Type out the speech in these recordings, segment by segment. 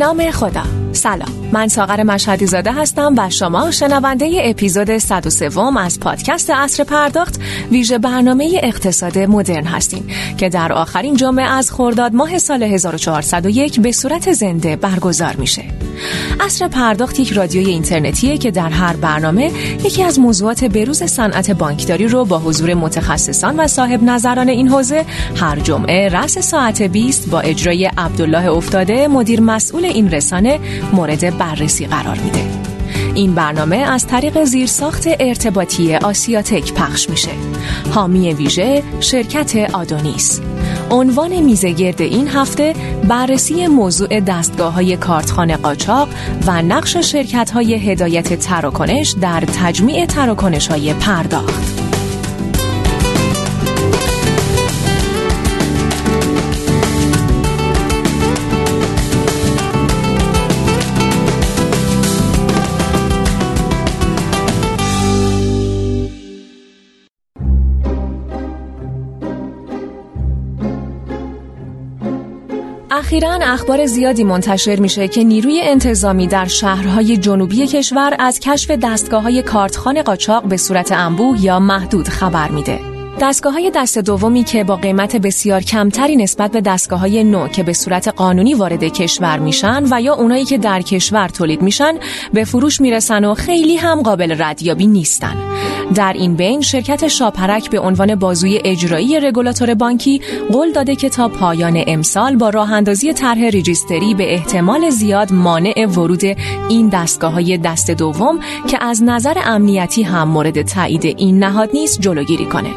نام خدا. سلام. من ساغر مشهدی زاده هستم و شما شنونده اپیزود 103 از پادکست اصر پرداخت ویژه برنامه اقتصاد مدرن هستیم که در آخرین جمعه از خرداد ماه سال 1401 به صورت زنده برگزار میشه. اصر پرداخت یک رادیوی اینترنتیه که در هر برنامه یکی از موضوعات بروز صنعت بانکداری رو با حضور متخصصان و صاحب نظران این حوزه هر جمعه رأس ساعت 20 با اجرای عبدالله افتاده مدیر مسئول این رسانه مورد بررسی قرار میده. این برنامه از طریق زیرساخت ارتباطی آسیاتک پخش میشه. حامی ویژه شرکت آدونیس. عنوان میزگرد این هفته بررسی موضوع دستگاه های کارتخانه قاچاق و نقش شرکت های هدایت تراکنش در تجمیع تراکنش های پرداخت. اخیرا اخبار زیادی منتشر میشه که نیروی انتظامی در شهرهای جنوبی کشور از کشف دستگاه های کارتخان قاچاق به صورت انبوه یا محدود خبر میده. دستگاه های دست دومی که با قیمت بسیار کمتری نسبت به دستگاه های نو که به صورت قانونی وارد کشور میشن و یا اونایی که در کشور تولید میشن به فروش می‌رسن و خیلی هم قابل ردیابی نیستن. در این بین شرکت شاپرک به عنوان بازوی اجرایی رگولاتور بانکی قول داده که تا پایان امسال با راه اندازی طرح ریجیستری به احتمال زیاد مانع ورود این دستگاه های دست دوم که از نظر امنیتی هم مورد تایید این نهاد نیست جلوگیری کنه.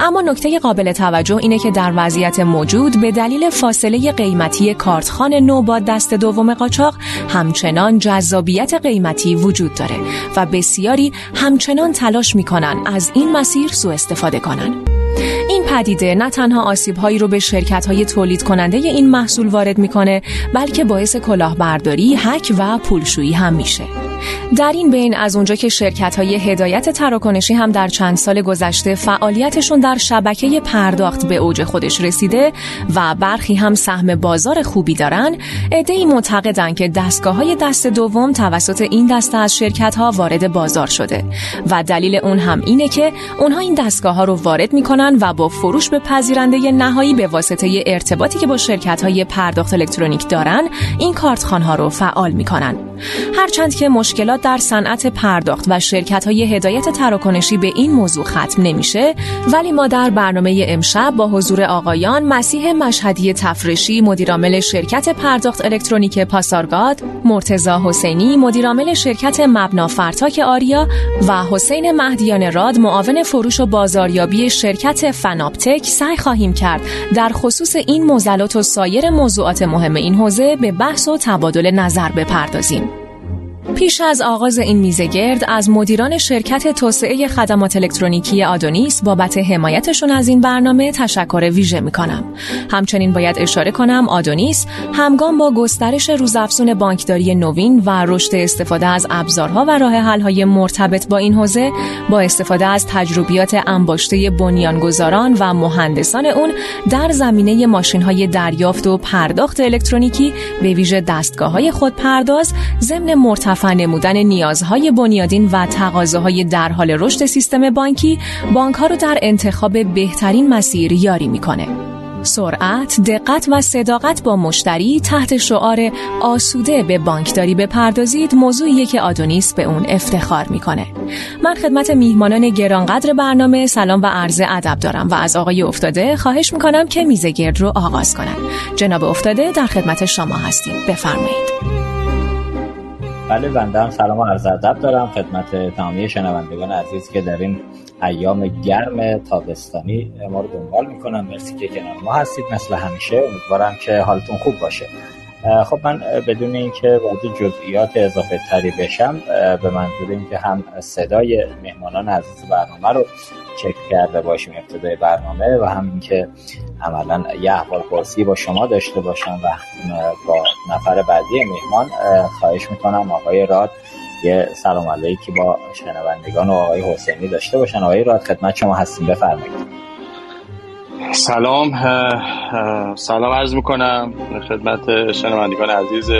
اما نکته قابل توجه اینه که در وضعیت موجود به دلیل فاصله قیمتی کارتخان نو با دست دوم قاچاق همچنان جذابیت قیمتی وجود داره و بسیاری همچنان تلاش می‌کنن از این مسیر سوء استفاده کنن. این پدیده نه تنها آسیب هایی رو به شرکت های تولید کننده این محصول وارد می‌کنه بلکه باعث کلاهبرداری، هک و پولشویی هم میشه. در این بین از اونجا که شرکت های هدایت تراکنشی هم در چند سال گذشته فعالیتشون در شبکه پرداخت به اوج خودش رسیده و برخی هم سهم بازار خوبی دارن ای معتقدن که دستگاه های دست دوم توسط این دسته از شرکت ها وارد بازار شده و دلیل اون هم اینه که اونها این دستگاه ها رو وارد می‌کنن و با فروش به پذیرنده نهایی به واسطه ارتباطی که با شرکت های پرداخت الکترونیک دارن این کارتخوان ها رو فعال می‌کنن. هرچند که مشکلات در صنعت پرداخت و شرکت های هدایت تراکنشی به این موضوع ختم نمیشه ولی ما در برنامه امشب با حضور آقایان مسیح مشهدی تفرشی مدیرعامل شرکت پرداخت الکترونیک پاسارگاد مرتضی حسینی مدیرعامل شرکت مبنا فرتاک آریا و حسین مهدیان راد معاون فروش و بازاریابی شرکت فناپتک سعی خواهیم کرد در خصوص این موزلات و سایر موضوعات مهم این حوزه به بحث و تبادل نظر بپردازیم. پیش از آغاز این میزگرد از مدیران شرکت توسعه خدمات الکترونیکی آدونیس بابت حمایتشون از این برنامه تشکر ویژه می کنم. همچنین باید اشاره کنم آدونیس همگام با گسترش روزافزون بانکداری نوین و رشد استفاده از ابزارها و راه حل‌های مرتبط با این حوزه با استفاده از تجربیات انباشته بنیانگذاران و مهندسان اون در زمینه ماشین‌های دریافت و پرداخت الکترونیکی به ویژه دستگاه‌های خودپرداز ضمن مرتبط نمودن نیازهای بنیادین و تقاضاهای در حال رشد سیستم بانکی بانک ها رو در انتخاب بهترین مسیر یاری می‌کنه. سرعت، دقت و صداقت با مشتری تحت شعار آسوده به بانکداری بپردازید موضوعیه که آدونیس به اون افتخار می‌کنه. من خدمت میهمانان گرانقدر برنامه سلام و عرض ادب دارم و از آقای افتاده خواهش می‌کنم که میزه گرد رو آغاز کنن. جناب افتاده در خدمت شما هستیم. بفرمایید. بله بنده هم سلام و عرض ادب دارم خدمت تمامی شنوندگان عزیز که در این ایام گرم تابستانی ما رو دنبال می‌کنم مرسی که کنار ما هستید. مثل همیشه امیدوارم که حالتون خوب باشه. خب من بدون اینکه وارد جزئیات اضافه تری بشم به منظور اینکه هم صدای مهمانان عزیز برنامه رو چک کرده باشیم ابتدای برنامه و هم اینکه عملا یه احوال پرسی با شما داشته باشم و با نفر بعدی مهمان خواهش می‌کنم آقای راد یه سلام علیکی با شنوندگان و آقای حسینی داشته باشن. آقای راد خدمت شما هستیم. بفرمایید. سلام سلام عرض می‌کنم خدمت شنوندگان عزیز.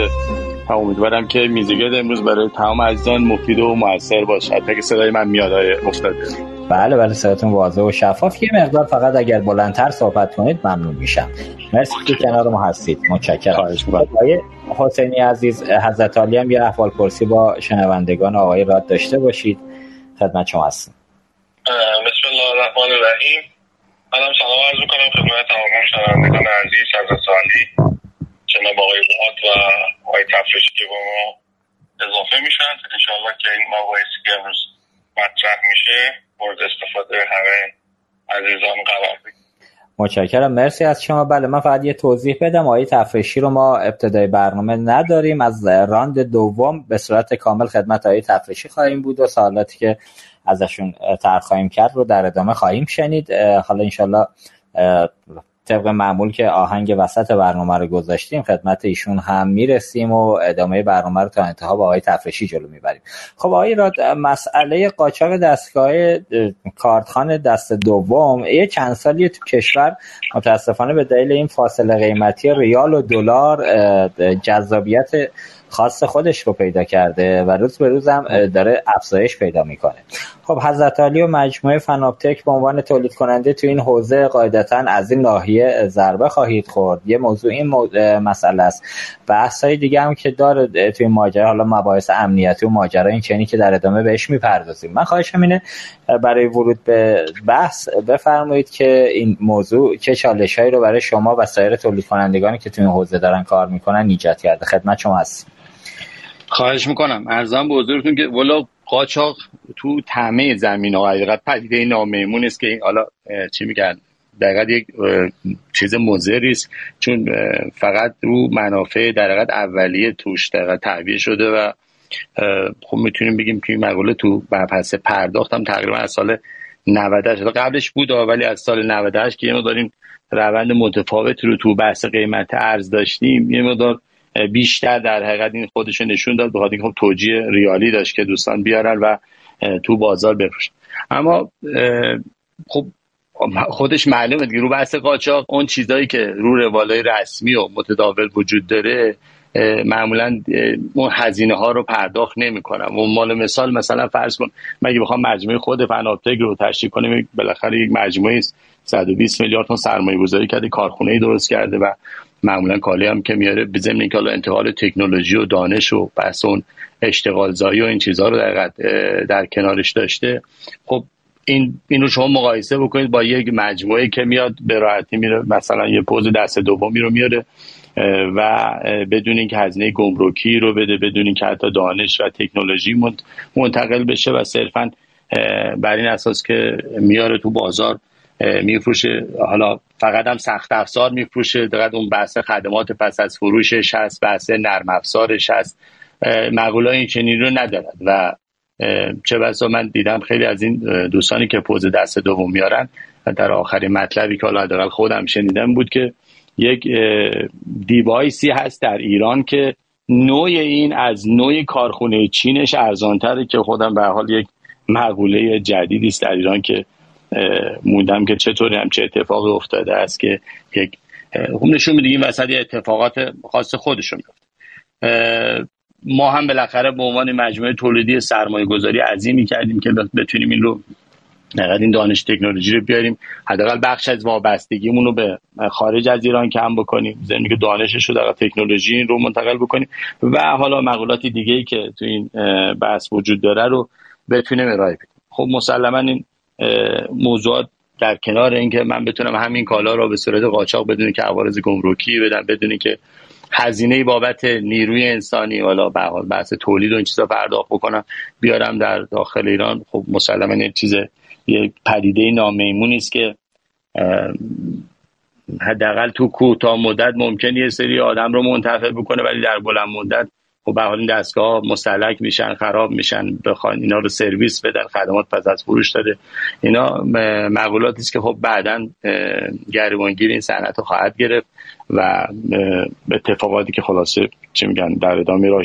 امیدوارم که میزگرد امروز برای تمام عزیزان مفید و موثر باشد. که صدای من میاد افتاده بله بله صداتون واضح و شفاف. یه مقدار فقط اگر بلندتر صحبت کنید ممنون میشم. مرسی که کنار ما هستید. متشکرم. آقای حسینی عزیز حضرت علی هم یه احوال پرسی با شنوندگان آقای راد داشته باشید. خدمت شما هستیم بسم الله الرحمن الرحیم. منم سلام عرض می‌کنم خدمت تمام شنوندگان عزیز حضرت علی جناب آقای بهات و آقای تفرشی که با ما اضافه میشن. انشاءالله که این مباحثی که امروز مطرح میشه مورد استفاده همه عزیزان قرار بگیره. متشکرم. مرسی از شما. بله من فقط یه توضیح بدم. آقای تفرشی رو ما ابتدای برنامه نداریم. از راند دوم به صورت کامل خدمت آقای تفرشی خواهیم بود و سوالاتی که ازشون تر خواهیم کرد رو در ادامه خواهیم شنید. حالا انشالله طبق معمول که آهنگ وسط برنامه رو گذاشتیم خدمت ایشون هم می‌رسیم و ادامه برنامه رو تا انتها با آقای تفرشی جلو می‌بریم. خب آقای راد مسئله قاچاق دستگاه کارتخان دست دوم یه چند سالی تو کشور متاسفانه به دلیل این فاصله قیمتی ریال و دلار جذابیت خاص خودش رو پیدا کرده و روز به روز هم داره افزایش پیدا می‌کنه. خب حضرت علی و مجموعه فناپتک به عنوان تولید کننده تو این حوزه قاعدتا از این ناحیه ضربه خواهید خورد. یه موضوع این مسئله است. بحث های دیگه هم که داره توی این ماجرا حالا مباحث امنیتی و ماجرا این چنی که در ادامه بهش می‌پردازیم. من خواهشم اینه برای ورود به بحث بفرمایید که این موضوع چه چالش هایی رو برای شما و سایر تولید کنندگانی که توی این حوزه دارن کار می‌کنن ایجاد کرده. خدمت شما هستیم خواهش می‌کنم. ارزم به حضورتون که ولا قاچاق تو همه زمین ها حقیقت پدیده نامیمون است که حالا چی میگن؟ دقیقت یک چیز مزری است. چون فقط رو منافع در اولیه توش دقیقت تعبیه شده و خب می‌تونیم بگیم که این مقوله تو پس پرداختم تقریبا از سال 98 قبلش بود ولی از سال 98 که یه داریم روند متفاوتی رو تو بحث قیمت ارز داشتیم یه مقدار بیشتر در حقیقت این خودش نشون داد بخاطر اینکه خب توجیه ریالی داشت که دوستان بیارن و تو بازار بفروشن. اما خب خودش معلومه دیگه رو بحث قاچاق اون چیزایی که رو روالای رسمی و متداول وجود داره معمولا اون هزینه ها رو پرداخت نمی‌کنم و مال مثال مثلا فرض کن مگه بخوام مجموعه خود فناپتک رو تشکیل کنیم بالاخره یک مجموعه 120 میلیارد تومان سرمایه گذاری کرده کارخونه ای درست کرده و معمولا کالی هم که میاره به ضمن اینکه انتقال تکنولوژی و دانش و بحث اون اشتغال زایی و این چیزها رو در, در کنارش داشته. خب این این رو شما مقایسه بکنید با یک مجموعه که میاد به راحتی میره. مثلا یه پوز دست دومی رو میاره و بدون اینکه هزینه گمرکی رو بده بدون اینکه حتی دانش و تکنولوژی منتقل بشه و صرفا بر این اساس که میاره تو بازار میفروشه. حالا فقط هم سخت افزار میفروشه دقیق اون بحث خدمات پس از فروشش هست بحث نرم افزارش هست. مقوله این چنین رو ندارد و چه بسا من دیدم خیلی از این دوستانی که پوز دست دوم میارن در آخرین مطلبی که حالا خودم شنیدم بود که یک دیوایسی هست در ایران که نوع این از نوع کارخونه چینش ارزانتره که خودم به حال یک مقوله جدیدی است در ایران که موندم که چطوری هم چه اتفاقی افتاده است که یک خب نشون میده این وسط اتفاقات خاص خودشون ما هم بالاخره به عنوان مجموعه تولیدی سرمایه گذاری عظیمی کردیم که بتونیم این رو این دانش تکنولوژی رو بیاریم. حداقل بخش از وابستگیمون رو به خارج از ایران کم بکنیم. زمین که دانشش رو در تکنولوژی رو منتقل بکنیم. و حالا مقولات دیگه ای که تو این بحث وجود داره رو بتونیم ارائه بدیم. خب مسلما این موضوعات در کنار اینکه من بتونم همین کالا رو به صورت قاچاق بدونی که عوارض گمرکی بدم بدونی که هزینه بابت نیروی انسانی حالا به حال بحث تولید و این چیزا پرداخت بکنم بیارم در داخل ایران. خب مسلما این چیز یک پدیده نامیمونی است که حداقل تو کوتاه مدت ممکن یه سری آدم رو منتفع بکنه ولی در بلند مدت خب به این دستگاه مسلک میشن خراب میشن بخوان اینا رو سرویس بدن خدمات پس از فروش داده. اینا مقولاتی است که خب بعدا گریبانگیر این صنعت رو خواهد گرفت و اتفاقاتی که خلاصه چی میگن در ادامه میره ان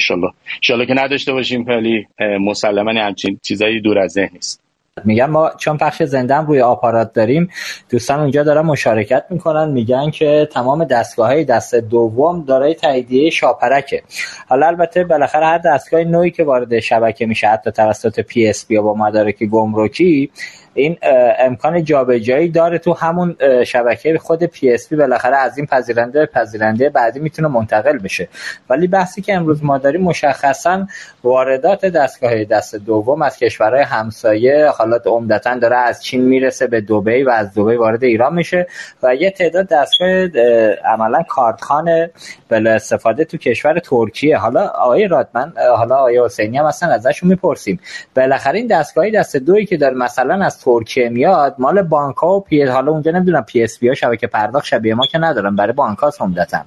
شاء که نداشته باشیم ولی مسلما همچین چیزایی دور از ذهن نیست. میگن ما چون پخش زنده روی آپارات داریم دوستان اونجا دارن مشارکت می‌کنن میگن که تمام دستگاه های دست دوم دارای تاییدیه شاپرکه. حالا البته بالاخره هر دستگاه نوعی که وارد شبکه میشه حتی توسط PSP یا با مدارک گمرکی این امکان جابجایی داره تو همون شبکه خود PSP بالاخره از این پذیرنده پذیرنده بعدی می‌تونه منتقل بشه. ولی بحثی که امروز ما داریم مشخصا واردات دستگاه دست دوم از کشورهای همسایه حالا عمدتا داره از چین می‌رسه به دبی و از دبی وارد ایران میشه و یه تعداد دستگاه عملا کارتخوانه بلا استفاده تو کشور ترکیه. حالا آقای راد من حالا آقای حسینی هم اصلا ازشون می‌پرسیم. بالاخره این دستگاهی دست دومی که داره مثلا از ترکیه میاد مال بانک ها و PSP حالا اونجا نمی‌دونم PSP ها شبکه پرداخت شبیه ما که ندارم برای بانک ها عمدتا.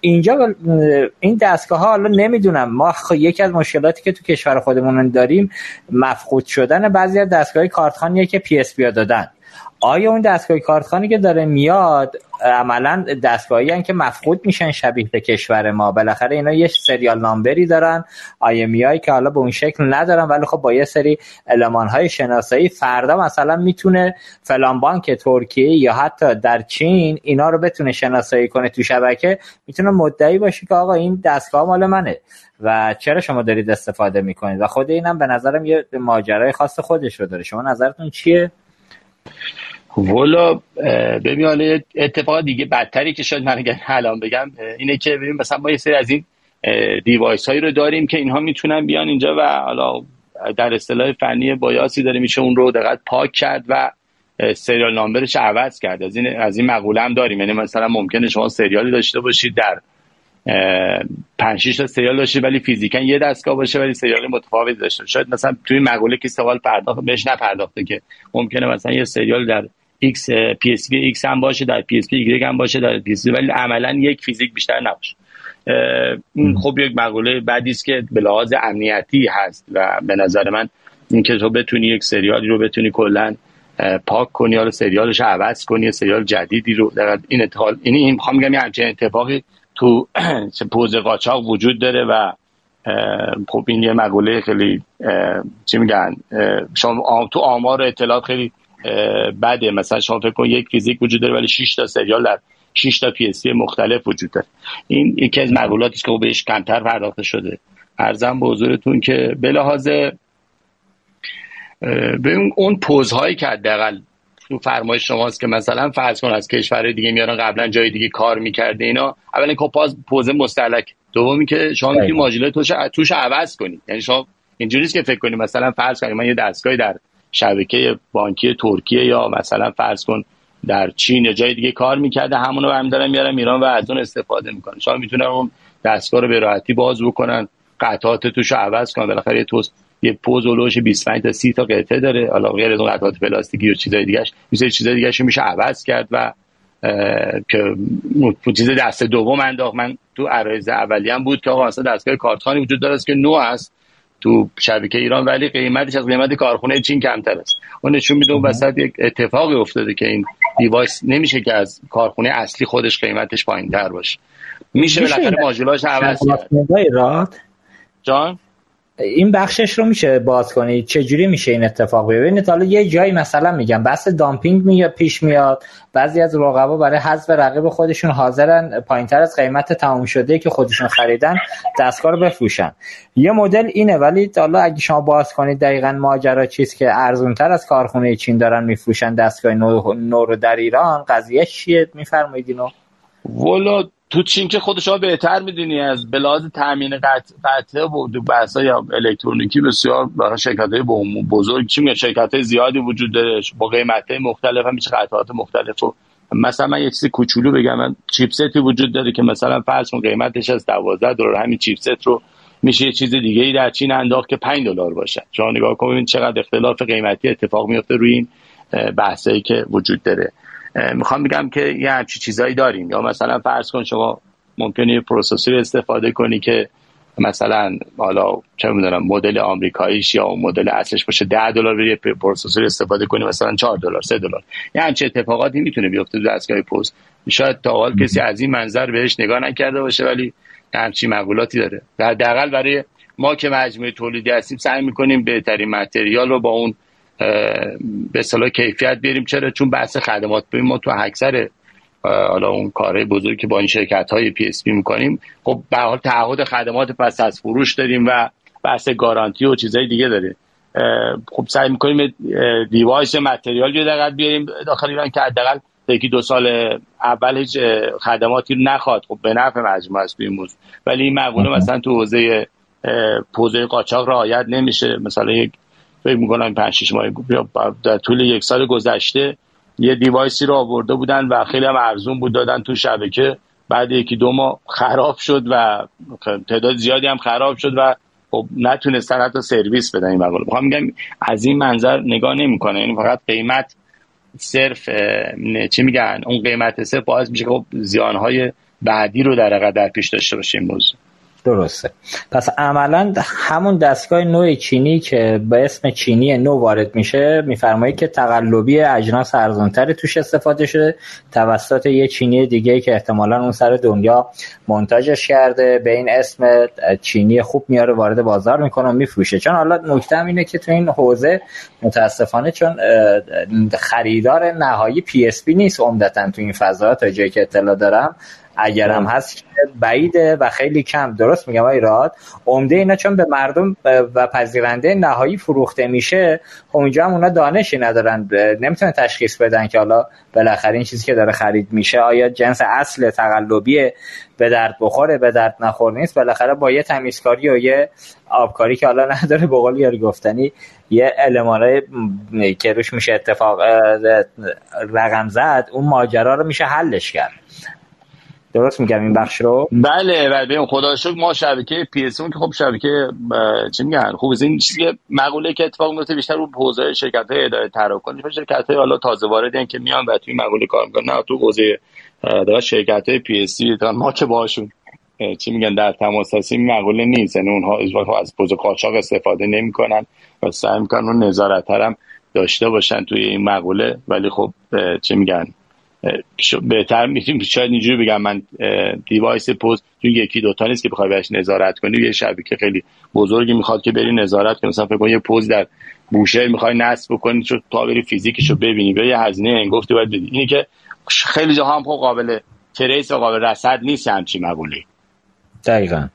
اینجا این دستگاه ها حالا نمی‌دونم ما یکی از مشکلاتی که تو کشور خودمون داریم مفقود شدن بعضی از دستگاه کارتخوانیه که PSP ها دادن. آیا اون دستگاه کارتخوانی که داره میاد عملا دستگاهی که مفقود میشن شبیه به کشور ما؟ بالاخره اینا یه serial number ی دارن آی که حالا به اون شکل ندارن ولی خب با یه سری المان های شناسایی فردا مثلا می‌تونه فلان بانک ترکیه یا حتی در چین اینا رو بتونه شناسایی کنه تو شبکه. می‌تونه مدعی باشه که آقا این دستگاه مال منه. و چرا شما دارید استفاده می‌کنید؟ و خود اینم به نظرم یه ماجرای خاص خودش رو داره. شما نظرتون چیه؟ والا ببین اتفاق دیگه بدتری که شاید من الان بگم اینه که ببین مثلا ما یه سری از این دیوایس هایی رو داریم که اینها می‌تونن بیان اینجا و حالا در اصطلاح فنی بایاسی داره میشه اون رو دقت پاک کرد و سریال نامبرش عوض کرد. از این از این مقوله هم داریم. یعنی مثلا ممکنه شما سریالی داشته باشید در پنج تا سریال داشته ولی فیزیکا یه دستگاه باشه ولی سریال متفاوت داشته شاید مثلا توی مقوله که سوال پرداخت بهش نپرداخته که ممکنه مثلا یه سریال در X PSP X هم باشه در PSP Y هم باشه در PSP ولی عملا یک فیزیک بیشتر نباشه. این خب یک مقوله بعدی است که به لحاظ امنیتی هست و به نظر من اینکه تو بتونی یک سریالی رو بتونی کلا پاک کنی یا سریالش عوض کنی سریال جدیدی رو. در این اتحال این این می‌خوام میگم یه اتفاقی تو پوز قاچاق وجود داره و خب این یه مقوله خیلی چی میگن شما تو آمار اطلاعات خیلی بده مثلا شما فکر کن یک فیزیک وجود داره ولی 6 تا سریال در 6 تا پی مختلف وجود داره. این یکی از مقولاتی که بهش کمتر پرداخته شده. ارزم به حضورتون که به لحاظ به اون پوزهایی که حداقل تو فرمایش شماست که مثلا فرض کن از کشور دیگه میارن قبلا جای دیگه کار می‌کرده اینا اولا که پاز پوزه مستلک. دومی که شما می‌تونی ماژوله توش توش عوض کنی. یعنی شما اینجوریه که فکر کنی مثلا فرض کنید من یه دستگاهی در شبکه بانکی ترکیه یا مثلا فرض کن در چین یا جای دیگه کار می‌کرده همونو برمی دارن میارن ایران و از اون استفاده می‌کنن. شما می‌تونن اون دستگاه رو به راحتی باز بکنن قطعات توش عوض کنن. بالاخره یه توست یه پوز ولوش 25 تا 30 تا قطعه داره. حالا غیر از اون قطعات پلاستیکی و چیزای دیگه میشه چیزای دیگه میشه عوض کرد و که چیز دست دوم انداخت. من تو عرایز اولی هم بود که آقا اصلا دستگاه کارتخانی وجود داره که نو است تو شبکه ایران ولی قیمتش از قیمت کارخونه چین کمتر است. اون نشون میده اون وسط یک اتفاقی افتاده که این دیوایس نمیشه که از کارخونه اصلی خودش قیمتش پایین تر باشه. میشه بالاخره ماژولاش عوض کرد. جان؟ این بخشش رو میشه باز کنید چجوری میشه این اتفاق ببینید حالا یه جایی مثلا میگم بس دامپینگ میاد پیش میاد بعضی از رقبا برای حذف رقیب خودشون حاضرن پایینتر از قیمت تمام شده که خودشون خریدن دستگاه رو بفروشن. یه مدل اینه ولی حالا اگه شما باز کنید دقیقا ماجرا چیست که ارزونتر از کارخونه چین دارن میفروشن دستگاه نو رو در ایران؟ قضیه چیه؟ میفرمایید اینو. والا تو چین که خودش ها بهتر می‌دونی از بلاز تامین قطعه و بحث یا الکترونیکی بسیار برای شرکت های بزرگ چی میگه شرکت های زیادی وجود داره با قیمت های مختلف هم قطعات مختلف و مثلا من یه چیزی کوچولو بگم من چیپستی وجود داره که مثلا فرض کن قیمتش از 12 دلار همین چیپست رو میشه یه چیز دیگه ای در چین انداخت که 5 دلار باشه. شما نگاه کنید چقدر اختلاف قیمتی اتفاق میفته روی این بحثایی که وجود داره. می‌خوام بگم که یه همچی چیزایی داریم. یا مثلا فرض کن شما ممکنه processor استفاده کنی که مثلا حالا چه می‌دونم مدل آمریکاییش یا مدل اصلش باشه 10 دلار بری processor استفاده کنی مثلا 4 دلار 3 دلار. یه همچین اتفاقاتی می‌تونه بیفته تو دستگاه POS شاید تا حالا کسی از این منظر بهش نگاه نکرده باشه ولی همچین مقولاتی داره. حداقل برای ما که مجموعه تولیدی هستیم سعی می‌کنیم بهترین material رو با اون به اصطلاح کیفیت بیاریم. چرا؟ چون بحث خدمات ببین ما تو اکثر حالا اون کاره بزرگی که با این شرکت های PSP می‌کنیم خب به حال تعهد خدمات پس از فروش داریم و بحث گارانتی و چیزهای دیگه داریم. خب سعی می‌کنیم device material رو بیاریم. داخل ایران که حداقل یکی دو سال اول هیچ خدماتی نخواد. خب به نفع مجموعه است این موضوع. ولی این مقوله مثلا تو حوزه پوزه قاچاق رعایت نمیشه. مثلا یک فکر می‌کنم 5 6 ماه در طول یک سال گذشته یه دیوایسی رو آورده بودن و خیلی هم ارزون بود دادن تو شبکه. بعد یکی دو ماه خراب شد و تعداد زیادی هم خراب شد و خب نتونستن حتی سرویس بدن این مقاله. می‌خوام میگم از این منظر نگاه نمی‌کنه. یعنی فقط قیمت صرف چی میگن؟ اون قیمت صرف باعث میشه که خب زیانهای بعدی رو در در پیش داشته این موضوع درسته. پس عملا همون دستگاه نوع چینی که به اسم چینی نو وارد میشه میفرمایید که تقلبی اجناس ارزانتری توش استفاده شده. توسط یه چینی دیگه که احتمالا اون سر دنیا منتاجش کرده به این اسم چینی خوب میاره وارد بازار می‌کنه میفروشه. چون حالا نکته اینه که تو این حوزه متاسفانه چون خریدار نهایی PSP نیست عمدتا تو این فضا تا جایی که اطلاع دارم. اگرم هست بعیده و خیلی کم. درست میگم آقای راد؟ عمده اینا چون به مردم و پذیرنده نهایی فروخته میشه خب اونجا هم اونا دانشی ندارن. نمی‌تونه تشخیص بدن که حالا بالاخره این چیزی که داره خرید میشه آیا جنس اصل تقلبی به درد بخوره به درد نخور نیست؟ بالاخره با یه تمیزکاری و یه آبکاری که حالا نداره به قول یاری گفتنی یه المانای که روش میشه اتفاق رقم زد اون ماجرا رو میشه حلش کرد. درست میگم این بخش رو؟ بله بله. خدا شکر ما شبکه پی اس که خب شبکه چی میگن؟ خوب این چیزی مقوله که اتفاق میفته بیشتر رو حوزه شرکت های اداره تراکنش شرکت های حالا تازه واردن که میان و توی مقوله کار می‌کنن. نه تو حوزه در شرکت های PSP ما که باهاشون چی میگن در تماس هستیم مقوله نیست. یعنی اونها از POS قاچاق استفاده نمی‌کنن و سعی می‌کنن اون نظارت هم داشته باشن توی این مقوله. ولی خب چی میگن؟ بهتر می‌تونیم شاید اینجوری بگم من device POS تو یکی دوتا نیست که بخوای بهش نظارت کنی یه شبکه خیلی بزرگی می‌خواد که بری نظارت کنی. مثلا فکر یه POS در بوشهر می‌خوای نصب بکنی چون تا بری فیزیکشو ببینی به یه هزینه هنگفتی باید بدی. اینی که خیلی جاها هم خب قابل trace و قابل رصد نیست همچی مقوله‌ای دقیقا.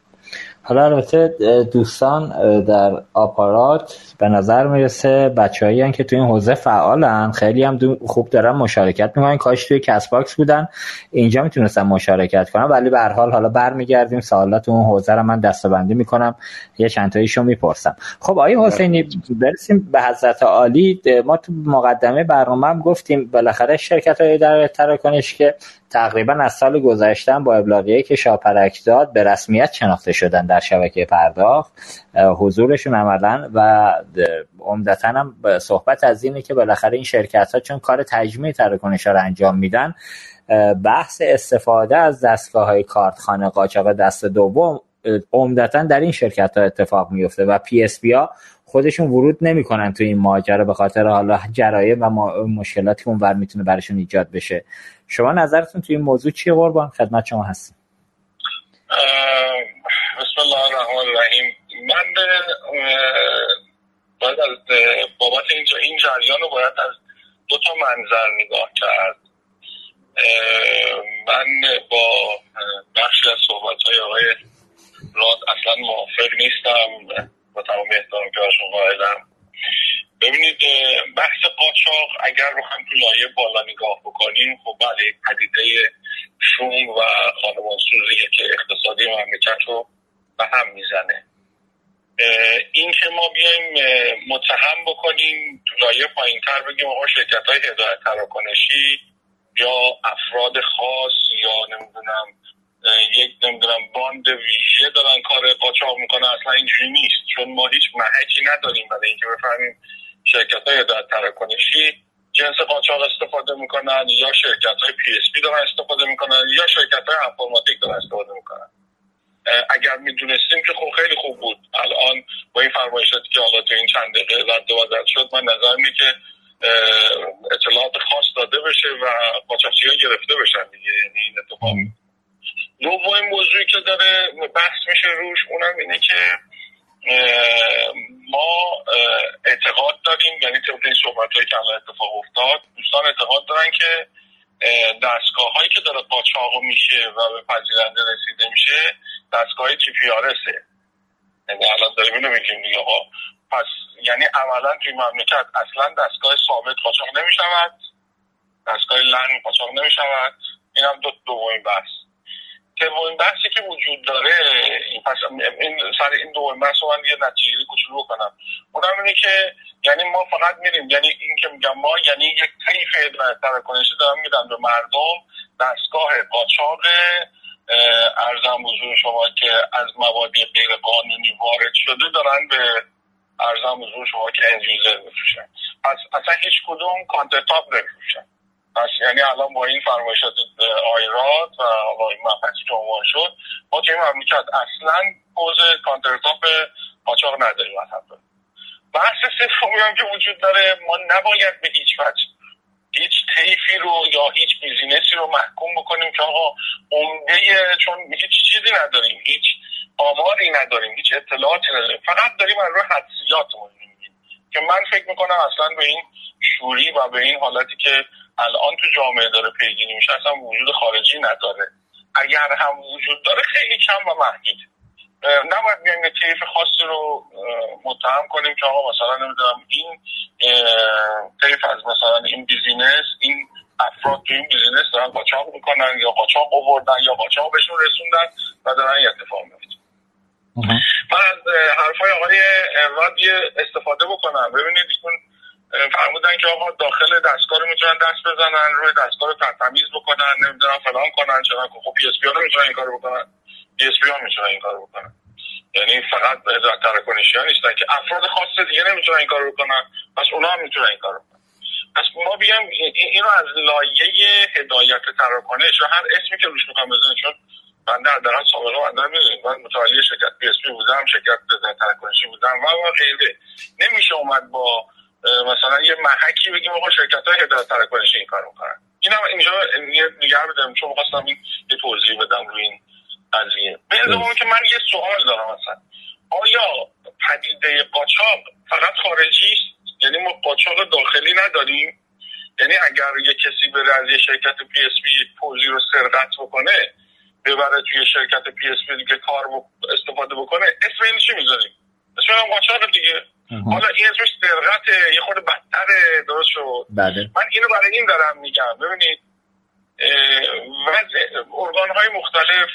حالا البته دوستان در آپارات به نظر می‌رسه بچه‌هایی که تو این حوزه فعالن خیلی هم خوب دارن مشارکت می‌کنن. کاش توی کست باکس بودن اینجا می‌تونستن مشارکت کنن. ولی به هر حال حالا برمیگردیم سوالات اون حوزه رو من دسته‌بندی می‌کنم. یه چند تاییشو می‌پرسم. خب آقای حسینی برسیم به حضرت عالی. ما تو مقدمه برنامه هم گفتیم بالاخره شرکت های در تراکنش که تقریبا از سال گذشته با ابلاغیه که شاپرک داد به رسمیت شناخته شدن در شبکه پرداخت. حضورشون عملا و عمدتا هم صحبت از اینه که بالاخره این شرکت ها چون کار تجمیع تراکنش رو انجام میدن بحث استفاده از دستگاه های کارتخوان قاچاق دست دوم عمدتا در این شرکت ها اتفاق میفته و PSP ها خودشون ورود نمی‌کنن تو این ماجرا به خاطر حالا جرایم و مشکلاتی که اونور می‌تونه براشون ایجاد بشه. شما نظرتون تو این موضوع چیه قربان؟ خدمت شما هستیم بسم الله الرحمن الرحیم. من باید از بابت اینجا این جریان رو باید از دو تا منظر نگاه کرد. من با بخشی از صحبت های آقای راد اصلا موافق نیستم. تمام احترام که برشون قائلم. ببینید بحث قاچاق اگر رو هم تو لایه بالا نگاه بکنیم خب بله پدیده شوم و خانمان سوزیه که اقتصادی مملکت رو به هم می‌زنه. این که ما بیایم متهم بکنیم تو لایه پایین تر بگیم آقا شرکت های هدایت تراکنشی یا افراد خاص یا نمی‌دونم یک نمی‌دونم باند ویژه دارن کار قاچاق می‌کنه اصلا اینجوری نیست. چون ما هیچ محکی نداریم برای اینکه بفهمیم شرکت های هدایت تراکنشی جنس قاچاق استفاده می‌کنن یا شرکت های PSP دارن استفاده می‌کنن یا شرکت های انفورماتیک دارن استفاده می‌کنن. اگر می‌دونستیم که خب خیلی خوب بود. الان با این فرمایشاتی که حالا تو این چند دقیقه رد شد من نظرم اینه که اطلاعات خاص داده بشه و قاچاقچی ها گرفته بشن دیگه. یعنی این اتفاق دومین موضوعی که داره بحث میشه روش اونم اینه که ما اعتقاد داریم یعنی طبق این صحبت هایی که الان اتفاق افتاد دوستان اعتقاد دارن که دستگاه هایی که داره قاچاق میشه و به پذیرنده رسیده میشه دستگاه جی پی آر یعنی الان داریم اینو میگیم دیگه پس یعنی عملا توی مملکت اصلا دستگاه ثابت قاچاق نمی‌شود دستگاه لن قاچاق نمی‌شود. این هم دو دومین بحث. سومین بحثی که وجود داره این پس این سر این دومین بحث من یه نتیجه کوچولو بکنم. اونم اینه که یعنی ما فقط میریم یعنی این که میگم ما یعنی یک طیف تراکنشی دارم میدن به مردم دستگاه قاچاق ارزم حضور شما که از موادی غیر قانونی وارد شده دارن به ارزم حضور شما که انجوزر میفروشن. پس اصلا هیچ کدوم countertop نمیفروشن. یعنی الان با این فرمایشات آقای راد و حالا این مبحثی که عنوان شد ما توی مملکت اصلا پوز countertop قاچاق نداریم اصلا بحث سومی هم که وجود داره ما نباید به هیچ وجه هیچ طیفی رو یا هیچ business ی رو محکوم بکنیم که آقا عمده چون هیچ چیزی نداریم هیچ آماری نداریم هیچ اطلاعاتی نداریم. فقط داریم از روی میگیم. که من فکر می‌کنم اصلا به این شوری و به این حالتی که الان تو جامعه داره پیگیری میشه اصلا وجود خارجی نداره. اگر هم وجود داره خیلی کم و محدود. نباید بیایم یه طیف خاصی رو متهم کنیم که آقا مثلا نمی‌دونم این طیف از مثلا این business این افراد تو این business دارن قاچاق می‌کنن یا قاچاق آوردن یا قاچاق بهشون رسوندن و دارن یه اتفاق میفته من از حرفای آقای راد استفاده بکنم. ببینید فرمودن که آقا داخل دستگاه رو می‌تونن دست بزنن روی دستگاه رو تمیز بکنن نمی‌دونم فلان کنن چرا خب PSP ها نمی‌تونن این کارو بکنن. PSP ها می‌تونن این کارو بکنن. یعنی فقط هدایت تراکنشی ها نیستن که افراد خاص دیگه نمی‌تونن این کارو بکنن. پس اونا هم می‌تونن این کارو بکنن. پس ما بیام اینو از لایه هدایت تراکنش و هر اسمی که روش می‌خوام بزنیم چون من در دران سابقه من می‌دونیم من متولی شرکت پی اس پی بودم شرکت تراکنشی بودم و و غیره. نمیشه اومد با مثلا یه محکی بگیم آقا شرکت های هدایت تراکنشی این کار می‌کنن. این هم اینجا نگر بدم چون خواستم یه توضیح بدم روی این قضیه. به که من یه سوال دارم مثلا. آیا پدیده قاچاق فقط خارجی است؟ یعنی ما قاچاق داخلی نداریم؟ یعنی اگر یه کسی بره از یه شرکت پی اس پی پوزی رو سرقت بکنه ببره توی شرکت PSP دیگه کار استفاده بکنه اسم این چی می‌ذاریم؟ اسم این قاچاق دیگه. حالا این اسمش سرقته یه خود بدتره درست شد. بله. من اینو برای این دارم میگم. ببینید ارگان های مختلف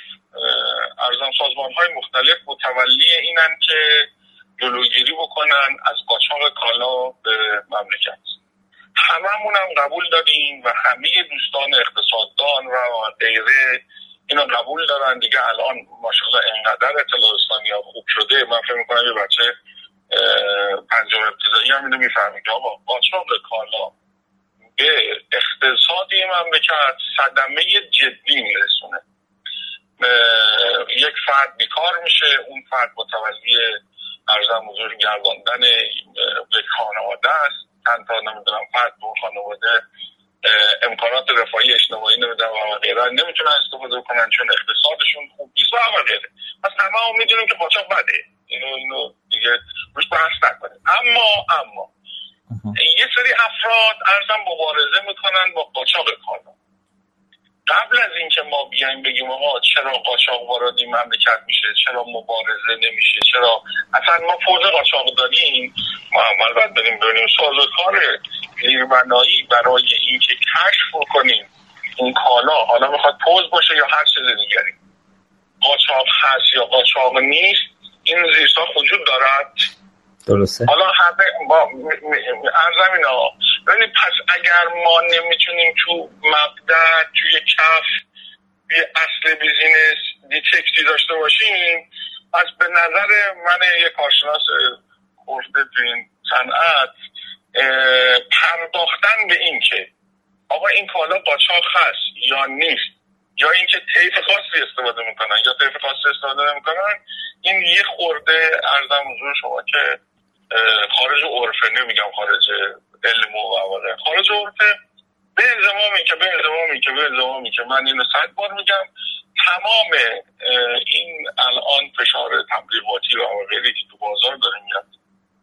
ارزان سازمان های مختلف متولی اینن که جلوگیری بکنن از قاچاق کالا به مملکت. هممون هم قبول داریم و همه دوستان اقتصاددان و غیره اینا قبول دارن. دیگه الان ماشاءالله انقدر اطلاع ها خوب شده. من فکر می‌کنم یه بچه پنجم ابتدایی هم اینو می‌فهمی که آقا قاچاق کالا به اقتصادی مملکت صدمه جدی میرسونه. یک فرد بیکار میشه اون فرد متولی ارزم حضور گرداندن یک خانواده است. چند تا نمی‌دونم فرد اون خانواده امکانات رفاهی اجتماعی نمی‌دونم و غیره نمی‌تونن استفاده کنن چون اقتصادشون خوب نیست و غیره. پس همه هم می‌دونیم که قاچاق بده. اینو اینو دیگه روش بحث نکنیم. اما اما یه سری افراد ارزم مبارزه می‌کنن با قاچاق کالا. قبل از اینکه ما بیایم بگیم آقا چرا قاچاق وارد این مملکت میشه چرا مبارزه نمیشه چرا اصلا ما فوز قاچاق داریم ما عمل باید بریم ببینیم سازوکار زیربنایی برای اینکه کشف کنیم این کالا. حالا می‌خواد پوز باشه یا هر چیز دیگری. قاچاق هست یا قاچاق نیست این زیرساخت وجود دارد؟ درسته. حالا همه با ارزم اینا ببینید پس اگر ما نمی‌تونیم تو مبدع توی کف یه اصل بیزینس دیتکتی داشته باشیم پس به نظر من یه کارشناس خورده تو این صنعت پرداختن به این که آقا این کالا قاچاق هست یا نیست. یا اینکه طیف خاصی استفاده می‌کنن یا طیف خاصی استفاده نمی‌کنن این یه خورده ارزم حضور شما که خارج عرفه نمیگم خارج علم و خارج عرفه به الزامی که به الزامی که به الزامی که من اینو صد بار میگم تمام این الان فشار تبلیغاتی و غیری که تو بازار داره میاد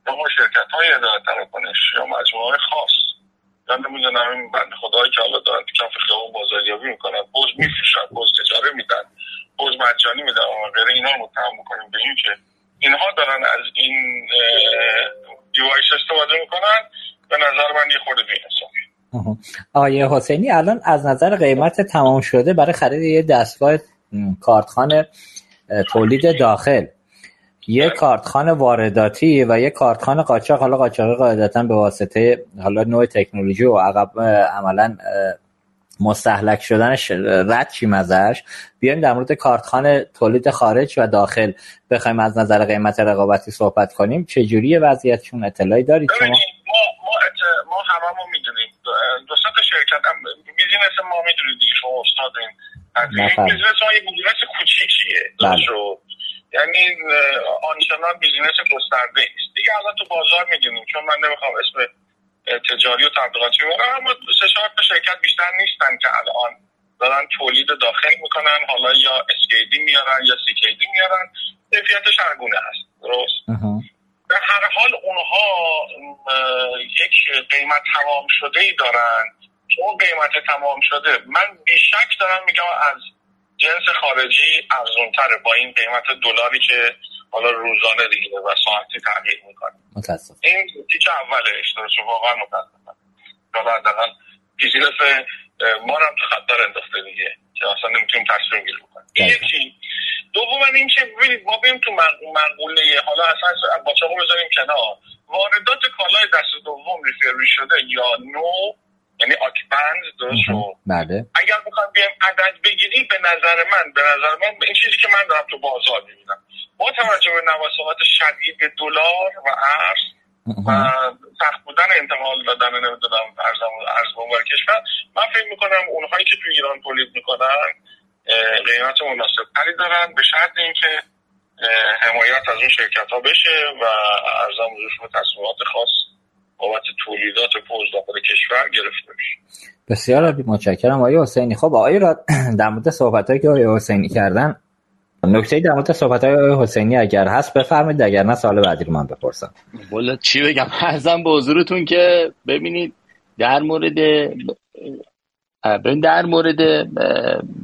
ما شرکت های اداره ببیننش یا مجموعه خاص یا نمی‌دونم این بند خدایی که حالا دارن کف خیابون بازاریابی می‌کنن پوز میفروشن پوز تجاره میدن پوز مجانی میدن و غیره اینا رو متهم می‌کنیم به این که اینها دارن از این دیوایس استفاده می‌کنن. به نظر من یه خورده بی‌انصافی. آیه حسینی الان از نظر قیمت تمام شده برای خرید یه دستگاه کارتخانه تولید داخل. یه کارتخانه وارداتی و یه کارتخانه قاچاق. حالا قاچاقی قاعدتا به واسطه حالا نوع تکنولوژی و عقب عملا مستحلک شدنش رد چیم ازش. بیایم در مورد کارتخانه تولید خارج و داخل بخوایم از نظر قیمت رقابتی صحبت کنیم. چه جوریه وضعیتشون اطلاعی دارید شما؟ ما ما ما هممون می‌دونیم. دو تا شرکت هم business ما می‌دونید دیگه شما استادین business ما یه business کوچیکیه. بله. یعنی آنچنان business گسترده است دیگه الان تو بازار می‌دونیم چون من نمی‌خوام اسم تجاری و تبلیغاتی ببرم اما سه چهار شرکت بیشتر نیستن که الان دارن تولید داخل می‌کنن حالا یا اسکیدی میارن یا سیکیدی میارن. کیفیتش هرگونه هست درست؟ به هر حال اونها یک قیمت تمام شده ای دارن. اون قیمت تمام شده من بیشک دارم میگم از جنس خارجی ارزونتره با این قیمت دلاری که حالا روزانه دیگه و ساعتی تغییر می‌کنه. متاسف این تیک اولش درست واقعا متاسفم. حالا حداقل بیزینس ما هم تو خطر انداخته دیگه که اصلا نمی‌تونیم تصمیم گیری بکنیم. یکی. دوم این که ما بیم تو مقوله حالا اصلا باچاقو بذاریم کنار. واردات کالای دست دوم ریفری شده یا نو یعنی آکیپنز درست شد بله. اگر بخوام بیایم عدد بگیری به نظر من به نظر من این چیزی که من دارم تو بازار می‌بینم. با توجه به نوسانات شدید دلار و ارز و سخت بودن انتقال دادن نمی‌دونم ارزم ارز به کشور من فکر می‌کنم اونهایی که تو ایران تولید می‌کنن قیمت مناسب تری دارن به شرط اینکه حمایت از اون شرکت ها بشه و ارزم به تصمیمات خاص. بابت تولیدات پوز داخل کشور گرفته میشه. بسیار عالی متشکرم. آقای حسینی. خب آقای را در مورد صحبتایی که آقای حسینی کردن نکته در مورد صحبت های حسینی اگر هست بفرمایید اگر نه سال بعدی رو من بپرسم. والا چی بگم؟ ارزم به حضورتون که ببینید در مورد در مورد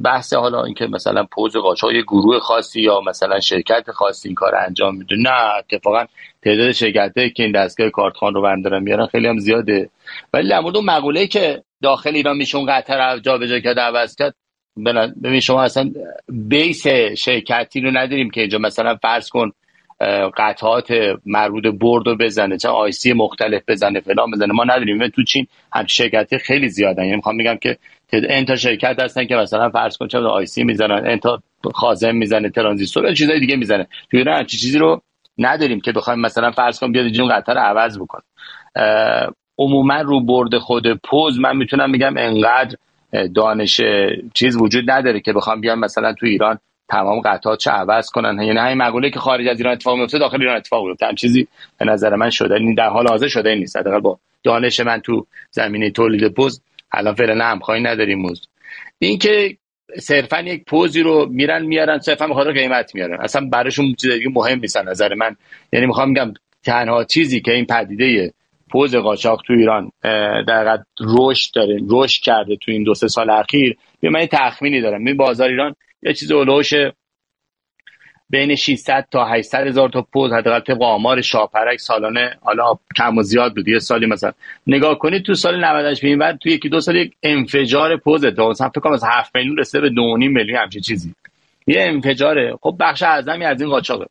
بحث حالا اینکه مثلا پوز قاچاق گروه خاصی یا مثلا شرکت خاصی این کار انجام میده. نه اتفاقا تعداد شرکت که این دستگاه کارتخان رو بردارن میارن خیلی هم زیاده. ولی در مورد مقوله که داخل ایران میشون قطر جابجا کرد عوض کرد ببین شما اصلا بیس شرکتی رو نداریم که اینجا مثلا فرض کن قطعات مربوط برد رو بزنه چه آیسی مختلف بزنه فلان بزنه. ما نداریم. تو چین هم شرکتی خیلی زیادن. یعنی می‌خوام بگم که انتا شرکت هستن که مثلا فرض کن چه آیسی می‌زنن انتا خازن می‌زنه ترانزیستور چیزای دیگه می‌زنه. تو ایران چیزی رو نداریم که بخوایم مثلا فرض کن بیاد جون قطر عوض بکن. عموما رو برد خود پوز من می‌تونم بگم انقدر دانش چیز وجود نداره که بخوام بیان مثلا تو ایران تمام قطعات چه عوض کنن. یعنی همین مقوله که خارج از ایران اتفاق میفته داخل ایران اتفاق میفته هم چیزی به نظر من شده این در حال حاضر شده نیست. حداقل با دانش من تو زمینه تولید پوز الان فعلا همخواهی نداریم موز این که صرفا یک پوزی رو میرن میارن صرفا می‌خواد قیمت میارن. اصلا براشون چیز دیگه مهم نیست نظر من. یعنی می‌خوام بگم تنها چیزی که این پدیده پوز قاچاق تو ایران در رشد داره رشد کرده تو این دو سه سال اخیر من تخمینی دارم می بازار ایران یه چیز اولوش بین 600 تا 800 هزار تا پوز حداقل طبق آمار شاپرک سالانه حالا کم و زیاد بود. یه سالی مثلا. نگاه کنید تو سال 98 به بعد تو یکی دو سال یک انفجار پوز تا مثلا فکر کنم از 7 میلیون رسیده به 2.5 میلیون همچین چیزی. یه انفجاره. خب بخش اعظمی از این قاچاقه.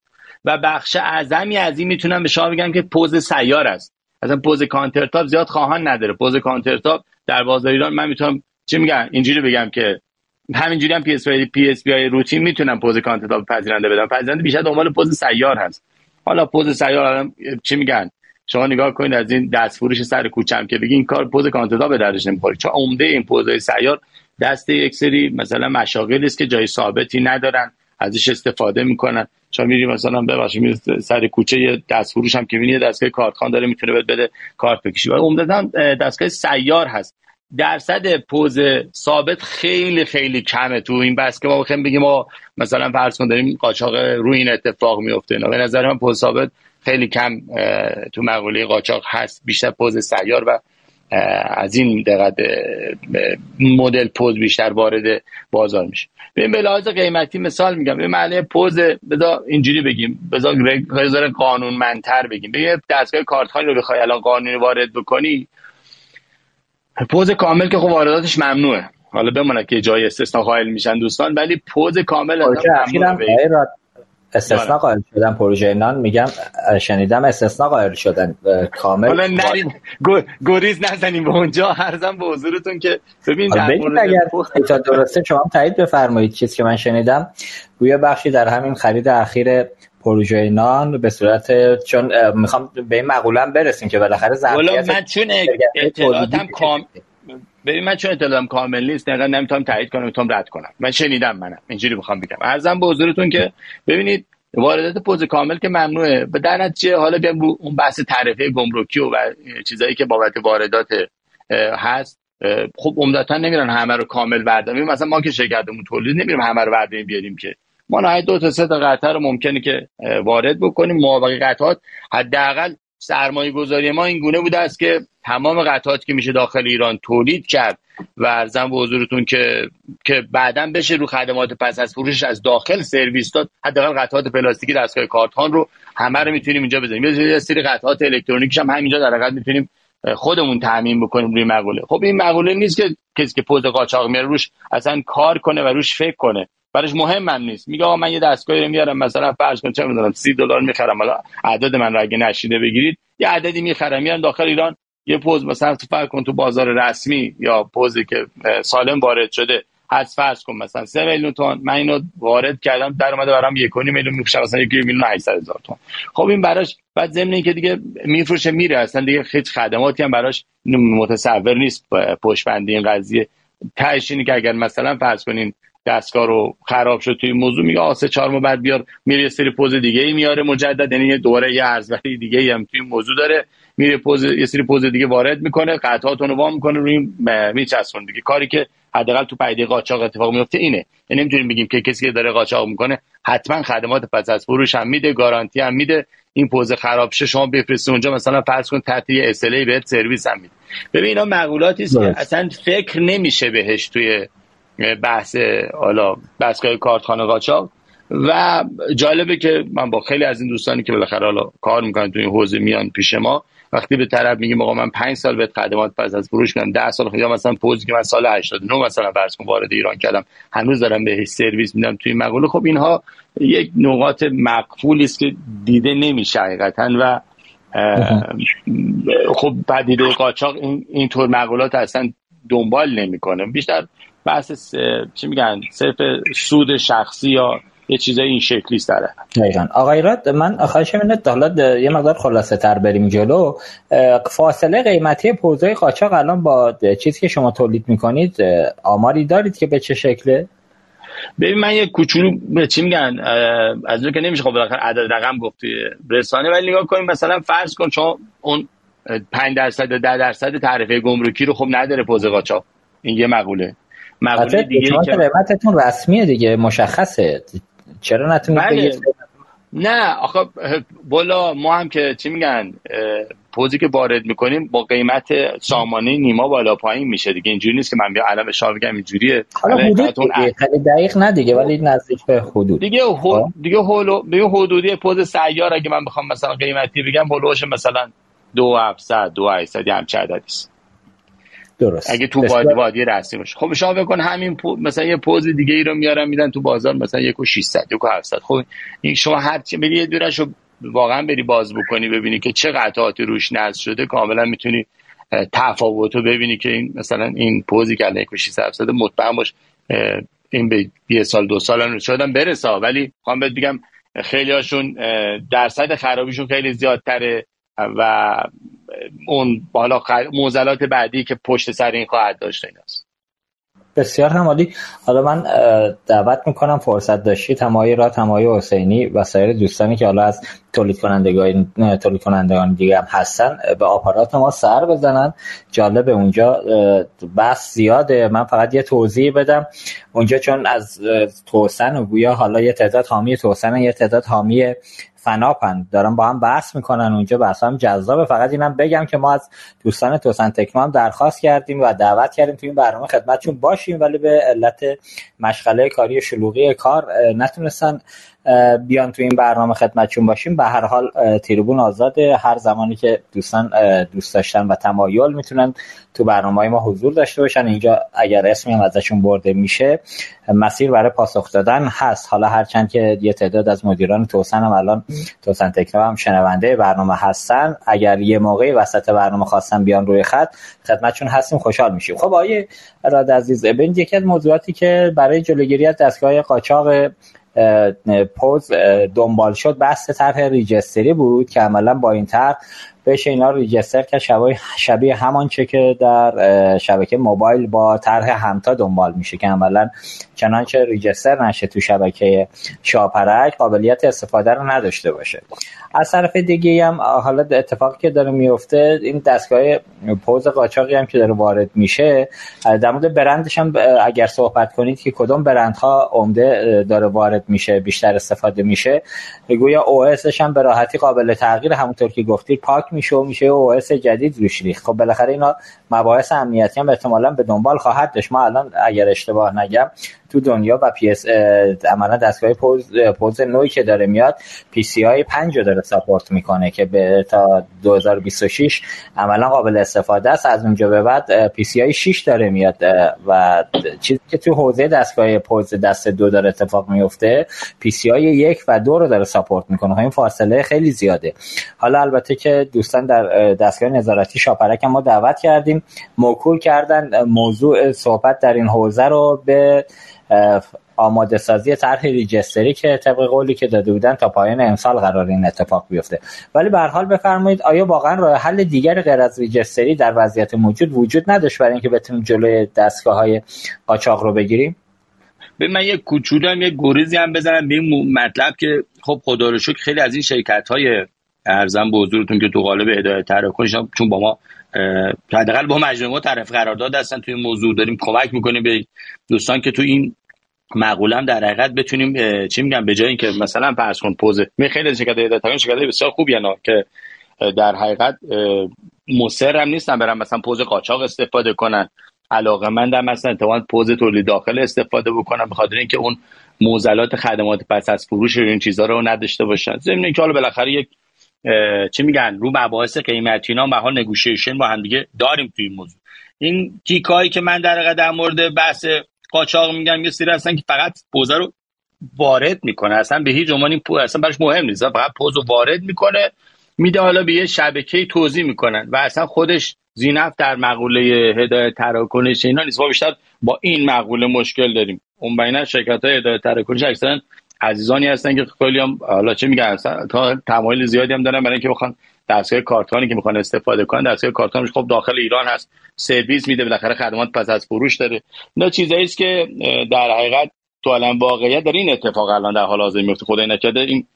و بخش اعظمی از این می‌تونم به شما بگم که پوز سیار است. اصلا پوز کانترتاپ زیاد خواهان نداره. پوز کانترتاپ در بازار ایران من می‌تونم چی میگم؟ اینجوری بگم که همینجوری هم PSP های روتین می‌تونن پوز countertop پذیرنده بدن. پذیرنده بیشتر دنبال پوز سیار هست. حالا پوز سیار الان چی میگن؟ شما نگاه کنید از این دست فروش سر کوچم که بگین کار پوز countertop به دردش نمی‌خوره. چون عمده این پوزهای سیار دست یک سری مثلا مشاغلی است که جای ثابتی ندارن ازش استفاده می‌کنن. چون میری مثلا ببخشید میری سر کوچه یه دست فروش هم که می‌بینی دستگاه کارتخوان داره می‌تونه بده کارت بکشی. و عمدتا دستگاه سیار هست. درصد پوز ثابت خیلی خیلی کمه تو این بس که ما بخوایم بگیم ما مثلا فرض کن داریم قاچاق روی این اتفاق میفته به نظر من پوز ثابت خیلی کم تو مقوله قاچاق هست. بیشتر پوز سیار و از این دقت مدل پوز بیشتر وارد بازار میشه. ببین به لحاظ قیمتی مثال میگم. به معنی پوز بذار اینجوری بگیم. بذار قانون منتر بگیم. به دستگاه کارتخانی رو بخوای الان قانونی وارد بکنی پوز کامل که خب وارداتش ممنوعه. حالا بمونه که جای استثنا قائل میشن دوستان ولی پوز کامل استثنا قائل شدن پروژه نان میگم شنیدم استثنا قائل شدن کامل حالا نریم گریز نزنیم به اونجا هرزم به حضورتون که ببین اگر تا درسته شما تایید بفرمایید چیزی که من شنیدم. گویا بخشی در همین خرید اخیر پروژه نان به صورت چون می‌خوام به این مقوله برسیم که بالاخره ظرفیت من چون اطلاعاتم کام ببین من چون اطلاعم کامل نیست دقیقا نمی‌تونم تایید کنم می‌تونم رد کنم. من شنیدم منم اینجوری می‌خوام بگم. ارزم به حضورتون که ببینید واردات پوز کامل که ممنوعه. به در نتیجه حالا بیام اون بحث تعرفه گمرکی و چیزایی که بابت واردات هست. خب عمدتا نمیرن همه رو کامل برداریم مثلا ما که شرکتمون تولید نمیریم همه رو برداریم بیاریم که ما نهایت دو تا سه تا قطعه رو ممکنه که وارد بکنیم. موافق قطعات. حداقل سرمایه گذاری ما این گونه بوده است که تمام قطعاتی که میشه داخل ایران تولید کرد و ارزم به حضورتون که که بعدا بشه رو خدمات پس از فروش از داخل سرویس داد حداقل قطعات پلاستیکی دستگاه کارتخان رو همه رو می‌تونیم اینجا بزنیم. یه سری قطعات الکترونیکیش هم همینجا در حقیقت می‌تونیم خودمون تعمین بکنیم روی مقوله. خب این مقوله نیست که کسی که پوز قاچاق میاره روش اصلا کار کنه و روش فکر کنه. براش مهم من نیست. میگه آقا من یه دستگاهی رو میارم مثلا فرض کن چه می‌دونم 30 دلار می‌خرم. حالا عدد من رو اگه نشیده بگیرید یه عددی می‌خرم. میارم داخل ایران یه پوز مثلا تو فرض کن تو بازار رسمی یا پوزی که سالم وارد شده هست. فرض کن مثلا 3 میلیون تومان. من اینو وارد کردم در اومده برام 1.5 میلیون میفروشه مثلا 1 میلیون 800 هزار تومان. خب این براش بعد ضمن اینکه دیگه میفروشه میره. اصلا دیگه هیچ خدماتی هم براش متصور نیست. پشت بندی این قضیه. تهش که اگر مثلا فرض کنین دستگاه رو خراب شد توی موضوع میگه آسه چهار ماه بعد بیار میره یه سری پوز دیگه ای میاره مجدد یعنی یه دوره یه ارزوری دیگه ای هم توی موضوع داره میره پوز یه سری پوز دیگه وارد می‌کنه قطعاتون رو وا می‌کنه روی میچسبونه دیگه. کاری که حداقل تو پیده قاچاق اتفاق میفته اینه. یعنی نمی‌تونیم بگیم که کسی که داره قاچاق می‌کنه حتما خدمات پس از فروش هم میده گارانتی هم میده این پوز خراب شه شما بفرستید اونجا مثلا فرض کن تحت یه اسلی بهت سرویس هم میده. ببین اینا مقولاتی است که اصلا فکر نمیشه بهش توی بحث حالا دستگاه کارتخانه قاچاق. و جالبه که من با خیلی از این دوستانی که بالاخره حالا کار می‌کنن تو این حوزه میان پیش ما وقتی به طرف میگیم آقا من 5 سال به خدمات پس از فروش کردم 10 سال یا مثلا پوزی که من سال 89 مثلا فرض کن وارد ایران کردم هنوز دارم به سرویس میدم توی مقوله. خب اینها یک نقاط مقفولی است که دیده نمیشه حقیقتا و خب پدیده قاچاق این اینطور مقولات اصلا دنبال نمی‌کنه. بیشتر بحث چی میگن صرف سود شخصی یا یه چیزای این شکلی داره دقیقا. آقای راد من خواهش منت حالا یه مقدار خلاصه تر بریم جلو. فاصله قیمتی پوزای قاچاق الان با چیزی که شما تولید می‌کنید آماری دارید که به چه شکله؟ ببین من یه کوچولو چی میگن از اون که نمیشه خب بالاخره عدد رقم گفت رسانه ولی نگاه کنیم مثلا فرض کن شما اون 5 درصد 10 درصد تعرفه گمرکی رو خب نداره پوز قاچاق. این یه مقوله. مقوله دیگه که قیمتتون رسمیه دیگه مشخصه. چرا نتونید بله. نه آخه بالا ما هم که چی میگن پوزی که وارد می‌کنیم با قیمت سامانه نیما بالا پایین میشه دیگه. اینجوری نیست که من بیا علم شما بگم اینجوریه. حالا حدود دیگه. خیلی دقیق نه دیگه ولی نزدیک به حدود. دیگه خب. دیگه هولو به حدودی پوز سیار اگه من بخوام مثلا قیمتی بگم هولوش مثلا 2700 2800 هم چه عددی درست. اگه تو وادی وادی رسمی باشه. خب شما بکن همین پو... مثلا یه پوز دیگه ای رو میارن میدن تو بازار مثلا یک و 600 یک و 700 خب این شما هر چی بری یه دورش رو واقعا بری باز بکنی ببینی که چه قطعاتی روش نصب شده. کاملا می‌تونی تفاوت رو ببینی که این مثلا این پوزی که الان یک و 600 مطمئن باش این به یه سال دو سال رو شدن برسه. ولی خواهم بهت بگم خیلی هاشون درصد خرابیشون خیلی زیادتره و اون بالا موزلات بعدی که پشت سر این خواهد داشت این است بسیار همالی حالا من دعوت می‌کنم فرصت داشتید همایی را همایی حسینی و سایر دوستانی که حالا از تولید کنندگان تولید کنندگان دیگه هم هستن به آپارات ما سر بزنن. جالب اونجا بس زیاده. من فقط یه توضیح بدم. اونجا چون از توسن و گویا حالا یه تعداد حامی توسن یه تعداد حامی فناپن. دارن با هم بحث می‌کنن اونجا بحث هم جذابه. فقط اینم بگم که ما از دوستان توسن تکنو هم درخواست کردیم و دعوت کردیم تو این برنامه خدمتشون باشیم. ولی به علت مشغله کاری شلوغی کار نتونستن بیان تو این برنامه خدمتشون باشیم. به هر حال تریبون آزاده. هر زمانی که دوستان دوست داشتن و تمایل می‌تونن تو برنامه های ما حضور داشته باشن. اینجا اگر اسمی هم ازشون برده میشه مسیر برای پاسخ دادن هست. حالا هرچند که یه تعداد از مدیران توسن هم الان توسن تکنو هم شنونده برنامه هستن. اگر یه موقعی وسط برنامه خواستن بیان روی خط خدمتشون هستیم. خوشحال میشیم. خب آیه راد عزیز ابن یکی از موضوعاتی که برای جلوگیری از دستگاه قاچاق پوز دنبال شد. بحث طرح ریجستری بود که عملا با این طرح بشه اینا ریجستر که شبیه, همان چه که در شبکه موبایل با طرح همتا دنبال میشه که عملا چنانچه ریجستر نشه تو شبکه شاپرک قابلیت استفاده رو نداشته باشه. از طرف دیگه هم حالا اتفاقی که داره میفته این دستگاه پوز قاچاقی هم که داره وارد میشه در مورد برندش هم اگر صحبت کنید که کدوم برندها عمده داره وارد میشه بیشتر استفاده میشه گویا او هم به راحتی قابل تغییر همونطور که گفتید پاک میشه و میشه او جدید روش ریخت. خب بالاخره اینا مباحث امنیتی هم احتمالا به دنبال خواهد داشت. ما الان اگر اشتباه نگم تو دنیا و پی اس عملا دستگاه پوز پوز نوعی که داره میاد پی سی های 5 رو داره ساپورت می‌کنه که به تا 2026 عملا قابل استفاده است. از اونجا به بعد PCI 6 داره میاد و چیزی که تو حوزه دستگاه پوز دست دو داره اتفاق میفته PCI یک و دو رو داره support می‌کنه. این فاصله خیلی زیاده. حالا البته که دوستان در دستگاه نظارتی شاپرک ما دعوت کردیم. موکول کردن موضوع صحبت در این حوزه رو به آماده سازی طرح ریجستری که طبق قولی که داده بودن تا پایان امسال قرار این اتفاق بیفته. ولی به حال بفرمایید آیا واقعا راه حل دیگر غیر از ریجستری در وضعیت موجود وجود نداشت برای اینکه بتونیم جلوی دستگاه های قاچاق رو بگیریم؟ به من یه کوچولو هم یه گریزی هم بزنم به این مطلب که خب خدا رو خیلی از این شرکت های ارزم به حضورتون که تو قالب هدایت تراکنش چون با ما حداقل با مجموعه طرف قرارداد هستن توی موضوع داریم کمک می‌کنیم به دوستان که تو این هم در حقیقت بتونیم چی میگم به جای اینکه مثلا فرض کن پوز می خیلی شرکت هدایت شرکت بسیار خوبی نه که در حقیقت مصر هم نیستن برن مثلا پوز قاچاق استفاده کنن. علاقه مندم مثلا اتفاقا پوز تولید داخل استفاده بکنن به خاطر اینکه اون موزلات خدمات پس از فروش این چیزها رو نداشته باشن. ضمن که حالا بالاخره یک چی میگن؟ رو مباحث قیمتی اینا به حال نگوشیشن با هم دیگه داریم توی این موضوع. این کیکایی که من در در مورد بحث قاچاق میگم یه سری هستن که فقط پوزه رو وارد می‌کنه. اصلا به هیچ عنوان این اصلا براش مهم نیست. فقط پوز رو وارد می‌کنه میده حالا به یه شبکه توضیح می‌کنن. و اصلا خودش زینف در مقوله هدایت تراکنش اینا نیست. بیشتر با این مقوله مشکل داریم. اون بین شرکت های هدایت تراکنش اکثرا عزیزانی هستن که خیلی هم حالا چه میگن تا تمایل زیادی هم دارن برای اینکه بخوان دستگاه کارتانی که می‌خوان استفاده کنن دستگاه کارتانش خب داخل ایران هست. سرویس میده بالاخره خدمات پس از فروش داره. اینا چیزایی است که در حقیقت تو الان واقعیت در این اتفاق الان در حال حاضر میفته. خدای نکرده این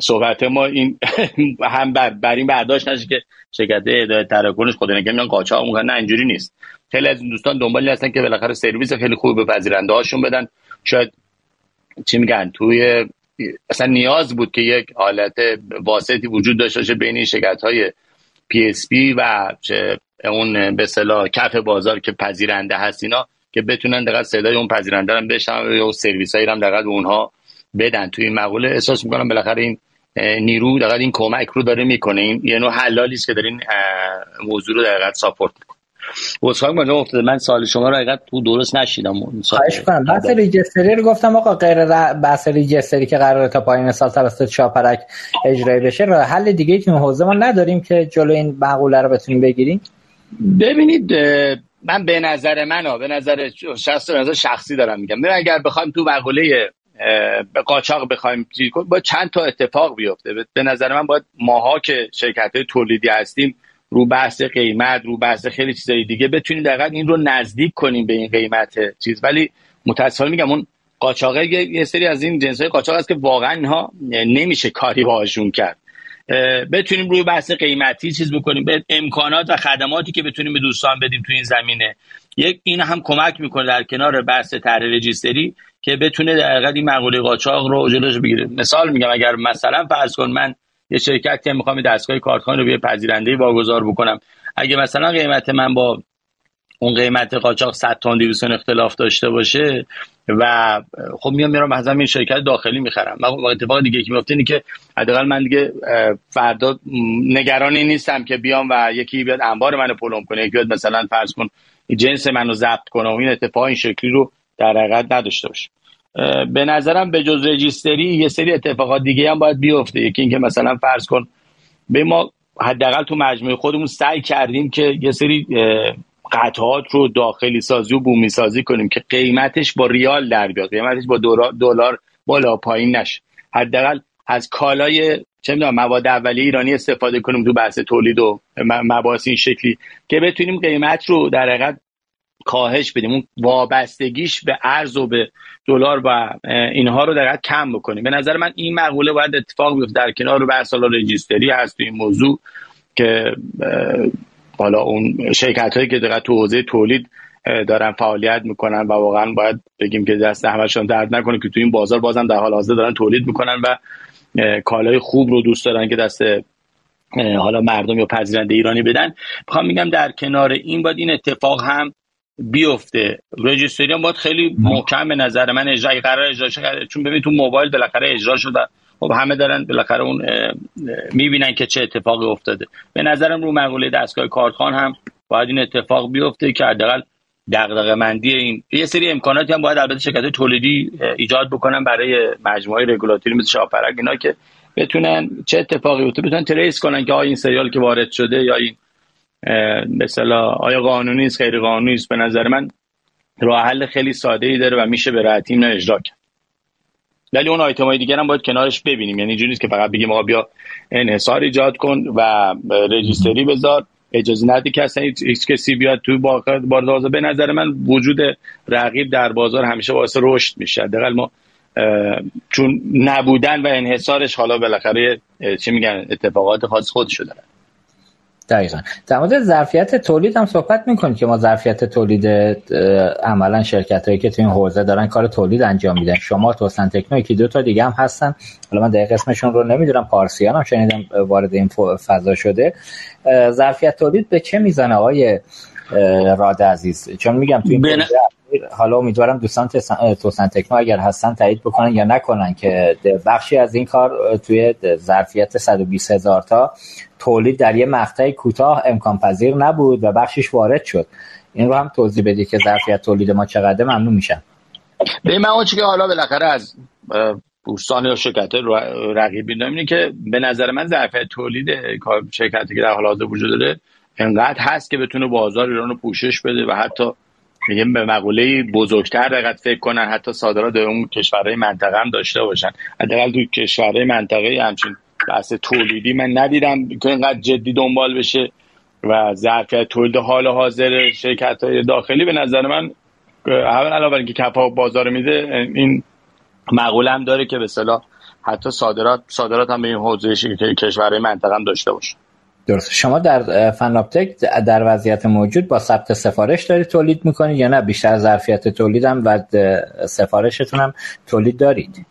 صحبت ما این هم بر, بر این برداشت نشه که شرکت هدایت تراکنش خدای نکرده میان قاچاق می‌کنن نه اینجوری نیست. خیلی از دوستان دنبالی هستن که بالاخره سرویس خیلی خوب به پذیرنده هاشون بدن. شاید چی میگن توی اصلا نیاز بود که یک حالت واسطی وجود داشته باشه بین شرکت های PSP و اون به صلاح کف بازار که پذیرنده هست اینا که بتونن دقیقا صدای اون پذیرنده هم بشن و سرویس هایی هم دقیقا به اونها بدن. توی این مقوله احساس می‌کنم بالاخره این نیرو دقیقا این کمک رو داره می‌کنه. این یه نوع حلالی است که در این موضوع رو دقیقا ساپورت عذرخواهی کجا افتاده من سال شما رو حقیقت تو درست نشیدم. خواهش کنم بحث ریجستری رو گفتم آقا غیر بحث ریجستری که قراره تا پایین سال توسط شاپرک اجرایی بشه راه حل دیگه که حوزه ما نداریم که جلو این مقوله رو بتونیم بگیریم. ببینید من به نظر من به نظر شخص نظر شخصی دارم میگم. ببین اگر بخوایم تو مقوله به قاچاق بخوایم با چند تا اتفاق بیفته. به نظر من باید ماها که شرکت تولیدی هستیم رو بحث قیمت رو بحث خیلی چیزای دیگه بتونیم دقیقا این رو نزدیک کنیم به این قیمت چیز. ولی متاسفانه میگم اون قاچاقه یه سری از این جنس های قاچاق هست که واقعا اینها نمیشه کاری باهاشون کرد. بتونیم روی بحث قیمتی چیز بکنیم. به امکانات و خدماتی که بتونیم به دوستان بدیم تو این زمینه. یک این هم کمک می‌کنه در کنار بحث طرح رجیستری که بتونه در این مقوله قاچاق رو جلوش بگیره. مثال میگم اگر مثلا فرض کن من یه شرکتی می‌خوام دستگاه کارتخانه رو به پذیرنده واگذار بکنم. اگه مثلا قیمت من با اون قیمت قاچاق 100 تا 200 اختلاف داشته باشه و خب میام میرم مثلا این شرکت داخلی می‌خرم. من اتفاق دیگه که میفته اینه که حداقل من دیگه فردا نگرانی نیستم که بیام و یکی بیاد انبار منو پلم کنه یکی بیاد مثلا فرض کن جنس منو ضبط کنه و این اتفاق این شکلی رو در حقیقت نداشته باشه. به نظرم به جز رجیستری یه سری اتفاقات دیگه هم باید بیفته. یکی اینکه مثلا فرض کن به ما حداقل تو مجموعه خودمون سعی کردیم که یه سری قطعات رو داخلی سازی و بومی سازی کنیم که قیمتش با ریال در بیاد قیمتش با دلار بالا پایین نشه. حداقل از کالای چه می‌دونم مواد اولیه ایرانی استفاده کنیم تو بحث تولید و مباحث این شکلی که بتونیم قیمت رو در حقیقت کاهش بدیم. اون وابستگیش به ارز و به دلار و اینها رو در کم بکنیم. به نظر من این مقوله باید اتفاق بیفته. در کنار بحث رجیستری هست این موضوع که حالا اون شرکت هایی که دقیقا تو حوزه تولید دارن فعالیت می‌کنن و واقعا باید بگیم که دست همشون درد نکنه که تو این بازار بازم در حال حاضر دارن تولید می‌کنن و کالای خوب رو دوست دارن که دست حالا مردم یا پذیرنده ایرانی بدن. می‌خوام میگم در کنار این باید این اتفاق هم بیفته. رجیستری هم باید خیلی محکم به نظر من اجرا قرار اجرا چون ببین تو موبایل بالاخره اجرا شده. خب همه دارن بالاخره اون می‌بینن که چه اتفاقی افتاده. به نظرم رو مقوله دستگاه کارتخان هم باید این اتفاق بیفته که حداقل دغدغه مندی این یه سری امکاناتی هم باید البته شرکت تولیدی ایجاد بکنن برای مجموعه رگولاتوری مثل شاپرک اینا که بتونن چه اتفاقی بیفته بتونن تریس کنن که این سریال که وارد شده یا این مثلا آیا قانونی است غیر قانونی است به نظر من راه حل خیلی ساده ای داره و میشه به راحتی اینو اجرا کرد. ولی اون آیتم های دیگر هم باید کنارش ببینیم. یعنی اینجوری که فقط بگیم آقا بیا انحصار ایجاد کن و رجیستری بذار. اجازه ندی که اصلا هیچ کسی بیاد تو بازار به نظر من وجود رقیب در بازار همیشه باعث رشد میشه. حداقل ما چون نبودن و انحصارش حالا بالاخره چی میگن اتفاقات خاص خودشو داره دقیقا. در مورد ظرفیت تولید هم صحبت می‌کنیم که ما ظرفیت تولید عملا شرکت هایی که تو این حوزه دارن کار تولید انجام میدن. شما توسن تکنو یکی دو تا دیگه هم هستن. حالا من دقیق اسمشون رو نمی‌دونم. پارسیان هم شنیدم وارد این فضا شده. ظرفیت تولید به چه می‌زنه آقای راد عزیز. چون میگم تو این بین... حالا امیدوارم دوستان توسن تکنو اگر هستن تایید بکنن یا نکنن که بخشی از این کار توی ظرفیت 120 هزار تا تولید در یه مقطع کوتاه امکان پذیر نبود و بخشش وارد شد. این رو هم توضیح بدی که ظرفیت تولید ما چقدر ممنون میشم. به من که حالا بالاخره از دوستان یا شرکت رقیبی اینه که به نظر من ظرفیت تولید شرکتی که در حال حاضر وجود داره انقدر هست که بتونه بازار ایران رو پوشش بده و حتی میگم به مقوله بزرگتر دقت فکر کنن حتی صادرات اون کشورهای منطقه هم داشته باشن. حداقل تو کشورهای منطقه همچین بحث تولیدی من ندیدم که اینقدر جدی دنبال بشه و ظرفیت تولید حال حاضر شرکت های داخلی به نظر من اول علاوه اینکه کفا بازار میده این مقوله هم داره که به صلاح حتی صادرات صادرات هم به این حوزه کشورهای منطقه هم داشته باشه. درست. شما در فناپتک در وضعیت موجود با ثبت سفارش دارید تولید می‌کنید یا نه؟ بیشتر ظرفیت تولید هم و سفارشتون هم تولید دارید؟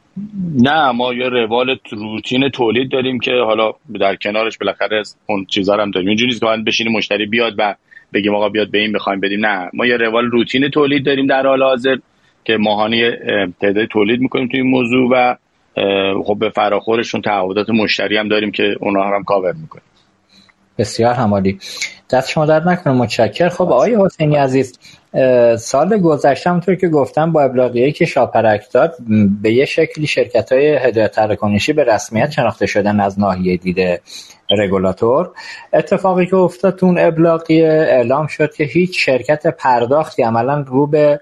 نه ما یه روال روتین تولید داریم که حالا در کنارش بالاخره اون چیزا هم داریم. اینجوری نیست که بشینیم مشتری بیاد و بگیم آقا بیاد به این بخوایم بدیم. نه ما یه روال روتین تولید داریم در حال حاضر که ماهانه تعداد تولید می‌کنیم توی این موضوع و خب به فراخورشون تعهدات مشتری هم داریم که اونها هم کاور می‌کنیم. بسیار همالی دست شما در نکنه متشکر خب آقای حسینی عزیز سال گذشته همونطور که گفتم با ابلاغیه که شاپرک داد به یه شکلی شرکت های هدایت تراکنشی به رسمیت شناخته شدن از ناحیه دیده رگولاتور. اتفاقی که افتاد اون ابلاغیه اعلام شد که هیچ شرکت پرداختی عملا رو به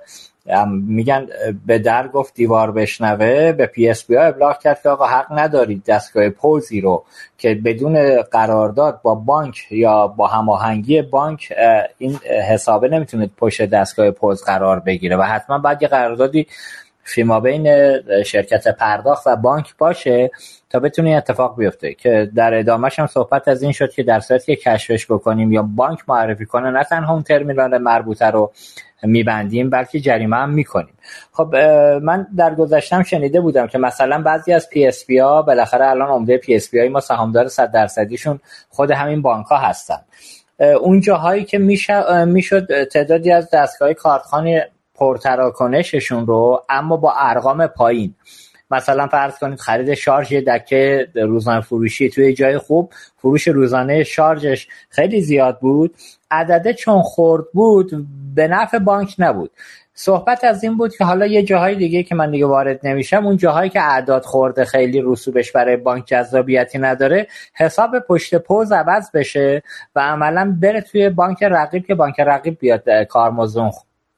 میگن به در گفت دیوار بشنوه به PSP ابلاغ کرد که آقا حق ندارید دستگاه پوزی رو که بدون قرارداد با بانک یا با هماهنگی بانک این حسابه نمی‌تونه پشت دستگاه پوز قرار بگیره و حتما باید یه قراردادی فیما بین شرکت پرداخت و بانک باشه تا بتونه اتفاق بیفته. که در ادامهش هم صحبت از این شد که در صورتی که کشفش بکنیم یا بانک معرفی کنه نه تنها اون ترمینال مربوطه رو میبندیم بلکه جریمه هم می‌کنیم. خب من در گذشتم شنیده بودم که مثلا بعضی از PSP ها بالاخره الان عمده PSP های ما سهامدار 100 درصدیشون خود همین بانک ها هستن اون جاهایی که می‌شد تعدادی از دستگاه کارتخانه پرتراکنششون رو اما با ارقام پایین. مثلا فرض کنید خرید شارژ دکه روزانه فروشی توی جای خوب فروش روزانه شارژش خیلی زیاد بود. عدده چون خورد بود به نفع بانک نبود. صحبت از این بود که حالا یه جاهای دیگه که من دیگه وارد نمیشم اون جاهایی که اعداد خورده خیلی رسوبش برای بانک جذابیتی نداره حساب پشت پوز عوض بشه و عملا بره توی بانک رقیب که بانک رقیب بیاد کارمزد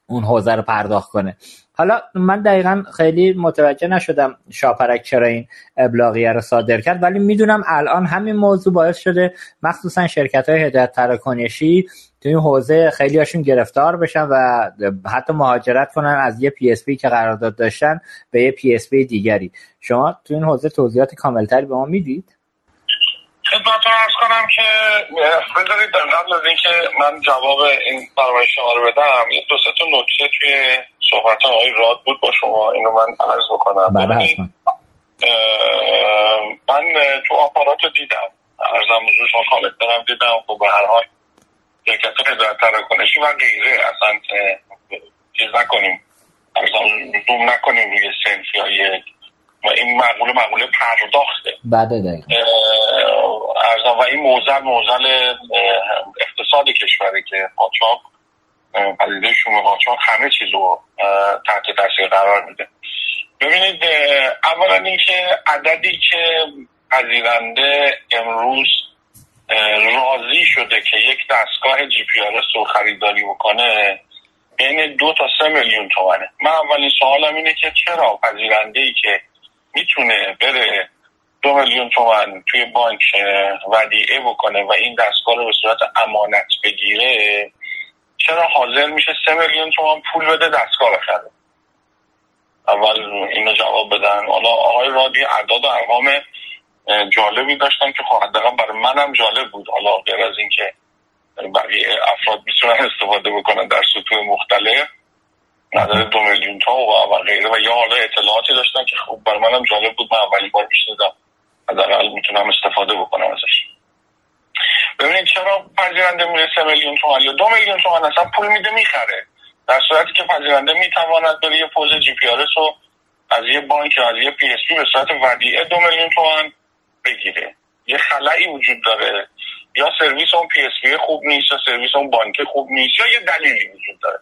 اون حوزه رو پرداخت کنه. حالا من دقیقا خیلی متوجه نشدم شاپرک چرا این ابلاغیه رو صادر کرد ولی می‌دونم الان همین موضوع باعث شده مخصوصا شرکت های هدایت تراکنشی تو این حوزه خیلی هاشون گرفتار بشن و حتی مهاجرت کنن از یه PSP که قرارداد داشتن به یه PSP دیگری. شما تو این حوزه توضیحات کاملتری به ما می‌دید؟ خدمتتون ارز کنم که بذارید در قبل از اینکه من جواب این برنامه شما رو بدم یه دو تا نکته توی صحبت آقای راد بود با شما اینو من عرض بکنم. بله من تو آپارات رو دیدم ارزم حضور شما کامل دارم دیدم خب به هر حال شرکت هدایت تراکنشی و غیره اصلا چیز نکنیم ارزم دوم نکنیم روی سنفی های این معمول معمول پرداخته بله ارزم و این موزل موزل اقتصاد کشوری که قاچاق پدیده شوم قاچاق همه چیز رو تحت تاثیر قرار میده. ببینید اولا اینکه عددی که پذیرنده امروز راضی شده که یک دستگاه جی پی آر رو خریداری بکنه بین دو تا سه میلیون تومنه. من اولین سوالم اینه که چرا پذیرنده ای که می‌تونه بره دو میلیون تومن توی بانک ودیعه بکنه و این دستگاه رو به صورت امانت بگیره چرا حاضر میشه سه میلیون تومن پول بده دستگاه بخره؟ اول اینو جواب بدن. حالا آقای رادی اعداد و ارقام جالبی داشتن که خب حداقل برای منم جالب بود. حالا غیر از اینکه بقیه افراد می‌تونن استفاده بکنن در سطوح مختلف. نظر دو میلیون تا و, غیره. و یا حالا اطلاعاتی داشتن که خب برای منم جالب بود. من اولین بار میشنیدم. حداقل می‌تونم استفاده بکنم ازش. ببینید چرا پذیرنده میره سه میلیون تومن یا دو میلیون تومن اصلا پول میده می‌خره. در صورتی که پذیرنده می‌تواند بره یه پوز GPRS رو از یه بانک یا از یه PSP به صورت ودیعه دو میلیون تومن بگیره. یه خلایی وجود داره. یا سرویس اون PSP خوب نیست یا سرویس اون بانک خوب نیست یا یه دلیلی وجود داره.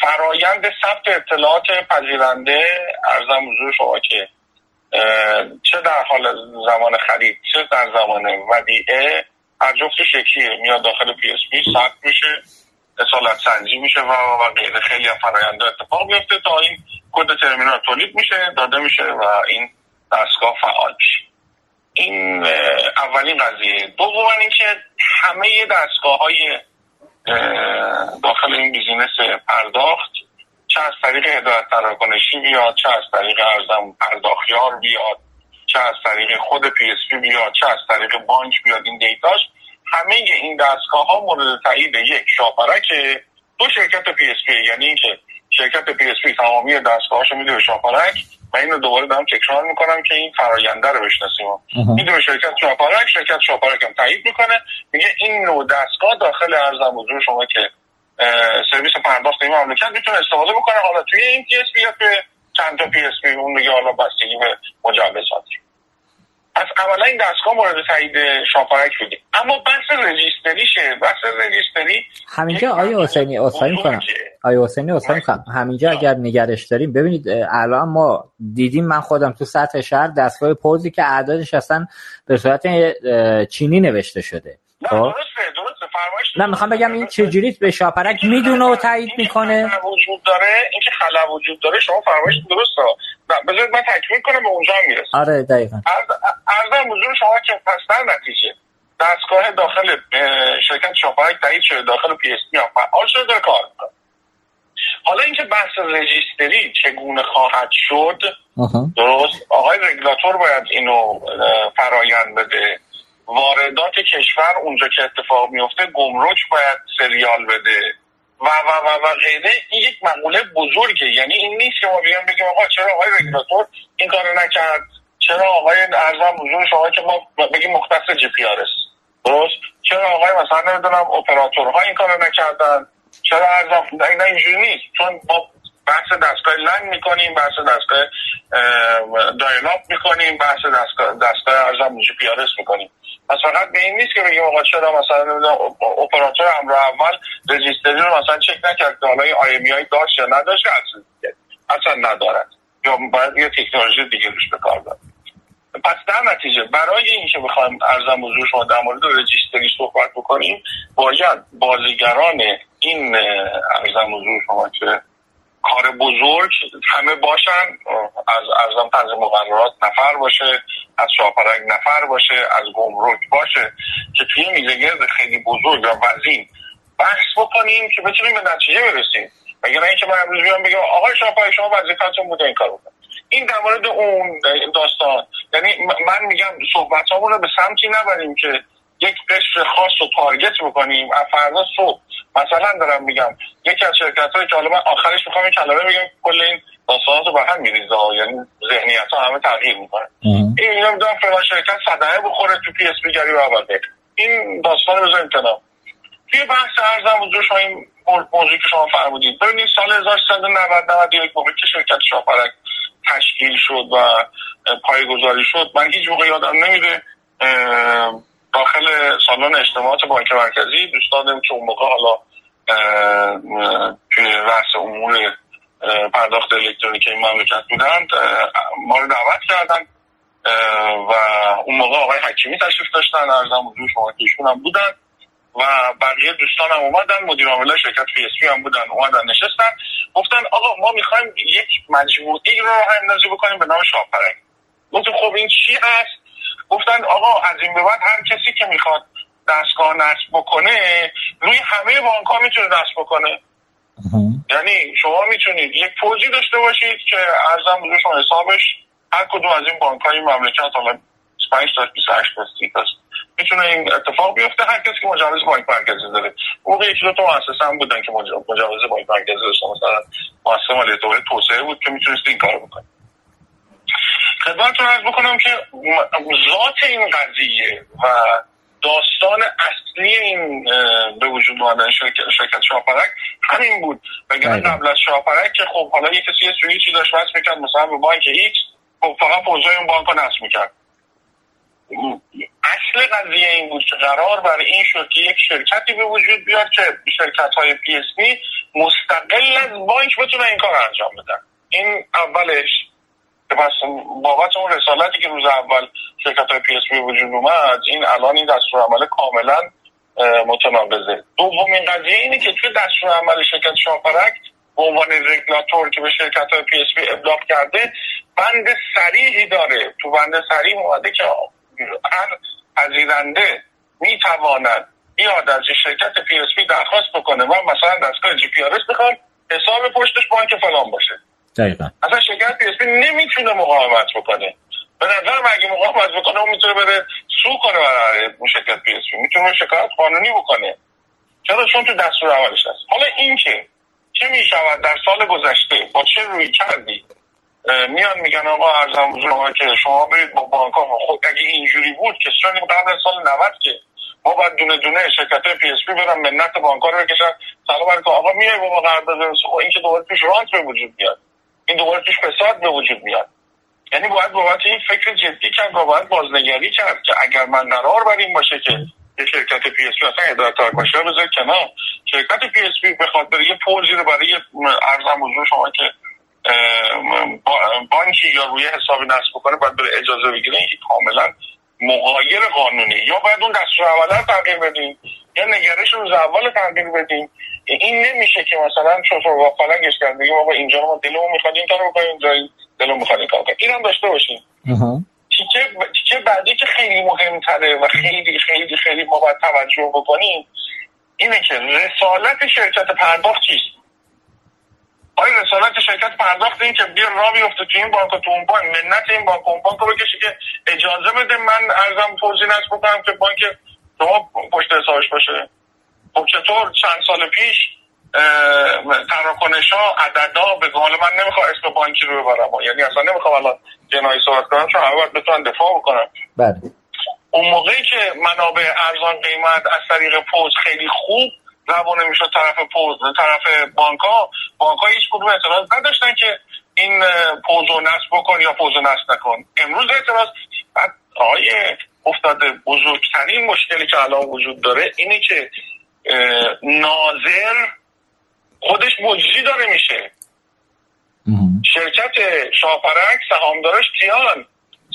فرایند ثبت اطلاعات پذیرنده عرضم حضور شما که چه در حال زمان خرید چه در زمان ودیعه هر جفتش یکیه میاد داخل PSP ثبت میشه اصالت سنجی میشه و و غیره. خیلی فرایند اتفاق میفته تا این کد ترمینال تولید میشه داده میشه و این دستگاه فعال میشه. این اولین قضیه. دوم اینکه همه دستگاه های داخل این business پرداخت چه از طریق هدایت تراکنشی بیاد چه از طریق عرضم پرداختیار بیاد چه از طریق خود PSP بیاد چه از طریق بانک بیاد. این data ش همه این دستگاه ها مورد تایید یک شاپرک دو شرکت PSP یعنی اینکه شرکت PSP تمامی دستگاهاشو میده به شاپرک من اینو دوباره دارم تکرار می‌کنم که این فراینده رو بشناسیم. می‌دونه شرکت شاپرک شرکت شاپرک هم تایید می‌کنه. میگه این نوع دستگاه داخل عرضم حضور شما که سرویس پرداخت این مملکت می‌تونه استفاده بکنه. حالا توی این PSP یا توی چند تا PSP اون میگه حالا بستگی به مجوزات. از اولا این دستگاه مورد تایید شاپرک بودیم. اما بحث رجیستریشه. بحث رجیستری همینجا آیا حسینی اصلاحی کنم آیا حسینی اصلاحی کنم همینجا اگر نگرش داریم ببینید الان ما دیدیم من خودم تو سطح شهر دستگاه پوزی که اعدادش اصلا به صورت چینی نوشته شده. خب؟ نه می‌خوام بگم این چجوری به شاپرک می‌دونه و تایید می‌کنه؟ وجود داره اینکه خلا وجود داره شما فرمایش درسته. بذارید من تکمیل کنم به اونجا می‌رسم. آره دقیقاً. عرضم حضور شما که پس در نتیجه دستگاه داخل شرکت شاپرک تایید شده داخل PSP فعال شده داره کار می‌کنه. حالا اینکه بحث رجیستری چگونه خواهد شد درست. آقای رگولاتور باید اینو فرایند بده. واردات کشور اونجا که اتفاق میفته گمرک باید سریال بده. و و و و غیره. این یک مقوله بزرگه. یعنی این نیست که ما بیان بگیم آقا چرا آقای رگولاتور این کارو نکرد؟ چرا آقای عرضم حضور شما که ما بگیم مختص GPRS درست؟ چرا آقای مثلا نمی‌دونم اپراتورها این کارو نکردن؟ چرا عرضم نه اینجوری نیست. چون ما بحث دستگاه LAN می‌کنیم بحث دستگاه dial-up می‌کنیم بحث دستگاه دستگاه ارزم جی پی می‌کنیم. پس فقط به این نیست که بگیم آقا چرا مثلا اپراتور همراه اول رجیستری رو مثلا چک نکرد که حالا IMEI داشت یا نداشت اصلا ندارد. یا باید یه تکنولوژی دیگه روش به کار پس در نتیجه برای اینکه بخوایم ارزم حضور شما در مورد رجیستری صحبت بکنیم باید بازیگران این ارزم حضور شما که کار بزرگ همه باشن. از ارزم تنظیم مقررات نفر باشه از شاپرنگ نفر باشه از گمرک باشه که توی میزه خیلی بزرگ و وزین بحث بکنیم که بتونیم به نتیجه برسیم. مگر اینکه من امروز بیام بگم آقای شاپرک شما وظیفتون بوده این کار بکنید. این در مورد اون داستان یعنی من میگم صحبت رو به سمتی نبریم که یک قشر خاص رو target بکنیم. از فردا صبح مثلا دارم میگم یکی از شرکت هایی که حالا من آخرش می‌خوام این کلمه بگم کل این داستانات رو به هم میریزه یعنی ذهنیت ها همه تغییر می‌کنه. این نمی‌دونم فلان شرکت صدقه بخوره تو PSP گری و این داستان رو بذاریم کنار. توی بحث ارزم حضور شما این موضوعی که شما فرمودید ببینید سال 1390 91 موقعی که شرکت شاپرک تشکیل شد و پایگذاری شد من هیچ موقع یادم نمیده داخل سالن اجتماعات بانک مرکزی. دوستانم که اون موقع حالا توی رأس امور پرداخت الکترونیکی این مملکت بودند ما رو دعوت کردن و اون موقع آقای حکیمی تشریف داشتن ارزم حضور شما که هم بودن و بقیه دوستان هم اومدن مدیر عامل شرکت پی هم بودن اومدن نشستن. گفتن آقا ما می‌خوایم یک مجموعی رو اندازی بکنیم به نام شاپرنگ گفتم خب این چی هست؟ گفتن آقا از این به بعد هر کسی که می‌خواد دستگاه نصب بکنه روی همه بانک ها می‌تونه نصب بکنه. یعنی شما می‌تونید یک پوزی داشته باشید که ارزم بزرگ شما حسابش هر کدوم از این بانک های مملکت حالا 5 تا 28 تا هست می‌تونه این اتفاق بیفته. هر کسی که مجوز بانک مرکزی داره. موقع یکی دو تا مؤسسه هم بودن که مجوز بانک مرکزی داشتن. مثلا مؤسسه مالیات توسعه بود که می‌تونست این کارو بکنه. خدمتتون عرض بکنم که ذات این قضیه و داستان اصلی این به وجود آمدن شرکت, شرکت شاپرک همین بود. وگرنه بله. قبل از شاپرک که خب حالا یه کسی یه سوییچی داشت وصل می‌کرد مثلا به بانک X خب فقط پوزای اون بانک رو نصب می‌کرد. اصل قضیه این بود که قرار برای این شد که یک شرکتی به وجود بیاد که شرکت های PSP مستقل از بانک بتونه این کار انجام بدن. این اولش. پس بابت اون رسالتی که روز اول شرکت های PSP وجود اومد این الان این دستور عمل کاملا متناقضه. دومین قضیه اینه که توی دستور عمل شرکت شاپرک به عنوان رگلاتور که به شرکت های PSP ابلاغ کرده بند صریحی داره. تو بند صریح اومده که هر پذیرنده می‌تواند بیاد از شرکت PSP درخواست بکنه. و مثلا دستگاه GPRS بخواد حساب پشتش بانک فلان باشه. دقیقا. اصلا شرکت PSP نمی‌تونه مقاومت بکنه. به نظر اگه مقاومت بکنه اون می‌تونه بره sue کنه برای شرکت PSP می‌تونه شکایت قانونی بکنه. چرا؟ چون تو دستور اولش هست. حالا این که چه می‌شود در سال گذشته؟ با چه رویکردی؟ میان میگن آقا عرضم حضور که شما برید با بانک ها خب اگه اینجوری بود که چون قبل سال 90 که ما باید دونه دونه شرکت های PSP برن منت بانک ها رو بکشن. سلام علیکم آقا میای با ما قرارداد خب این که دوباره توش رانت به وجود میاد این دوباره توش فساد به وجود میاد. یعنی باید بابت این فکر جدی کرد و باید بازنگری کرد که اگر من قرار بر این باشه که یه شرکت PSP اصلا اداره باشه بذار کنار. شرکت PSP بخواد بره یه پوزی رو برای عرضم حضور شما که بانکی یا روی حساب نصب بکنه باید بره اجازه بگیره. این کاملا مغایر قانونی. یا باید اون دستور اوله تغییر بدیم یا نگرش روز اول تغییر بدیم. این نمیشه که مثلا با فلنگش کرد بگیم آقا اینجا ما دلمون می‌خواد این کارو بکنیم اینجا دلمون می‌خواد این کارو کنیم این هم داشته باشیم. تیکه بعدی که خیلی مهمتره و خیلی خیلی خیلی ما باید توجه بکنیم اینه که رسالت شرکت پرداخت چیست؟ آیا رسالت شرکت پرداخت این که بیا را بیفته تو این بانک تو اون بانک منت این بانک اون بانک رو بکشی که اجازه بده من ارزم توضیح نصب بکنم که بانک شما پشت حسابش باشه. خب چطور؟ چند سال پیش تراکنش ها عددا به قول من نمی‌خوام اسم بانکی رو ببرم. یعنی اصلا نمی‌خوام الان جنایی صحبت کنم چون همه باید بتونن دفاع بکنم بله. اون موقعی که منابع ارزان قیمت از طریق پوز خیلی خوب روانه می‌شد طرف پوز طرف بانک ها بانک ها هیچ کدوم اعتراض نداشتن که این پوز رو نصب بکن یا پوز رو نصب نکن. امروز اعتراض آقای افتاده بزرگترین مشکلی که الان وجود داره اینه که ناظر خودش مجری داره میشه. شرکت شاپرک سهامدارش کیان.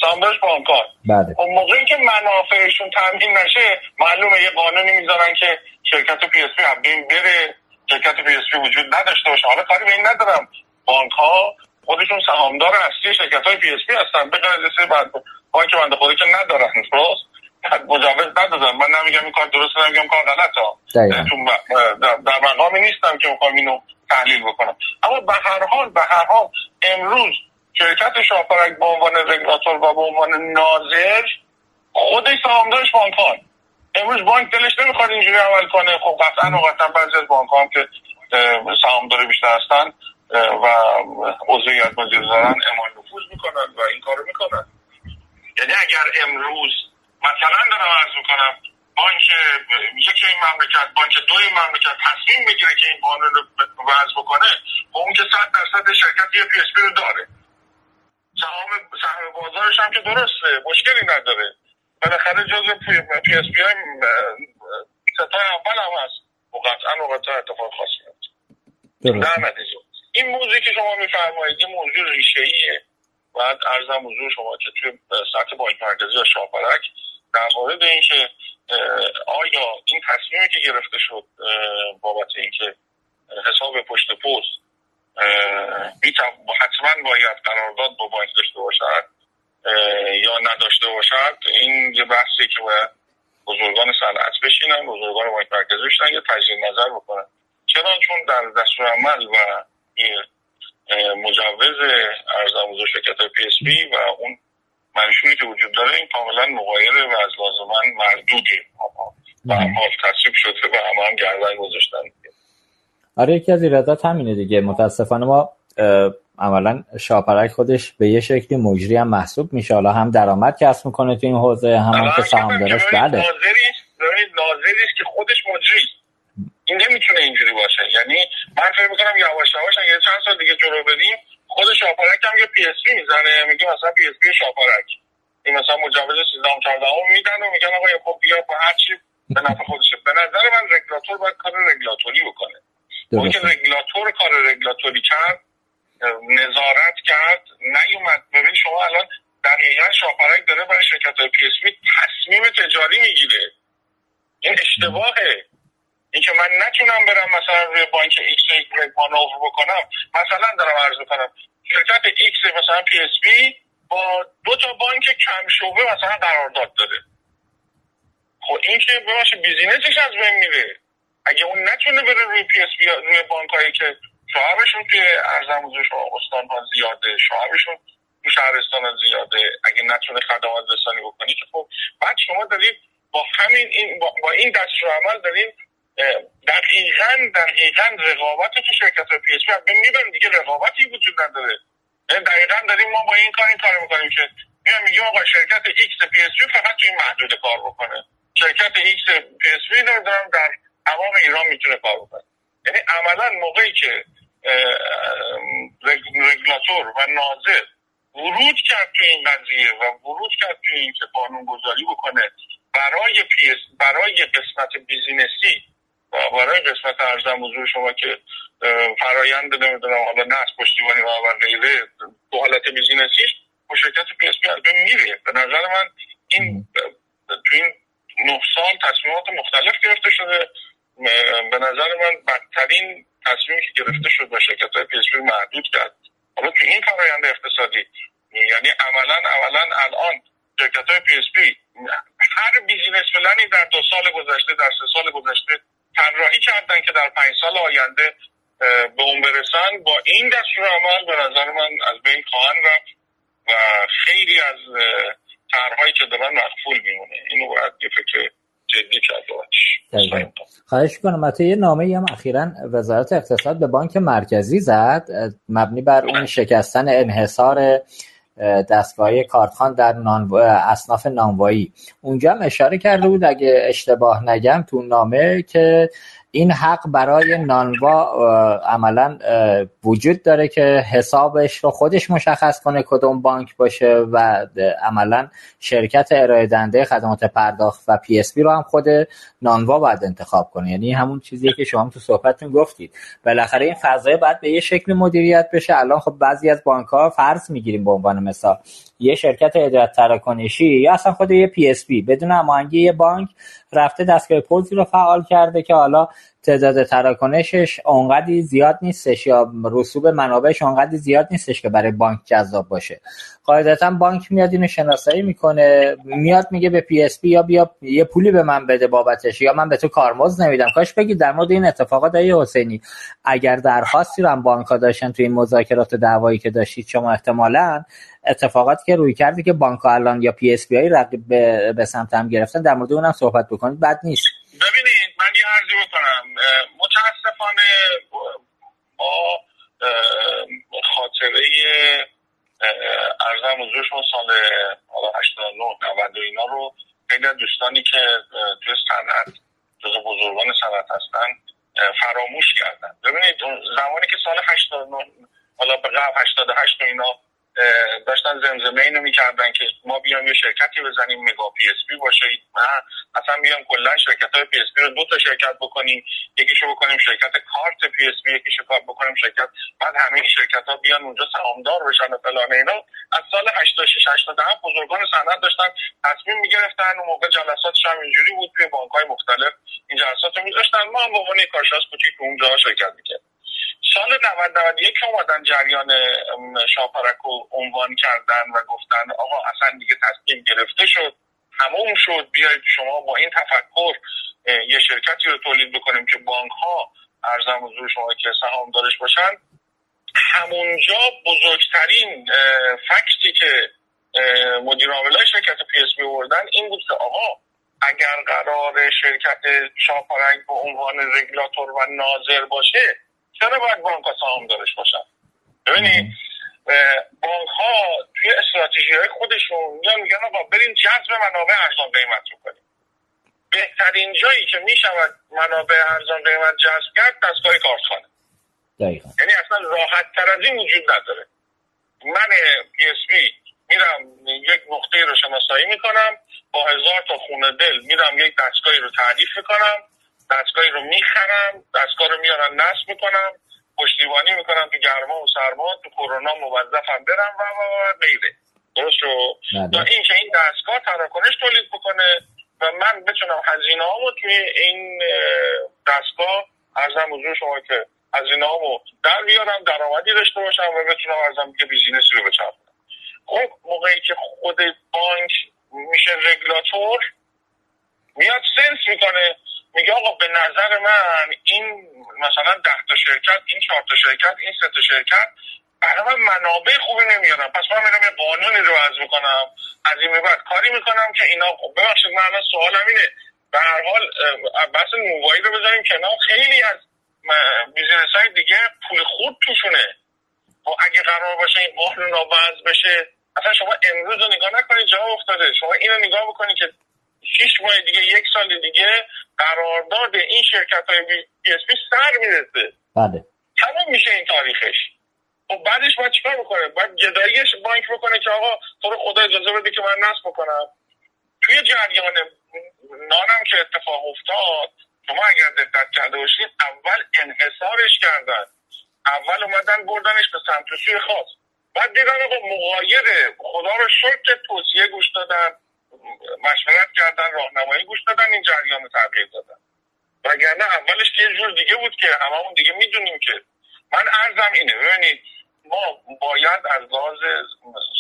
سهامدارش بانکان بله. خب موقعی که منافعشون تامین نشه معلومه یه قانونی می‌ذارن که شرکت PSP بره شرکت PSP وجود نداشته باشه. حالا کاری به این ندارم. بانک ها خودشون سهامدار اصلی شرکت های PSP هستن. به غیر بعد بانک بنده خودی که ندارن. درست؟ مجوز ندادن. من نمیگم این کار درست نمیگم کار غلط ها در مقامی نیستم که می‌خوام اینو تحلیل بکنم. اما به هر حال به هر حال امروز شرکت شاپرک به عنوان رگولاتور و به عنوان ناظر خودش سهامدارش بانکان امروز بانک دلش نمی‌خواد اینجوری عمل کنه. خب قطعا و قطعا بعضی از بانک هم که سهامدار بیشتر هستن و عضویت مدیر دارن امان نفوذ می‌کنن و این کارو می‌کنن. یعنی اگر امروز مثلا دارم عرض می‌کنم بانک یکی این مملکت بانک دو این مملکت تصمیم بگیره که این قانون رو وضع بکنه و اون که صد درصد شرکت یه PSP رو داره. سهام سهم بازارش هم که درسته مشکلی نداره. بالاخره جزو PSP سه‌تای اول هم هست. و قطعا و قطعا اتفاق خاصی در این موضوعی که شما میفرمایید یه موضوع ریشه ایه باید ارزم حضور شما که توی سطح بانک مرکزی یا شاپرک در مورد اینکه آیا این تصمیمی که گرفته شد بابت اینکه حساب پشت پست حتما باید قرارداد با بانک داشته باشد یا نداشته باشد. این یه بحثی که باید بزرگان صنعت بشینن بزرگان بانک مرکزی بشینن یا تجدید نظر بکنن. چرا چون در دستور عمل و مجوز عرضم بزرگ شرکت PSP و اون منشوری که وجود داره این کاملا مغایر و از لازمان مردوده. و هم تصویب شده و همه هم گردن گذاشتن. آره یکی از ایرادات همینه دیگه. متاسفانه ما عملا شاپرک خودش به یه شکلی مجری هم محسوب میشه. حالا هم درآمد کسب می‌کنه تو این حوزه هم, که سهامدارش بله. ناظری که خودش مجری. این نمی‌تونه اینجوری باشه. یعنی من فکر می‌کنم یواش یواش اگه چند سال دیگه جلو بریم خود شاپرک هم یه PSP می‌زنه. میگه مثلا PSP شاپرک این مثلا مجوز 13 14 میدن و میگن آقا خب بیا با هر چی به نفع خودشه. به نظر من رگولاتور باید کار رگولاتوری بکنه. اون که رگولاتور کار رگولاتوری کرد نظارت کرد نیومد. ببین شما الان دقیقا شاپرک داره برای شرکت های PSP تصمیم تجاری می‌گیره. این اشتباهه. اینکه من نتونم برم مثلا روی بانک X یک مانور بکنم. مثلا دارم عرض می‌کنم شرکت X مثلا PSP با دو تا بانک کم شعبه مثلا قرارداد داره خب این که ببخشید business ش از بین میره. اگه اون نتونه بره روی PSP روی بانک هایی که شعبشون توی عرضم حضور شما استان ها زیاده شعبشون تو شهرستان ها زیاده اگه نتونه خدمات رسانی بکنی که خب بعد شما دارید با همین این با, با این دستور عمل داریم دقیقا دقیقا رقابت تو شرکت های PSP می‌بریم دیگه رقابتی وجود نداره. دقیقا داریم ما با این کار این کار می‌کنیم که میگم میگیم آقا شرکت X PSP فقط تو این محدود کار بکنه. شرکت X PSP دارم در تمام ایران می‌تونه کار بکنه. یعنی عملا موقعی که رگولاتور و ناظر ورود کرد تو این قضیه و ورود کرد تو این که قانون گذاری بکنه برای PSP برای قسمت business ی برای قسمت عرضم حضور شما که فرایند نمی‌دونم حالا نه از پشتیبانی و غیره تو حالت business یش با شرکت PSP میره. به نظر من این تو این نه سال تصمیمات مختلف گرفته شده. به نظر من بدترین تصمیمی که گرفته شد با شرکت های PSP محدود کرد. حالا تو این فرایند اقتصادی یعنی عملا عملا الان شرکت های PSP هر business plan ی در دو سال گذشته در سه سال گذشته طراحی کردن که در پنج سال آینده به اون برسن. با این دستور عمل به نظر من از بین خواهند رفت و خیلی از طرحهایی که دارن مقفول میمونه. اینو باید یه فکر جدی کرد خواهش کنم حتی یه نامه هم اخیرا وزارت اقتصاد به بانک مرکزی زد مبنی بر اون شکستن انحصار دستگاه کارتخان در نان... اصناف نانوایی. اونجا هم اشاره کرده بود اگه اشتباه نگم تو نامه که این حق برای نانوا عملا وجود داره که حسابش رو خودش مشخص کنه کدوم بانک باشه و عملا شرکت ارائه دنده خدمات پرداخت و پی اس بی رو هم خود نانوا باید انتخاب کنه. یعنی همون چیزی که شما تو صحبتتون گفتید. بالاخره این فضای باید به یه شکل مدیریت بشه. الان خب بعضی از بانک ها فرض می‌گیریم به عنوان مثال یه شرکت هدایت تراکنشی یا اصلا خود یه PSP بدون هماهنگی یه بانک رفته دستگاه پوزی رو فعال کرده که حالا تعداد تراکنشش اونقدی زیاد نیستش یا رسوب منابعش اونقدی زیاد نیستش که برای بانک جذاب باشه. قاعدتا بانک میاد اینو شناسایی می‌کنه میاد میگه به PSP یا بیا یه پولی به من بده بابتش یا من به تو کارمزد نمیدم. کاش بگید در مورد این اتفاقات آقای حسینی اگر درخواستی رو هم بانک ها داشتن توی این مذاکرات دعوایی که داشتید شما احتمالا اتفاقاتی که روی کردی که بانک الان یا پی اس های رقیب به, سمت هم گرفتن در مورد اونم صحبت بکنید. بد نیست. ببینید من یه عرضی بکنم. متاسفانه با خاطره ارزم حضورشون سال 89 90 و اینا رو خیلی دوستانی که توی صنعت جز بزرگان صنعت هستن فراموش کردن. ببینید زمانی که سال 89 حالا به قبل 88 و اینا داشتن زمزمه اینو می‌کردن که ما بیام یه شرکتی بزنیم mega PSP باشه. اصلا بیام کلا شرکت های PSP رو دو تا شرکت بکنیم. یکیشو بکنیم شرکت کارت PSP یکیشو کار بکنیم شرکت. بعد همه شرکت ها بیان اونجا سهامدار بشن و فلان اینا. از سال 86 87 بزرگان صنعت داشتن تصمیم می‌گرفتن. اون موقع جلساتش هم اینجوری بود توی بانک های مختلف این جلسات رو میذاشتن. ما هم به عنوان کارشناس کوچیک اونجا شرکت می‌کردیم. سال 90 91 که اومدن جریان شاپرک رو عنوان کردن و گفتن آقا اصلا دیگه تصمیم گرفته شد تموم شد بیایید شما با این تفکر یه شرکتی رو تولید بکنیم که بانک ها ارزم حضور شما که دارش باشن. همونجا بزرگترین fact ی که مدیر عاملای شرکت PSP بردن این بود که آقا اگر قرار شرکت شاپرک به عنوان رگولاتور و ناظر باشه چرا باید بانک ها سهام دارش باشن؟ ببینید بانک ها توی استراتژی های خودشون میان میگن آقا بریم جذب منابع ارزان قیمت رو کنیم. بهترین جایی که می‌شود منابع ارزان قیمت جذب کرد دستگاه کارتخوانه. یعنی اصلا راحت تر از این وجود نداره. من PSP میرم یک نقطه رو شناسایی می‌کنم با هزار تا خون دل میرم یک دستگاهی رو تعریف می‌کنم. دستگاهی رو می‌خرم دستگاه رو میارن نصب می‌کنم پشتیبانی می‌کنم تو گرما و سرما تو کرونا موظفم برم و و غیره. درست شو تا این که این دستگاه تراکنش تولید بکنه و من بتونم هزینه هامو توی این دستگاه عرضم حضور شما که هزینه هامو در بیارم درآمدی داشته باشم و بتونم عرضم که business ی رو بچرخونم. خب موقعی که خود بانک میشه رگولاتور میاد sense می‌کنه میگه آقا به نظر من این مثلا ده تا شرکت این چهار تا شرکت این سه تا شرکت برای من منابع خوبی نمیارم پس من میرم یه قانونی رو وضع می‌کنم. از این بعد کاری می‌کنم که اینا ببخشید من الان سوالم اینه. به هر حال بحث نوایی رو بذاریم کنار. خیلی از business های دیگه پول خود توشونه. خب اگه قرار باشه این قانون وضع بشه اصلا شما امروز رو نگاه نکنید جا افتاده. شما اینو نگاه بکنید که شیش ماه دیگه یک سال دیگه قرارداد این شرکت های PSP سر می‌رسه. بله. تمام میشه این تاریخش. خب بعدش باید چیکار بکنه؟ باید گداییش بانک بکنه که آقا تو رو خدا اجازه بده که من نصب بکنم. توی جریان نانم که اتفاق افتاد شما اگر دقت کرده باشید اول انحصارش کردن. اول اومدن بردنش به سمت سوی خاص. بعد دیدن آقا مغایره خدا رو شکر توصیه گوش دادن. مشورت کردن راهنمایی گوش دادن این جریان تغییر دادن. وگرنه اولش یه جور دیگه بود که هممون دیگه می‌دونیم که من ارزم اینه. ببینید ما باید از لحاظ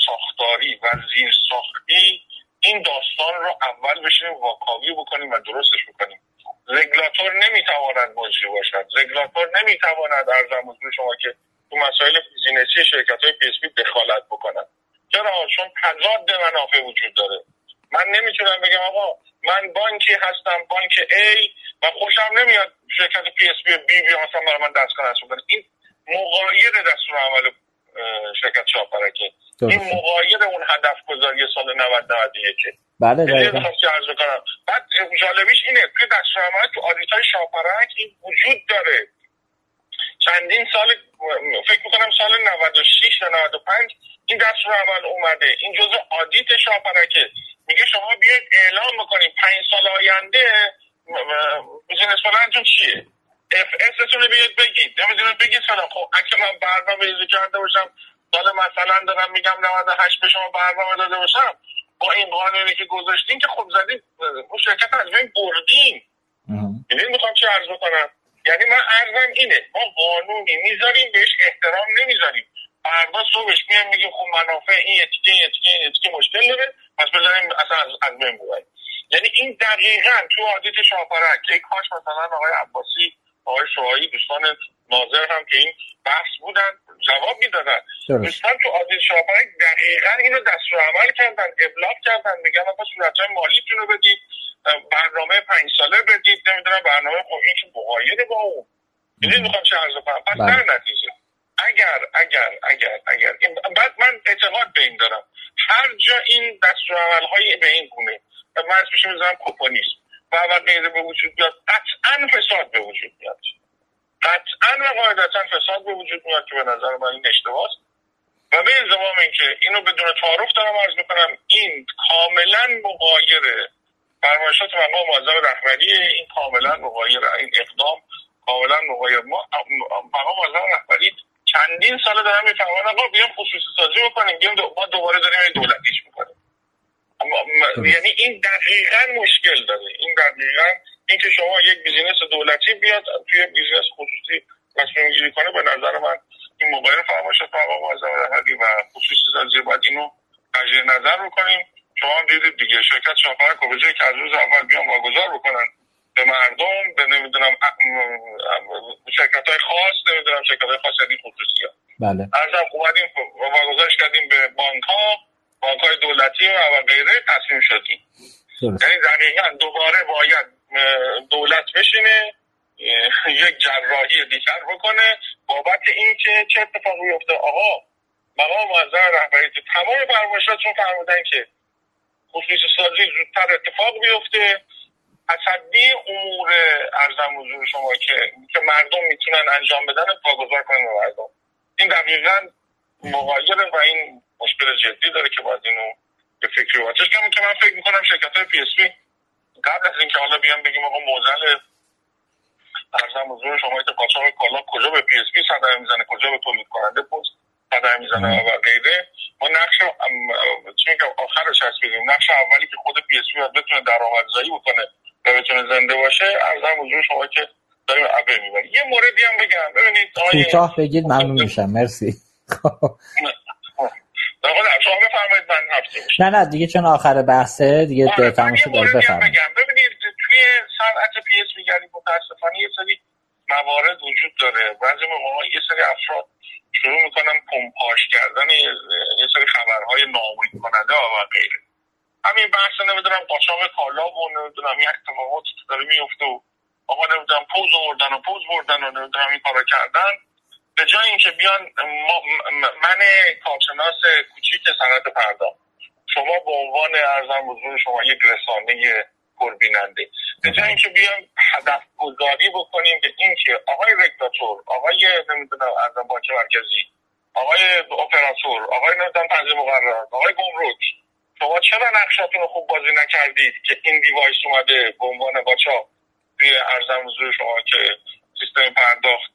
ساختاری و زیر ساختی این داستان رو اول بشینیم واکاوی بکنیم و درستش بکنیم. رگولاتور نمی‌تواند مجری باشد. رگولاتور نمی‌تواند عرضم حضور شما که تو مسائل business ی شرکت های پی دخالت بکنند چرا چون تضاد منافع وجود داره. من نمی‌تونم بگم آقا من بانکی هستم بانک A و خوشم نمیاد شرکت PSP B B مثلا برای من دستگاه نصب کنه این مغایر دستور عمل شرکت شاپرکه این مغایر اون هدف گذاری سال 90 91 بله کنم؟ بعد جالبیش اینه توی دستور عمل تو آدیت های شاپرک این وجود داره. چندین سال فکر می‌کنم سال 96 تا 95 این دستور عمل اومده. این جزء آدیت شاپرکه میگه شما بیاید اعلام بکنید. پنج سال آینده business plan تون چیه؟ FS تون بیاید بگید. نمی‌دونید بگید سلام خب اگه من برنامه ریزی کرده باشم سال مثلا دارم میگم 98 به شما برنامه داده باشم. با این قانونی که گذاشتین که خب زدین اون شرکت از بین بردین. یعنی می‌خوام چی عرض بکنم؟ یعنی من عرضم اینه ما قانونی می‌ذاریم بهش احترام نمی‌ذاریم. فردا صبحش میان میگیم خب منافع این تیکه این تیکه این تیکه مشکل داره پس بذاریم اصلا از, از بین ببریم. یعنی این دقیقا تو آدیت شاپرک که کاش مثلا آقای عباسی آقای شوهایی دوستان ناظر هم که این بحث بودن جواب می‌دادن. دوستان تو آدیت شاپرک دقیقا اینو دستور عمل کردن ابلاغ کردن. میگن آقا صورتهای مالیتون رو بدید برنامه پنج ساله بدید نمی‌دونم برنامه خب این که با اون. می‌دونی می‌خوام چه عرض کنم پس در بله. نتیجه اگر اگر اگر اگر. بعد من اعتقاد به این دارم. هر جا این دستورالعمل های به این گونه من اسمش می‌ذارم کوپونیسم و و غیره به وجود بیاد قطعا فساد به وجود میاد. قطعا و قاعدتا فساد به وجود میاد که به نظر من این اشتباهست. و به انضمام اینکه اینو بدون تعارف دارم عرض می‌کنم این کاملا مقایر فرمایشات مقام معظم رهبری این کاملا مقایر این اقدام کاملا مقایر ما مقام معظم رهبری چندین سال دارم می‌فهمن آقا بیام خصوصی سازی بکنیم. بیام ما دوباره داریم این دولتیش می‌کنیم. یعنی این دقیقا مشکل داره. این دقیقا اینکه شما یک business دولتی بیاد توی business خصوصی تصمیم گیری کنه به نظر من این مغایر فرمایشات مقام معظم رهبری و خصوصی سازی باید اینو تجدید نظر بکنیم. شما دیدید دیگه شرکت شاپرکو به جای که از روز اول بیان واگذار بکنن. به مردم به نمی‌دونم شرکت های خاص نمی‌دونم شرکت های خاص یعنی خصوصی ها بله. ارزم اومدیم واگذارش کردیم به بانک ها بانک های دولتی و غیره تصمیم شدیم. یعنی دقیقا دوباره باید دولت بشینه یک جراحی دیگر بکنه. بابت اینکه چه اتفاقی میفته آقا مقام معظم رهبری تمام فرمایشاتشون فرمودن که خصوصی سازی زودتر اتفاق بیفته تصدی امور عرضم حضور شما که که مردم می‌تونن انجام بدن واگذار کنن به مردم. این دقیقا مغایر و این مشکل جدی داره که باید اینو به فکری براش کنم که من فکر می‌کنم شرکت های PSP قبل از اینکه حالا بیان بگیم آقا معضل عرضم حضور شما که قاچاق کالا کجا به PSP صدمه می‌زنه؟ کجا به تولید کننده پست صدمه می‌زنه و غیره. ما نقش چی که آخرش هست بگیم. نقش اولی که خود PSP بتونه درآمدزایی بکنه. و بتونه زنده باشه عرضم حضور شما که داریم عبه می‌بریم. یه موردی هم بگم. ببینید کوتاه بگید ممنون میشم. مرسی. شما بفرمایید من نه نه دیگه چون آخر بحثه دیگه تمام شد بفرمایید. ببینید توی صنعت PSP یعنی متاسفانه یه سری موارد وجود داره. بعضی موقع یه سری افراد شروع می‌کنن پمپاش کردن یه سری خبرهای ناامید کننده و غیره. همین بحث نمی‌دونم قاچاق کالا و نمی‌دونم یک اتفاقات داره میفته آقا نمی‌دونم پوز آوردن و پوز بردن و نمی‌دونم این کارا کردن. به جای اینکه بیان من کارشناس کوچیک صنعت پرداخت. شما به عنوان ارزم حضور شما یک رسانه پربیننده به جای اینکه بیان هدف گذاری بکنیم به اینکه آقای رگولاتور آقای نمی‌دونم ارزم بانک مرکزی آقای اپراتور آقای نمی‌دونم تنظیم مقررات آقای گمرک شما چرا نقشاتون رو خوب بازی نکردید که این دیوایس اومده به عنوان باچا توی ارزم حضور شما که سیستم پرداخت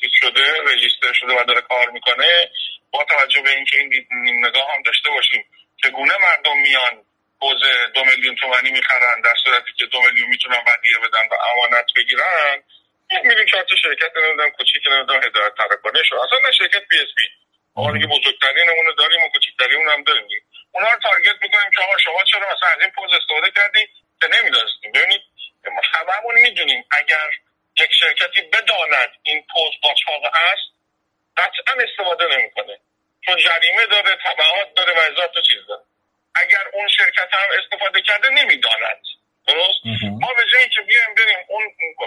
چیز شده رجیستر شده و داره کار می‌کنه. با توجه به اینکه این نگاه هم داشته باشیم چگونه مردم میان حوز دو میلیون تومنی می‌خرن در صورتی که دو میلیون می‌تونن ودیه بدن و امانت بگیرن می‌بینیم چهار شرکت نمی‌دونم کوچیک نمی‌دونم هدایت تراکنش اصلا نه شرکت PSP. آقا دیگه بزرگترینمون رو داریم و کوچیکترینمون هم داریم اونا رو target می‌کنیم که آقا شما چرا مثلا از این پوز استفاده کردی؟ که نمی‌دونستیم. ببینید هممون می‌دونیم اگر یک شرکتی بداند این پوز قاچاق است قطعا استفاده نمی‌کنه. چون جریمه داره تبعات داره و هزار تا چیز داره. اگر اون شرکت هم استفاده کرده نمی‌داند. درست؟ ما به جایی که بیایم بریم اون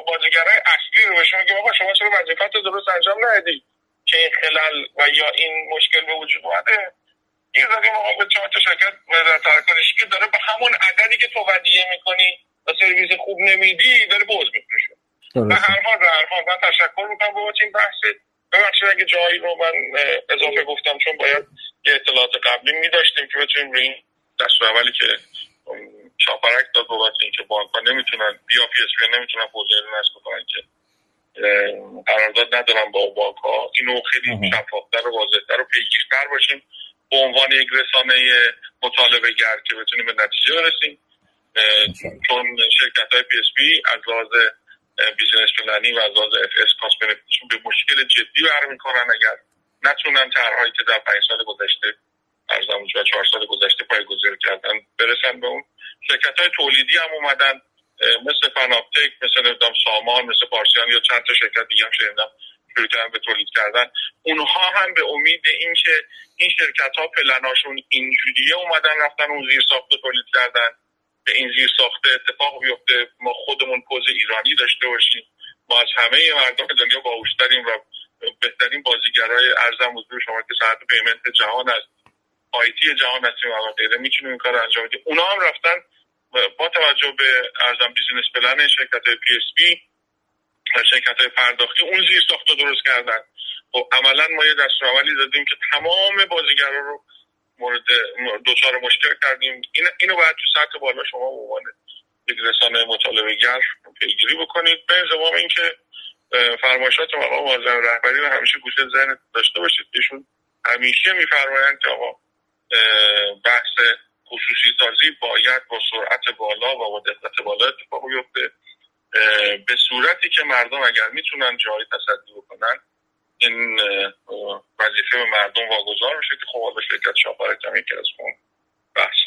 بازیگرای اصلی رو بهشون بگیم آقا شما چرا وظیفت درست انجام ندید که این خلل و یا این مشکل به وجود اومده این زدیم آقا به چهار تا شرکت وزارت که داره به همون عددی که تو ودیه می‌کنی و سرویس خوب نمیدی داره بوز میفروشه. به هر حال به هر حال من تشکر می‌کنم بابت این بحث. ببخشید اگه جایی رو من اضافه گفتم چون باید یه اطلاعات قبلی میداشتیم که بتونیم روی این دستورالعملی که شاپرک داد بابت اینکه بانک ها نمی‌تونن یا PSP نمی‌تونن پوز رو نصب کنن که قرارداد ندارن با بانک ها اینو خیلی شفافتر و واضحتر و پیگیرتر باشیم. به عنوان یک رسانه مطالبه گر که بتونیم به نتیجه برسیم چون شرکت های PSP از لحاظ business plan ی و از لحاظ fixed cost به مشکل جدی برمیخورن اگر نتونن طرحهایی که در پنج سال گذشته ارزم و چهار سال گذشته پایگذاری کردن برسن به اون. شرکت های تولیدی هم اومدن. مثل فناپتک مثل نظام سامان مثل پارسیان یا چند تا شرکت دیگه هم شنیدم شروع کردن به تولید کردن. اونها هم به امید اینکه این شرکت ها پلناشون اینجوریه اومدن رفتن اون زیر ساخته تولید کردن به این زیر ساخته اتفاق بیفته. ما خودمون پوز ایرانی داشته باشیم. ما از همه مردم دنیا باهوشتریم و بهترین بازیگرای عرضم حضور شما که صنعت payment جهان است. IT جهان هستیم و غیره. می‌تونیم این کار انجام بدیم. اونا هم رفتن با توجه به عرضم business plan شرکت PSP و شرکت های پرداختی اون زیر ساخت درست کردن. خب، عملا ما یه دستورالعملی دادیم که تمام بازیگرا رو مورد دوچار مشکل کردیم. این اینو باید تو سطح بالا شما به عنوان یک رسانه مطالبه گر پیگیری بکنید. به انضمام اینکه فرمایشات مقام معظم رهبری رو همیشه گوشه ذهن داشته باشید. ایشون همیشه میفرمایند که آقا بحث خصوصی سازی باید با سرعت بالا و با دقت بالا اتفاق بیفته. به صورتی که مردم اگر می‌تونن جایی تصدی بکنن این وظیفه به مردم واگذار میشه که خب حالا شرکت شاپارک هم یکی از اون بحث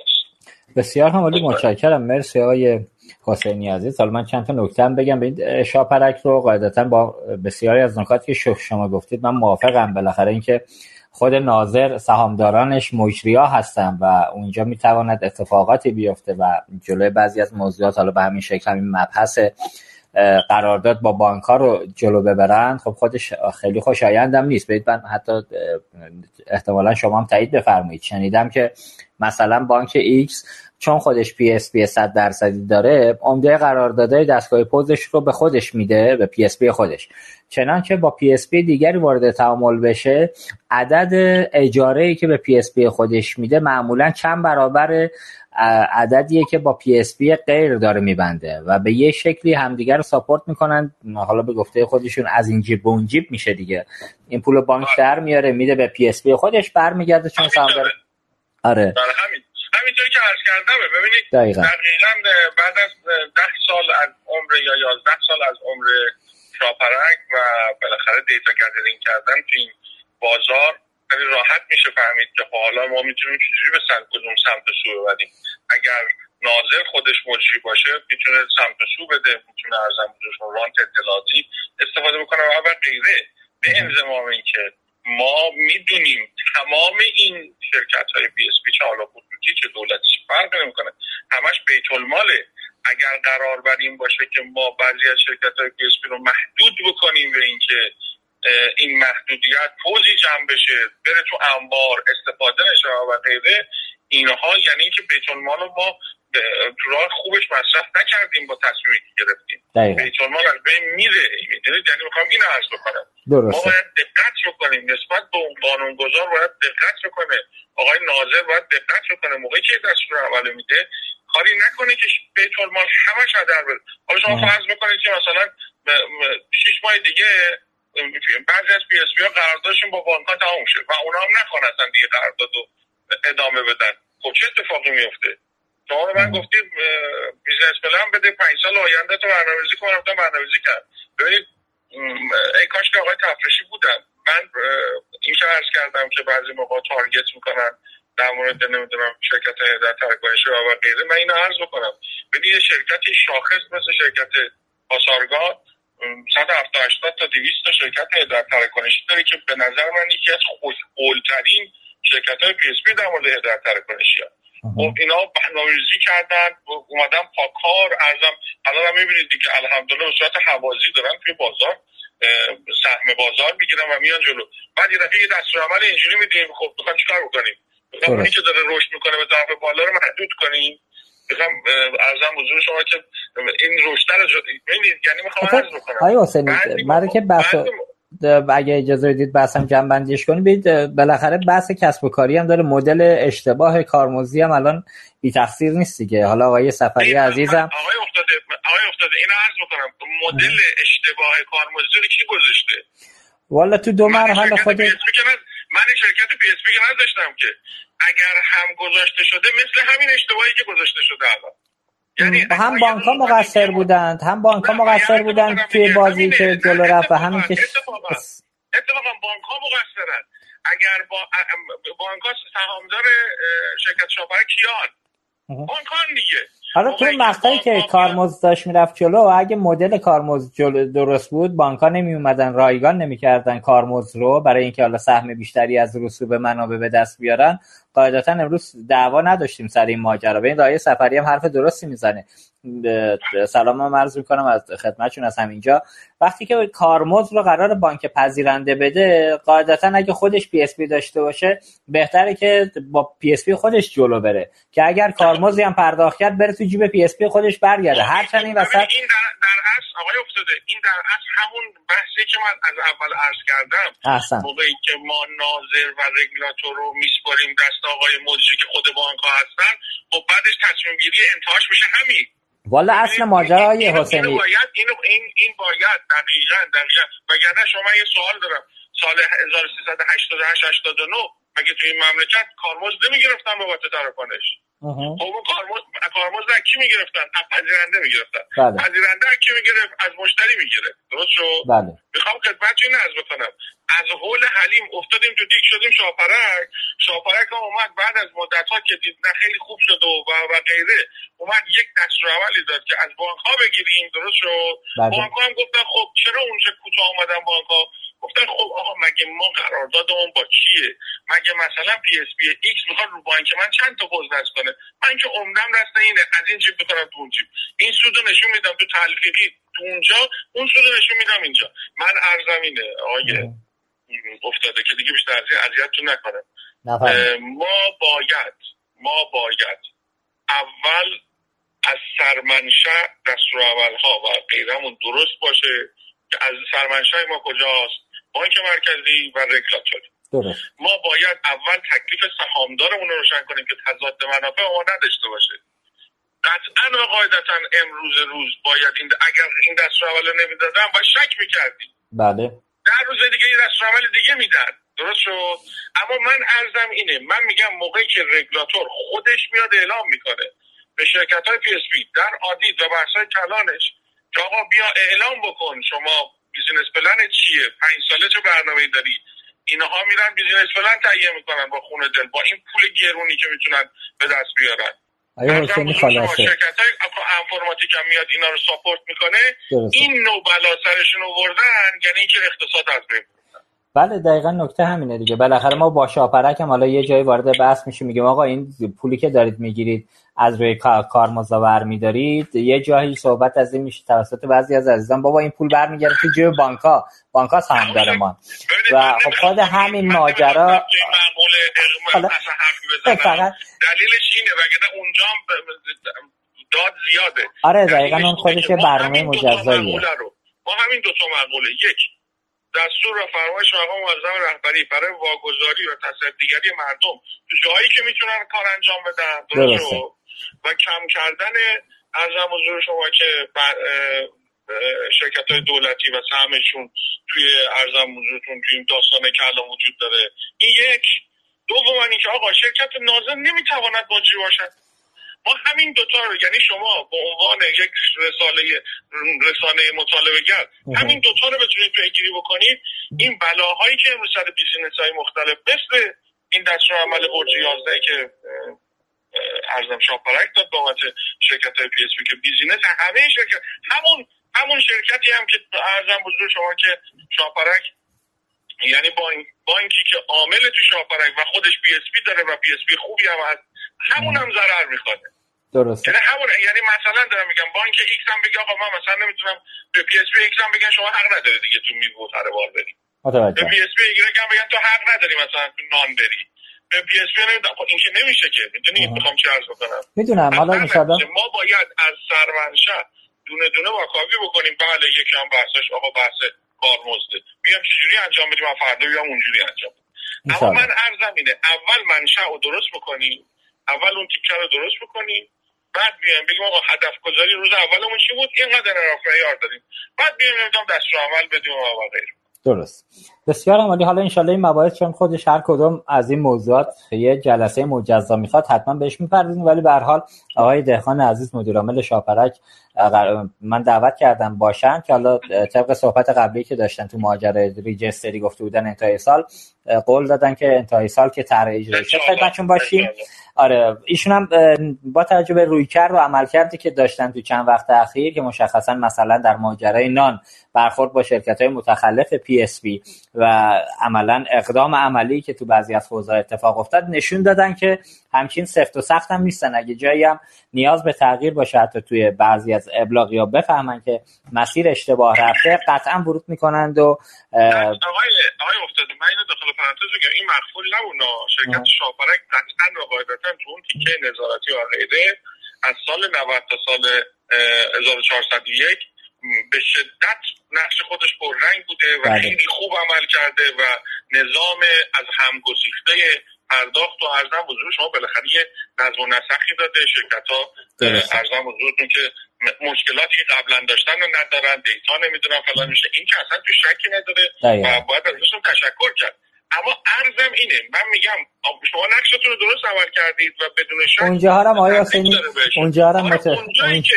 بسیار هم عالی متشکرم. مرسی های حسینی عزیز. حالا من چند تا نکته بگم. به این شاپرک رو قاعدتا با بسیاری از نکاتی که شما گفتید من موافقم. بالاخره اینکه خود ناظر سهامدارانش مجریا هستن و اونجا می‌تواند اتفاقاتی بیفته و جلوی بعضی از موضوعات حالا به همین شکل همین مبحث قرارداد با بانک ها رو جلو ببرن خب خودش خیلی خوشایندم نیست. برید من حتی احتمالا شما هم تایید بفرمایید. شنیدم که مثلا بانک X چون خودش PSP 100 درصدی داره عمده قراردادهای دستگاه پوزش رو به خودش میده به PSP خودش. چنانچه با PSP دیگری وارد تعامل بشه عدد اجاره ای که به PSP خودش میده معمولا چند برابر عددیه که با PSP غیر داره میبنده و به یه شکلی همدیگر رو ساپورت می‌کنن. حالا به گفته خودشون از این جیب به اون جیب میشه دیگه. این پول بانک در میاره میده به PSP خودش برمیگرده چون سهامدار آره. همینطوری که عرض کردم ببینید دقیقا. بعد از ده سال از عمر یا یازده سال از عمر شاپرک و بالاخره data gathering کردن تو این بازار خیلی راحت میشه فهمید که خب حالا ما می‌تونیم چجوری به سمت کدوم سمت سو ببریم. اگر ناظر خودش مجری باشه می‌تونه سمت سو بده می‌تونه عرضم رانت اطلاعاتی استفاده بکنه. و غیره. به انضمام اینکه ما می‌دونیم تمام این شرکت های PSP چه حالا خصوصی چه دولتی فرق نمی‌کنه. همش بیت الماله. اگر قرار بر این باشه که ما بعضی از شرکت های PSP رو محدود بکنیم به اینکه این محدودیت پوزی جمع بشه بره تو انبار استفاده نشه و غیره اینها یعنی که بیت المال رو ما تو راه خوبش مصرف نکردیم با تصمیمی که گرفتیم. بیت المال از بین میره یعنی می‌خوام این عرض بکنم. ما باید دقت بکنیم. نسبت به اون قانونگذار باید دقت بکنه. آقای ناظر باید دقت بکنه. موقعی که دستورالعمل میده کاری نکنه که بیت المال همش هدر بره. حالا شما فرض بکنید که مثلا شش ماه دیگه بعضی از PSP ها قراردادشون با بانک ها تموم شه و اونا هم نخوان اصلا دیگه قرارداد رو ادامه بدن. خب چه اتفاقی میفته شما من گفتید business plan بده پنج سال آینده تو برنامه‌ریزی کنم تا برنامه‌ریزی کرد ببینید ای کاش که آقای تفرشی بودن. من این عرض کردم که بعضی موقع target می‌کنن در مورد نمی‌دونم شرکت هدایت تراکنش و غیره. من اینو عرض بکنم. ببینید یه شرکتی شاخص مثل شرکت پاسارگاد 170 80 تا 200 تا شرکت هدایت تراکنشی داره که به نظر من یکی از خوشقولترین شرکت های PSP در مورد هدایت تراکنشی ها خب اینا برنامه‌ریزی کردن اومدن پای کار عرضم. الان هم می‌بینید دیگه الحمدلله به صورت موازی دارن توی بازار سهم بازار می‌گیرن و میان جلو. بعد یه دفعه یه دستورالعمل اینجوری میدیم خب می‌خوایم چیکار بکنیم؟ اونی که داره رشد می‌کنه به طرف بالا رو محدود کنیم. می‌خوام عرضم حضور شما که این رشد رو یعنی می‌خوام عرض بکنم. آقای حسینی که بحث اگه اجازه بدید بحثم جمع بندیش کنیم ببینید بالاخره بحث کسب و کاری هم داره. مدل اشتباه کارمزدی هم الان بی تقصیر نیست دیگه. حالا آقای تفرشی عزیزم آقای افتاده آقای افتاده اینو عرض بکنم. مدل اشتباه کارمزدی رو کی گذاشته؟ والا تو دو مرحله خود من شرکت PSP که نداشتم که اگر هم گذاشته شده مثل همین اشتباهی که گذاشته شده الان. یعنی هم بانک ها مقصر بودند هم بانک ها مقصر بودند توی بازی که جلو رفت و همین که اتفاقا بانک ها مقصرند اگر با بانک ها سهامدار شرکت شاپر کیان؟ بانک ها دیگه. حالا تو مقطعی که کارمزد داشت می‌رفت جلو اگه مدل کارمزد درست بود بانک نمی اومدن رایگان نمی‌کردن کارمزد رو برای اینکه حالا سهم بیشتری از رسوب منابع به دست بیارن. قاعدتا امروز دعوا نداشتیم سر این ماجرا. به این آقای تفرشی هم حرف درستی می‌زنه. سلام هم عرض می‌کنم از خدمتشون از همینجا. وقتی که کارمزد رو قرار بانک پذیرنده بده قاعدتا اگه خودش PSP داشته باشه بهتره که با PSP خودش جلو بره. که اگر کارمزدی هم پرداخت کرد بره تو جیب PSP خودش برگرده. هرچند این وسط این در, در اصل آقای افتاده این در اصل همون بحثی که من از اول عرض کردم. احسن. موقعی که ما ناظر و رگولاتور رو میسپاریم دست آقای مدیری که خود بانک هستن خب بعدش تصمیم گیری انتهاش میشه همین. والا اصل ماجرا های حسینی. اینو باید اینو این این باید دقیقاً دقیقاً. وگرنه شما یه سوال دارم. سال 1388 89 مگه تو این مملکت کارمزد نمی‌گرفتن بابت تراکنش خب کارمزد کارمزد از کی می‌گرفتن؟ از پذیرنده می‌گرفتن. بله. پذیرنده از کی می‌گرفت؟ از مشتری می‌گرفت. درست شد؟ بله. می‌خوام خدمتتون عرض بکنم. از هول حلیم افتادیم تو دیگ شدیم شاپرک. شاپرک هم اومد بعد از مدت ها که دید نه خیلی خوب شد و, و غیره. اومد یک دستورالعملی داد که از بانک ها بگیریم درست شد؟ بله. بانک هم گفتن خب چرا اونجا کوتاه اومدن بانک ها؟ گفتن خب آقا مگه ما قراردادمون با چیه؟ مگه مثلا PSP X می‌خواد رو بانک من چند تا نصب کنه؟ من که عمدم رسته اینه. از این جیب بکنم تو اون جیب. این سودو نشون میدم تو تلفیقی. تو اونجا اون سودو نشون میدم اینجا. من ارزم اینه آقای افتاده که دیگه بیشتر از این اذیتتون نکنه. ما باید ما باید اول از سرمنشأ دستور ها و غیرمون درست باشه که از سرمنشأ ما کجاست؟ بانک مرکزی و رگولاتوری. ما باید اول تکلیف سهامدارمون رو روشن کنیم که تضاد منافع ما نداشته باشه. قطعا و قاعدتا امروز روز باید این اگر این دستورالعمل نمی‌دادن باید شک می‌کردیم. بله. در روز دیگه یه دستورالعمل دیگه میدن. درست شد؟ اما من عرضم اینه من میگم موقعی که رگولاتور خودش میاد اعلام می‌کنه به شرکت های PSP در آدید و بحث های کلانش که آقا بیا اعلام بکن شما business plan چیه؟ پنج ساله چه برنامه داری؟ اینها میرن business plan تهیه می‌کنن با خون دل با این پول گرونی که می‌تونن به دست بیارن. آیا حسینی خلاصه؟ شرکت های انفرماتیک هم میاد اینا رو ساپورت می‌کنه. این نوع بلا سرشون آوردن یعنی اینکه اقتصاد از بین بله دقیقا نکته همینه دیگه. بالاخره ما با شاپرک هم حالا یه جایی وارد بحث میشیم. میگیم آقا این پولی که دارید می‌گیرید از روی کار مزاور میدارید یه جایی صحبت از این میشه توسط بعضی از عزیزان. بابا این پول برمیگرده تو جیب بانکا بانکا داره ما. و خب خود همین ماجرا دلیلش اینه وگرنه اونجا داد زیاده. آره دقیقا اون خودش برنامه مجزاییه. ما همین دو تا مقوله. یک دستور و فرمایش مقام معظم رهبری برای واگذاری و تصدیگری مردم. تو جایی که می‌تونن کار انجام بدن. درست و کم کردن ارزم حضور شما که شرکت های دولتی و سهمشون توی ارزم حضورتون توی این داستان که الان وجود داره. این یک. دوم که آقا شرکت ناظم نمی‌تواند باجی باشد. ما همین دوتا رو یعنی شما به عنوان یک رساله رسانه مطالبه گر همین دوتا رو بتونید پیگیری بکنید. این بلاهایی که امروز سر business های مختلف مثل این دستورالعمل برج 11 که عرضم شاپرک داد بابت شرکت های PSP که business همه شرکت همون همون شرکتی هم که عرضم به حضور شما که شاپرک یعنی بانک بانکی که عامل تو شاپرک و خودش بی اس پی داره و بی اس پی خوبی هم هست همون هم ضرر می‌خوره. درست یعنی همون یعنی مثلا دارم میگم بانک ایکس هم بگه آقا ما مثلا نمی‌تونم به پی اس پی ایکس هم بگن شما حق نداری دیگه تو میوه تره‌بار بری به PSP ایگرگ هم بگن تو حق نداری مثلا تو نان بری. PSP خب این که نمیشه که. می‌دونی می‌خوام چی عرض بکنم می‌دونم. حالا ما باید از سرمنشأ دونه دونه واکاوی بکنیم. بله یکی هم بحثش آقا بحث کارمزده بیام چجوری انجام بدیم و فردا بیام اونجوری انجام اما من ارزم اینه اول منشأ رو درست بکنیم. اول اون تیکه رو درست بکنیم. بعد بیایم بگیم آقا هدف گذاری روز اولمون چی بود؟ اینقدر انعراف معیار داریم. بعد بیایم نمی‌دونم دستور عمل بدیم و غیره. درست. بسیار عمالی حالا انشالله این مباحث چون خودش هر کدوم از این موضوعات یه جلسه مجزا می‌خواد حتما بهش می‌پردازیم. ولی به حال آقای دهخان عزیز مدیر عامل شاپرک من دعوت کردم باشن که حالا طبق صحبت قبلی که داشتن تو ماجرای registry گفته بودن انتهای سال قول دادن که انتهای سال که طرح اجرایی شد خدمتشون باشیم آره ایشون هم با توجه به رویکرد و عملکردی که داشتن تو چند وقت اخیر که مشخصا مثلا در ماجرای نان برخورد با شرکت های متخلف PSP و عملا اقدام عملی که تو بعضی از حوزه اتفاق افتاد نشون دادن که همچین سفت و سخت هم نیستن. اگه جایی هم نیاز به تغییر باشه حتی توی بعضی از ابلاغ یا بفهمن که مسیر اشتباه رفته قطعا ورود می‌کنند و آقای آقای افتاد من اینو داخل پرانتز بگم. این مخفول نبونه شرکت شاپرک قطعا و قاعدتا تو اون تیکه نظارتی و از سال 90 تا سال 1401 به شدت نقش خودش پررنگ بوده و بله. خیلی خوب عمل کرده و نظام از هم گسیخته پرداخت و عرضم به حضور شما بالاخره یه نظم و نسقی داده شرکت ها عرضم به حضورتون که مشکلاتی که قبلا داشتن رو ندارن data نمی‌دونم فلان میشه. این که اصلا تو شکی نداره و باید ازشون تشکر کرد. اما عرضم اینه من میگم شما نقشتون رو درست عمل کردید و بدون شک اونجا هم آیا اونجا هم اونجایی که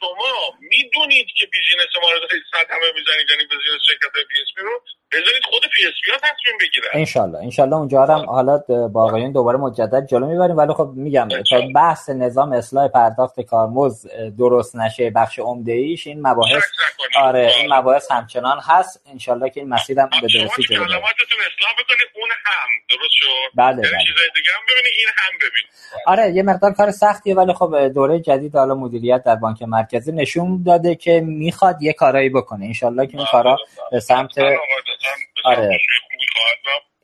شما می‌دونید که business ما رو دارید صدمه می‌زنید یعنی business شرکت PSP رو. بذارید خود PSP ها تصمیم بگیرن. انشالله. انشالله اونجا هم حالا با آقایون دوباره مجدد جلو می‌بریم. ولی خب میگم تا بحث نظام اصلاح پرداخت کارمزد درست نشه بخش عمده ایش این مباحث آره این مباحث همچنان هست. انشالله که این مسیر هم به درستی جلو کلماتتون اصلاح بکنید اون هم. درست شد؟ بله یعنی بله. چیزای دیگه هم ببینید این هم ببینید. آره یه مقدار کار سختیه ولی خب دوره جدید حالا مدیریت در بانک مرکزی نشون داده که می‌خواد یه کارایی بکنه. انشالله که این کارا به سمت آره.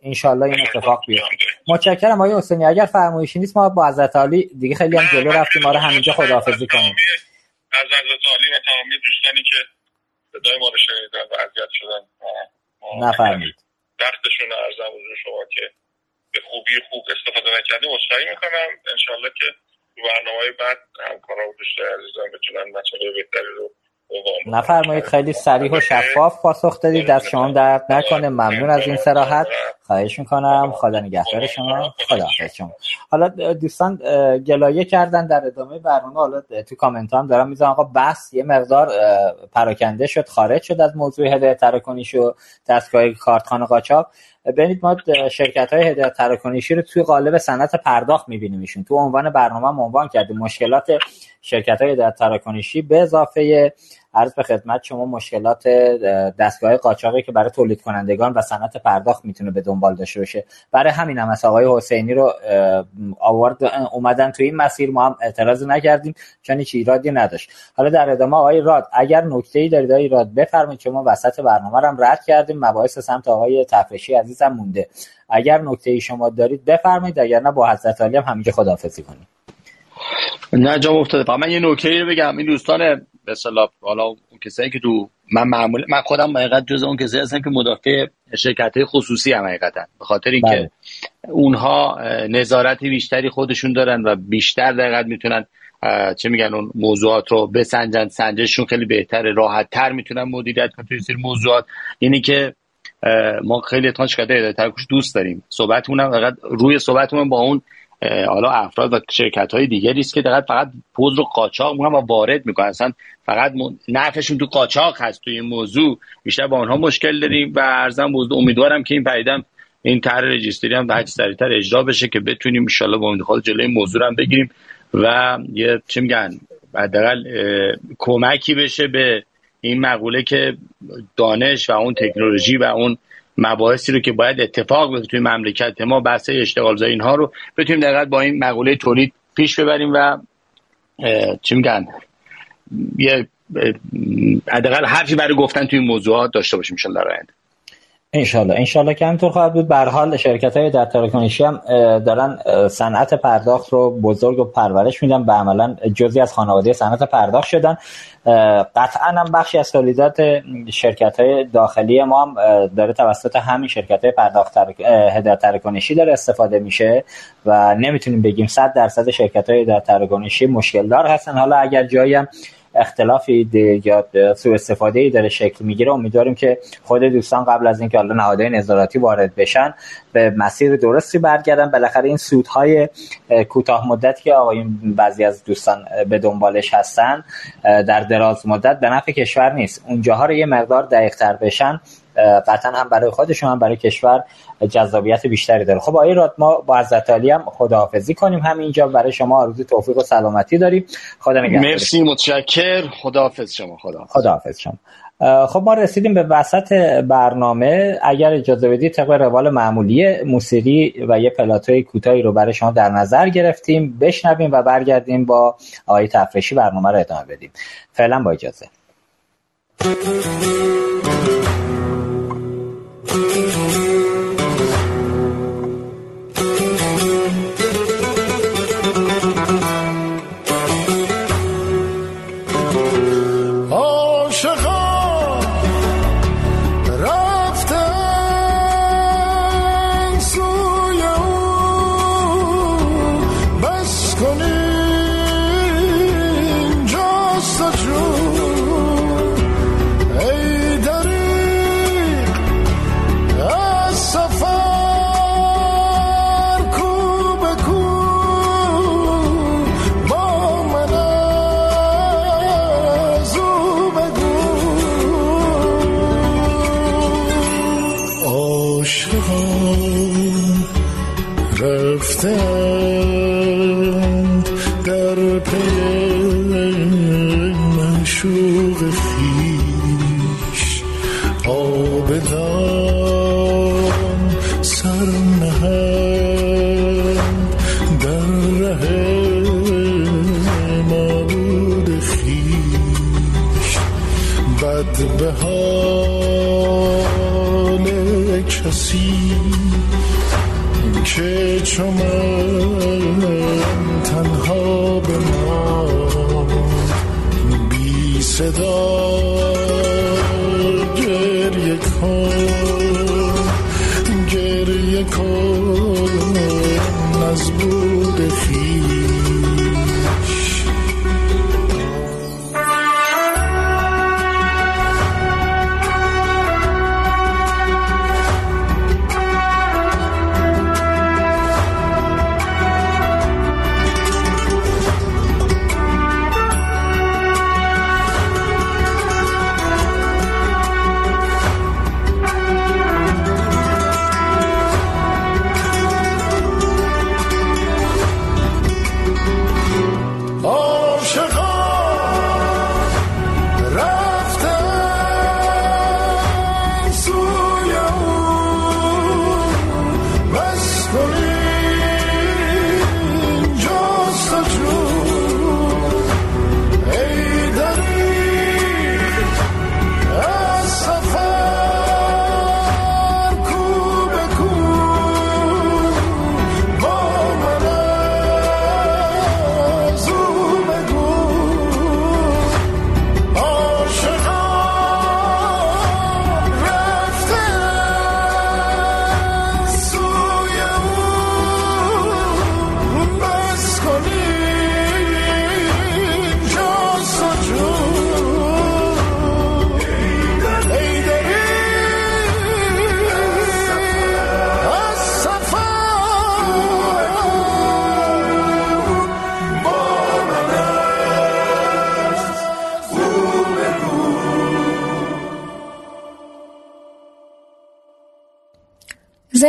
انشالله این اتفاق بیفته. متشکرم آقای حسینی. اگر فرمایشی نیست ما با حضرت علی دیگه خیلی هم جلو رفتیم. ما رو همینجا خداحافظی کنیم. از حضرت علی و تمامی دوستانی که صدای ما رو شنیدن و اذیت شدن نفرمید وقتشون ارزم حضور شما که به خوبی خوب استفاده نکردیم. عذرخواهی می‌کنم. انشالله که برنامه بعد همکارا و دوستای عزیزان بتونن مسئله بهتری رو نفرمایید خیلی سریح و شفاف پاسخ دادید. دست شما درد نکنه. ممنون از این سراحت خواهش می‌کنم. خدا نگهدار شما. خدا شما. حالا دوستان گلایه کردن در ادامه برنامه. حالا تو کامنت هم دارم می‌ذارم. آقا بحث یه مقدار پراکنده شد خارج شد از موضوع هدایت تراکنیش و دستگاه کارتخانه قاچاق. ببینید ما شرکت های هدایت تراکنشی رو توی قالب صنعت پرداخت میبینیمشون. تو عنوان برنامه عنوان کردیم. مشکلات شرکت های هدایت تراکنشی به اضافه عرض به خدمت شما مشکلات دستگاه قاچاقی که برای تولید کنندگان و صنعت پرداخت می‌تونه به دنبال داشته باشه. برای همین هم از آقای حسینی رو آورد اومدن توی این مسیر. ما هم اعتراض نکردیم چون هیچ ایرادی نداشت. حالا در ادامه آقای راد اگر نکته ای دارید آقای راد بفرمایید شما وسط برنامه رو هم رد کردیم. مباحث سمت آقای تفرشی عزیزم مونده. اگر نکته ای شما دارید بفرمایید. اگر نه با حضرت علی هم همینجا خداحافظی کنیم. نه جا افتاده. من یه نکته رو بگم. این دوستان به حالا اون کسایی که تو من معمول من خودم حقیقت جز اون کسایی هستم که مدافع شرکت خصوصی هم حقیقتا به خاطر اینکه بله. اونها نظارت بیشتری خودشون دارن و بیشتر دقیقت می‌تونن چه میگن اون موضوعات رو بسنجن. سنجششون خیلی بهتره راحت تر می‌تونن مدیریت کنن توی سری موضوعات. یعنی که ما خیلی اتفاق شکایت ترکوش دوست داریم. صحبتمون هم روی صحبتمون با اون حالا افراد و شرکت های دیگری است که دقیقا فقط پوز رو قاچاق و وارد می‌کنن. اصلا فقط نفعشون تو قاچاق هست توی این موضوع. بیشتر با آنها مشکل داریم و ارزم بود امیدوارم که این پیدم این طرح رجیستری هم هرچی سریعتر اجرا بشه که بتونیم ان با امید جلوی موضوع هم بگیریم و یه چی میگن حداقل کمکی بشه به این مقوله که دانش و اون تکنولوژی و اون مباحثی رو که باید اتفاق بیفته توی مملکت ما بحث اشتغال اینها رو بتونیم دقیقا با این مقوله تولید پیش ببریم و چی میگن؟ یه حداقل حرفی برای گفتن توی موضوعات داشته باشیم ان در آینده. انشالله انشالله که همینطور خواهد بود. به حال شرکت های در تراکنشی هم دارن صنعت پرداخت رو بزرگ و پرورش میدن به عملا جزی از خانواده صنعت پرداخت شدن. قطعا هم بخشی از تولیدات شرکت های داخلی ما هم داره توسط همین شرکت های پرداخت هدایت تراکنشی داره استفاده میشه و نمی‌تونیم بگیم 100 درصد شرکت های در تراکنشی مشکل دار هستن. حالا اگر جایی هم اختلافی یا سوء استفاده ای داره شکل می‌گیره. امیدواریم که خود دوستان قبل از اینکه حالا نهادهای نظارتی وارد بشن به مسیر درستی برگردن. بالاخره این سودهای کوتاه مدتی که آقایون بعضی از دوستان به دنبالش هستن در دراز مدت به نفع کشور نیست. اونجاها رو یه مقدار دقیق تر بشن. قطعا هم برای خودشون هم برای کشور جذابیت بیشتری داره. خب آقای راد ما با عزت علی هم خداحافظی کنیم همینجا. برای شما آرزوی توفیق و سلامتی داریم. خدا نگهدار. مرسی متشکر خداحافظ شما خدا خداحافظ شما. خب ما رسیدیم به وسط برنامه. اگر اجازه بدید طبق روال معمولی موسیقی و یه پلاتوی کوتاهی رو برای شما در نظر گرفتیم بشنویم و برگردیم با آقای تفرشی برنامه رو ادامه بدیم. فعلا با اجازه. Thank you. Rachel Moe.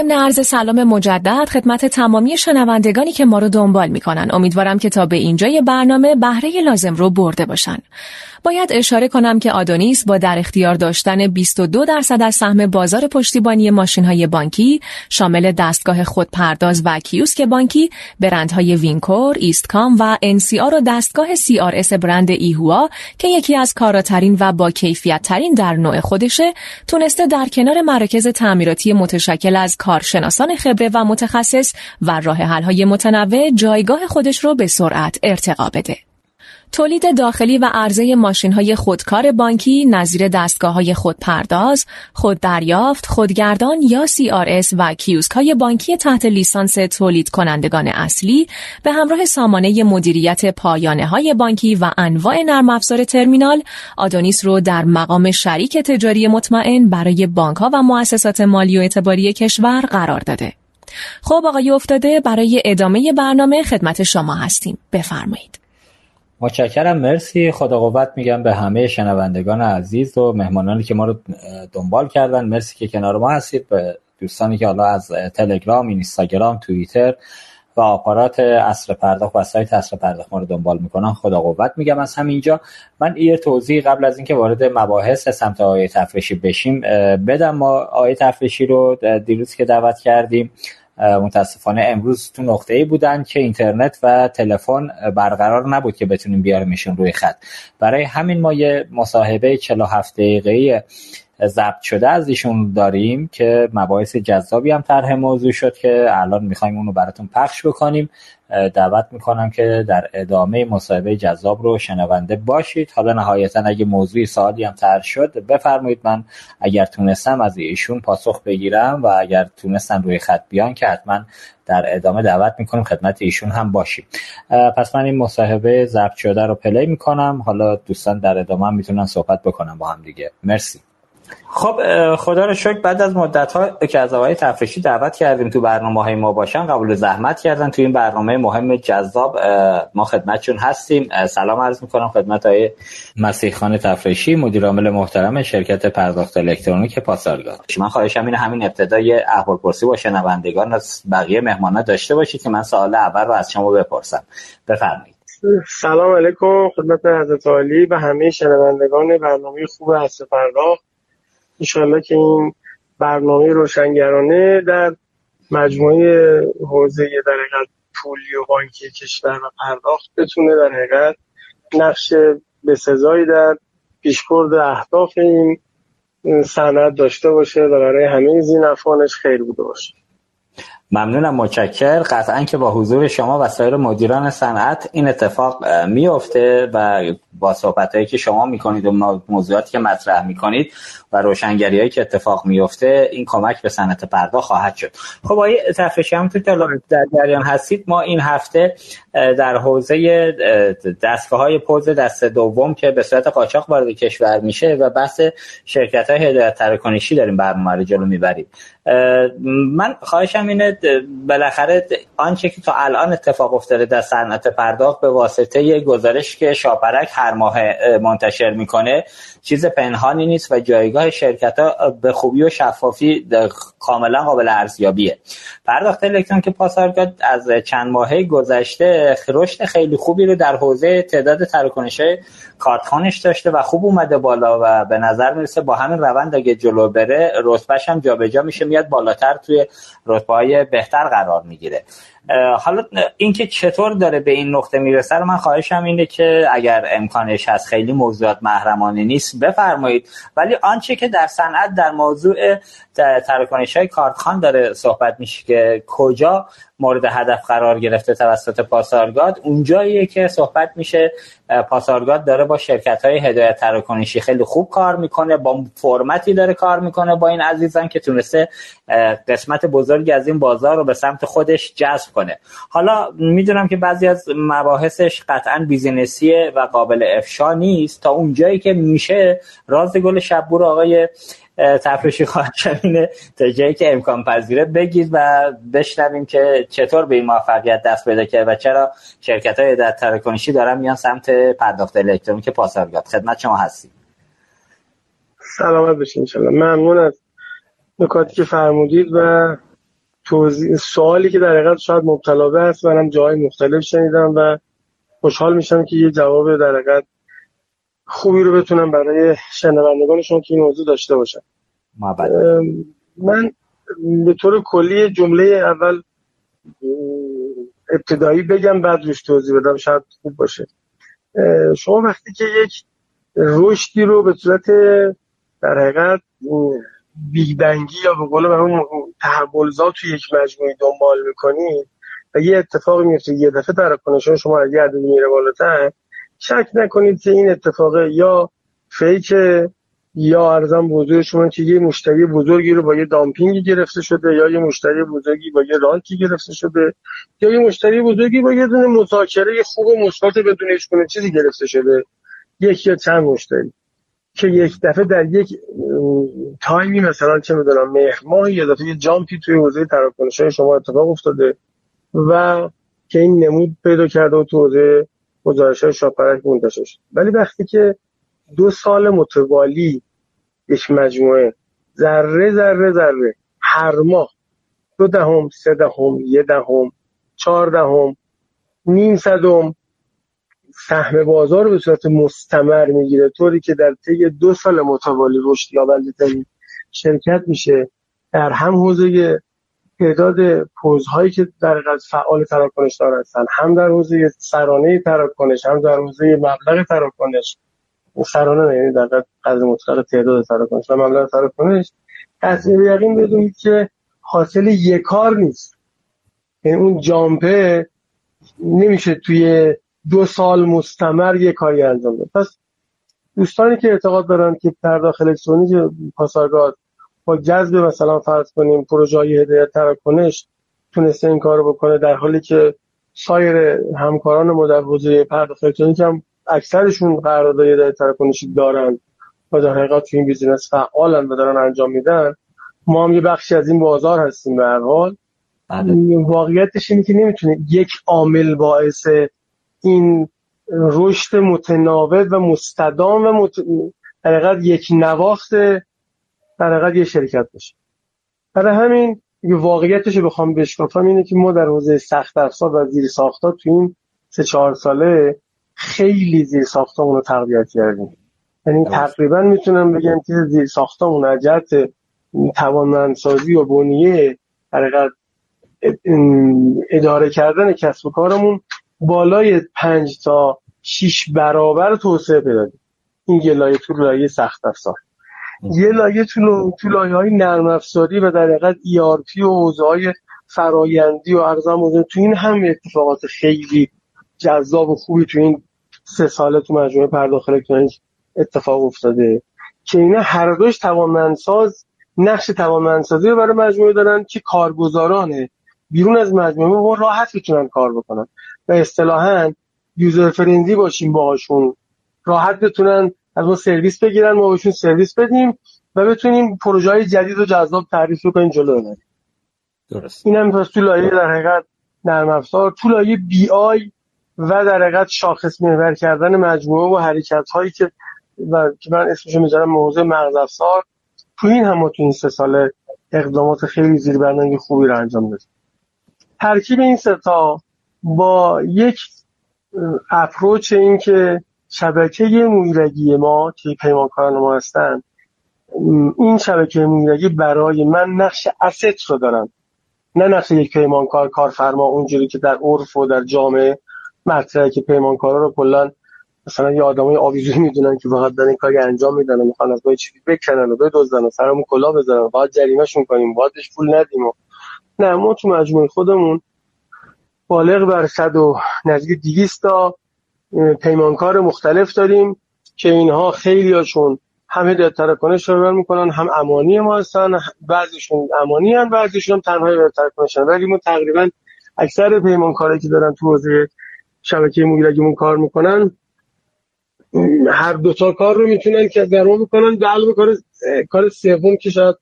ضمن عرض سلام مجدد خدمت تمامی شنوندگانی که ما رو دنبال می‌کنن. امیدوارم که تا به اینجای برنامه بهره لازم رو برده باشن. باید اشاره کنم که آدونیس با در اختیار داشتن 22 درصد از سهم بازار پشتیبانی ماشین های بانکی شامل دستگاه خودپرداز و کیوسک بانکی برندهای Wincor، ایستکام و NCR و دستگاه CRS برند ایهوا که یکی از کاراترین و با کیفیت ترین در نوع خودشه تونسته در کنار مراکز تعمیراتی متشکل از کارشناسان خبره و متخصص و راه های متنوع جایگاه خودش رو به سرعت ارتقا بده. تولید داخلی و عرضه ماشین های خودکار بانکی نظیر دستگاه های خودپرداز، خوددریافت، خودگردان یا CRS و کیوسک های بانکی تحت لیسانس تولید کنندگان اصلی به همراه سامانه مدیریت پایانه های بانکی و انواع نرم افزار ترمینال آدونیس رو در مقام شریک تجاری مطمئن برای بانک ها و مؤسسات مالی و اعتباری کشور قرار داده. خب آقای افتاده برای ادامه برنامه خدمت شما هستیم. بفرمایید. متشکرم مرسی. خدا قوت میگم به همه شنوندگان عزیز و مهمانانی که ما رو دنبال کردن. مرسی که کنار ما هستید. به دوستانی که حالا از تلگرام اینستاگرام توییتر و آپارات اصر پرداخت و سایت اصر پرداخت ما رو دنبال می‌کنن. خدا قوت میگم از همینجا. من یه توضیح قبل از اینکه وارد مباحث سمت آیه تفریشی بشیم بدم ما آیه تفریشی رو دیروز که دعوت کردیم. متاسفانه امروز تو نقطه ای بودن که اینترنت و تلفن برقرار نبود که بتونیم بیاریمشون روی خط. برای همین ما یه مصاحبه 47 دقیقه ضبط شده از ایشون داریم که مباحث جذابی هم طرح موضوع شد که الان می‌خوایم اونو براتون پخش بکنیم. دعوت می‌کنم که در ادامه مصاحبه جذاب رو شنونده باشید. حالا نهایتا اگه موضوعی سوالی هم طرح شد بفرمایید. من اگر تونستم از ایشون پاسخ بگیرم و اگر تونستن روی خط بیان که حتما در ادامه دعوت می‌کنیم خدمت ایشون هم باشیم پس من این مصاحبه ضبط شده رو پلی می‌کنم. حالا دوستان در ادامه می‌تونن صحبت بکنم با هم دیگه. مرسی. خب خدا رو شکر بعد از مدت ها که از آقای تفریشی دعوت کردیم تو برنامه های ما باشن قبول زحمت کردن تو این برنامه مهم جذاب ما خدمتشون هستیم. سلام عرض می‌کنم خدمت های مسیح خان تفریشی مدیر عامل محترم شرکت پرداخت الکترونیک پاسارگاد. من خواهشم این همین ابتدای احوال پرسی با شنوندگان از بقیه مهمانا داشته باشید که من سوال اول رو از شما بپرسم. بفرمایید. سلام علیکم خدمت حضرت عالی و همه شنوندگان برنامه خوب از پرداخت. انشالله که این برنامه روشنگرانه در مجموعه حوزه در حقیقت پولی و بانکی کشور و پرداخت بتونه در حقیقت نقش به سزایی در پیشبرد اهداف این صنعت داشته باشه و برای همه زینفانش خیر بوده باشه. ممنونم متشکر قطعا که با حضور شما و سایر مدیران صنعت این اتفاق میفته و با صحبت که شما می‌کنید و موضوعاتی که مطرح می‌کنید و روشنگری هایی که اتفاق میفته این کمک به صنعت پرداخت خواهد شد. خب آقای تفریشی همونطور که در جریان هستید ما این هفته در حوزه دستگاه های پوز دست دوم که به صورت قاچاق وارد کشور میشه و بحث شرکت های هدایت تراکنشی داریم برنامه رو جلو می‌بریم. من خواهشم اینه بالاخره آنچه که تا الان اتفاق افتاده در صنعت پرداخت به واسطه یه گزارش که شاپرک هر ماه منتشر می‌کنه چیز پنهانی نیست و جایگاه شرکت ها به خوبی و شفافی کاملا قابل ارزیابیه. پرداخت که پاسارگاد از چند ماهه گذشته رشد خیلی خوبی رو در حوزه تعداد تراکنش کارتخانش داشته و خوب اومده بالا و به نظر می‌رسه با همین روند اگه جلو بره رتبهش هم جابجا میشه میاد بالاتر توی رتبه های بهتر قرار می‌گیره. حالا اینکه چطور داره به این نقطه می‌رسه من خواهشم اینه که اگر امکانش هست خیلی موضوعات محرمانه نیست بفرمایید. ولی آنچه که در صنعت در موضوع تراکنش های کارتخان داره صحبت میشه که کجا مورد هدف قرار گرفته توسط پاسارگاد. اونجاییه که صحبت میشه پاسارگاد داره با شرکت های هدایت تراکنشی خیلی خوب کار می‌کنه با فرمتی داره کار می‌کنه با این عزیزان که تونسته قسمت بزرگی از این بازار رو به سمت خودش جذب کنه. حالا می‌دونم که بعضی از مباحثش قطعا بیزینسیه و قابل افشا نیست. تا اونجایی که میشه راز گل شبور آقای تفریشی خواهد اینه تا جایی که امکان پذیره بگید و بشنویم که چطور به این موفقیت دست پیدا کرد و چرا شرکت های در تراکنشی دارن میان سمت پرداخت الکترونیک پاسارگاد. خدمت شما هستیم. سلامت باشین انشالله ممنون از نکاتی که فرمودید و توضیح سوالی که در حقیقت شاید مبتلا است. منم جای مختلف شنیدم و خوشحال میشم که یه جواب در حقیقت خوبی رو بتونم برای شنوندگان شما که این موضوع داشته باشم من به طور کلی جمله اول ابتدایی بگم بعد روش توضیح بدم شاید خوب باشه. شما وقتی که یک رشدی رو به صورت در حقیقت بیگبنگی یا به قول اون تحولزا توی یک مجموعه دنبال می‌کنید و یه اتفاقی میفته یه دفعه تراکنشون شما اگه عدد میره بالاتر شک نکنید که این اتفاق یا فیک یا ارزم بزرگ شما که یه مشتری بزرگی رو با یه دامپینگی گرفته شده یا یه مشتری بزرگی با یه رانتی گرفته شده یا یه مشتری بزرگی با یه دونه مذاکره خوب و مثبت بدون هیچ چیزی گرفته شده یک یا چند مشتری. که یک دفعه در یک تایمی مثلا چه می‌دونم مهر ماه یه دفعه یه جامپی توی حوزه تراکنش شما اتفاق افتاده و که این نمود پیدا کرده و تو حوزه گزارش های شاپرک منتشر شد ولی وقتی که دو سال متوالی یک مجموعه ذره ذره ذره هر ماه دو دهم سه دهم یه دهم چهار دهم نیم صدم سهم بازار رو به صورت مستمر می‌گیره طوری که در طی دو سال متوالی رشد یابنده ترین شرکت میشه در هم حوزه تعداد پوزهایی که در فعال تراکنش دار هستن هم در حوزه سرانه تراکنش هم در حوزه مبلغ تراکنش. سرانه یعنی در قدر مطلق تعداد تراکنش و مبلغ تراکنش. قطعی یقین بدونید که حاصل یک کار نیست. یعنی اون جامپه نمیشه توی دو سال مستمر یه کاری انجام بده. پس دوستانی که اعتقاد دارن که پرداخت الکترونیک پاسارگاد با جذب مثلا فرض کنیم پروژه های هدایت تراکنش تونسته این کار بکنه در حالی که سایر همکاران ما در حوزه پرداخت الکترونیک هم اکثرشون قرارداد هدایت تراکنشی دارن و در حقیقت تو این بیزینس فعالن و دارن انجام میدن ما هم یه بخشی از این بازار هستیم به هر حال بله. واقعیتش اینه که نمی‌تونه یک عامل باعث این رشد متناوب و مستدام و مت... یک نواخت در یه شرکت باشه. برای همین یه واقعیتش رو بخوام بشکافم اینه که ما در حوزه سخت افزار و زیر ساختا تو این سه چهار ساله خیلی زیر ساختامون رو تقویت کردیم. یعنی تقریبا می‌تونم بگم که زیر ساختامون از جهت توانمندسازی و بنیه حقیقت اداره کردن کسب و کارمون بالای پنج تا شیش برابر توسعه پیدا این یه لایه تو لایه سخت افزار. یه لایه تو, تو لایه های نرم افزاری و در حقیقت ERP و حوزه های فرایندی و ارزم تو این هم اتفاقات خیلی جذاب و خوبی تو این سه ساله تو مجموعه پرداخت الکترونیک اتفاق افتاده که اینا هر دوش توانمندساز نقش توانمندسازی رو برای مجموعه دارن که کارگزارانه. بیرون از مجموعه ما راحت می‌تونن کار بکنن. و اصطلاحا یوزر فرندی باشیم باهاشون. راحت بتونن از ما سرویس بگیرن ما بهشون سرویس بدیم و بتونیم پروژه های جدید و جذاب تعریف کنیم جلو ببریم. درست. این هم تو لایه در حقیقت نرم افزار تو لایه بی آی و در حقیقت شاخص محور کردن مجموعه و حرکت هایی که و که من اسمشو می‌ذارم موضوع مغز افزار تو این هم تو این سه ساله اقدامات خیلی زیر برنامه خوبی رو انجام دادیم. ترکیب این ستا با یک اپروچ این که شبکه مویرگی ما که پیمانکاران ما هستن این شبکه مویرگی برای من نقش اسست رو دارن. نه نقش یک پیمانکار کارفرما اونجوری که در عرف و در جامعه مطرحه که پیمانکارا رو کلا مثلا یه آدمای آویزوی می‌دونن که فقط دارن کاری انجام میدن و می‌خوان از ما چیزی بکنن و بدزدن و سرمون کلا بزنن باید جریمهشون کنیم باید پول ندیم و نه ما تو مجموعه خودمون بالغ بر صد و نزدیک 200 تا پیمانکار مختلف داریم که اینها خیلی هاشون هم هدایت تراکنش رو می‌کنن هم امانی ما هستن بعضیشون امانی هم بعضیشون هم تنها هدایت تراکنش ولی ما تقریبا اکثر پیمانکارایی که دارن تو حوزه شبکه مویرگیمون کار می‌کنن هر دو تا کار رو می‌تونن که درون می‌کنن علاوه کار کار سوم که شاید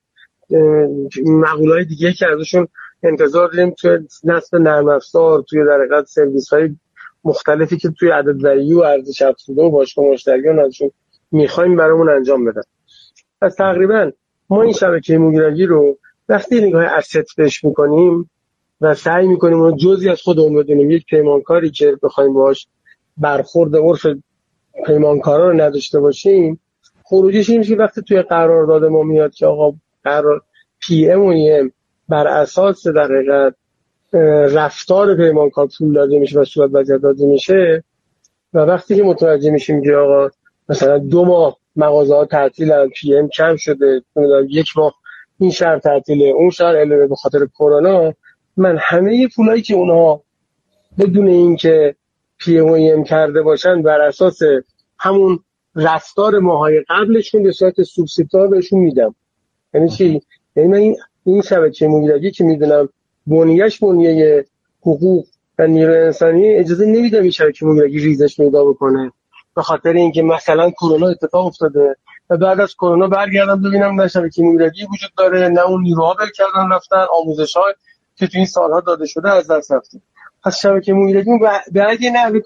مقولای دیگه که ازشون انتظار داریم توی نصب نرم افزار توی در سرویس های مختلفی که توی عدد و ارزش افزوده و باشگاه مشتریان ازشون می‌خوایم برامون انجام بدن. پس تقریبا ما این شبکه موگیرگی رو وقتی نگاه اسست بهش می‌کنیم و سعی می‌کنیم اون جزی از خودمون بدونیم یک پیمانکاری که بخوایم باش برخورد عرف پیمانکارا رو نداشته باشیم خروجیش این میشه وقتی توی قرارداد ما میاد که آقا قرار پی ام و ام بر اساس در حقیقت رفتار پیمانکار پول داده میشه و صورت وضعیت داده میشه و وقتی که متوجه میشیم که آقا مثلا دو ماه مغازه ها تعطیل پی ام کم شده یک ماه این شهر تعطیله اون شهر علمه به خاطر کرونا من همه پولایی که اونها بدون اینکه پی ام کرده باشن بر اساس همون رفتار ماهای قبلشون به صورت سوبسیدار بهشون میدم. یعنی چی؟ یعنی من این این شبکه مدیریتی که می‌دونم بنیهش بنیه حقوق و نیروی انسانی اجازه نمیدم این شبکه مدیریتی ریزش پیدا بکنه. به خاطر اینکه مثلا کرونا اتفاق افتاده و بعد از کرونا برگردم ببینم نه شبکه مدیریتی وجود داره. نه اون نیروها بر کردن رفتن آموزش های که تو این سالها داده شده از دست رفته. پس شبکه مدیریتی به اگه نه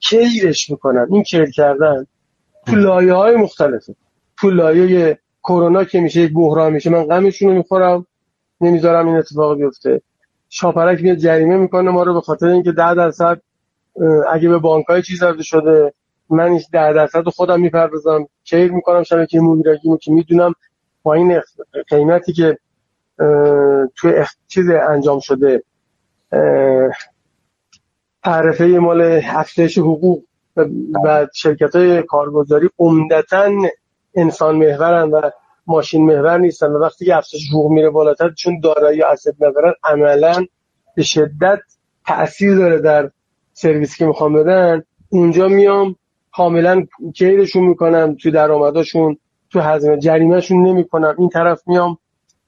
کیرش می‌کنن. این کیر کردن تو لایه های مختلفه. تو لایه کرونا که میشه یک بحران میشه. من غمشون رو می‌خورم. نمی‌ذارم این اتفاق بیفته. شاپرک میاد جریمه می‌کنه ما رو به خاطر اینکه 10 درصد اگه به بانک های چیز داده شده من این 10 درصد خودم می‌پردازم کیر می‌کنم شبکه مدیریتی که می‌دونم با این قیمتی که توی چیز انجام شده تعرفه مال افزایش حقوق و شرکت های کارگزاری عمدتا انسان محورن و ماشین محور نیستن و وقتی که افزایش حقوق میره بالاتر چون دارایی اسید ندارن عملا به شدت تاثیر داره در سرویسی که می‌خوام بدن. اونجا میام کاملا کیرشون می‌کنم تو درآمداشون تو هزینه جریمهشون نمی‌کنم. این طرف میام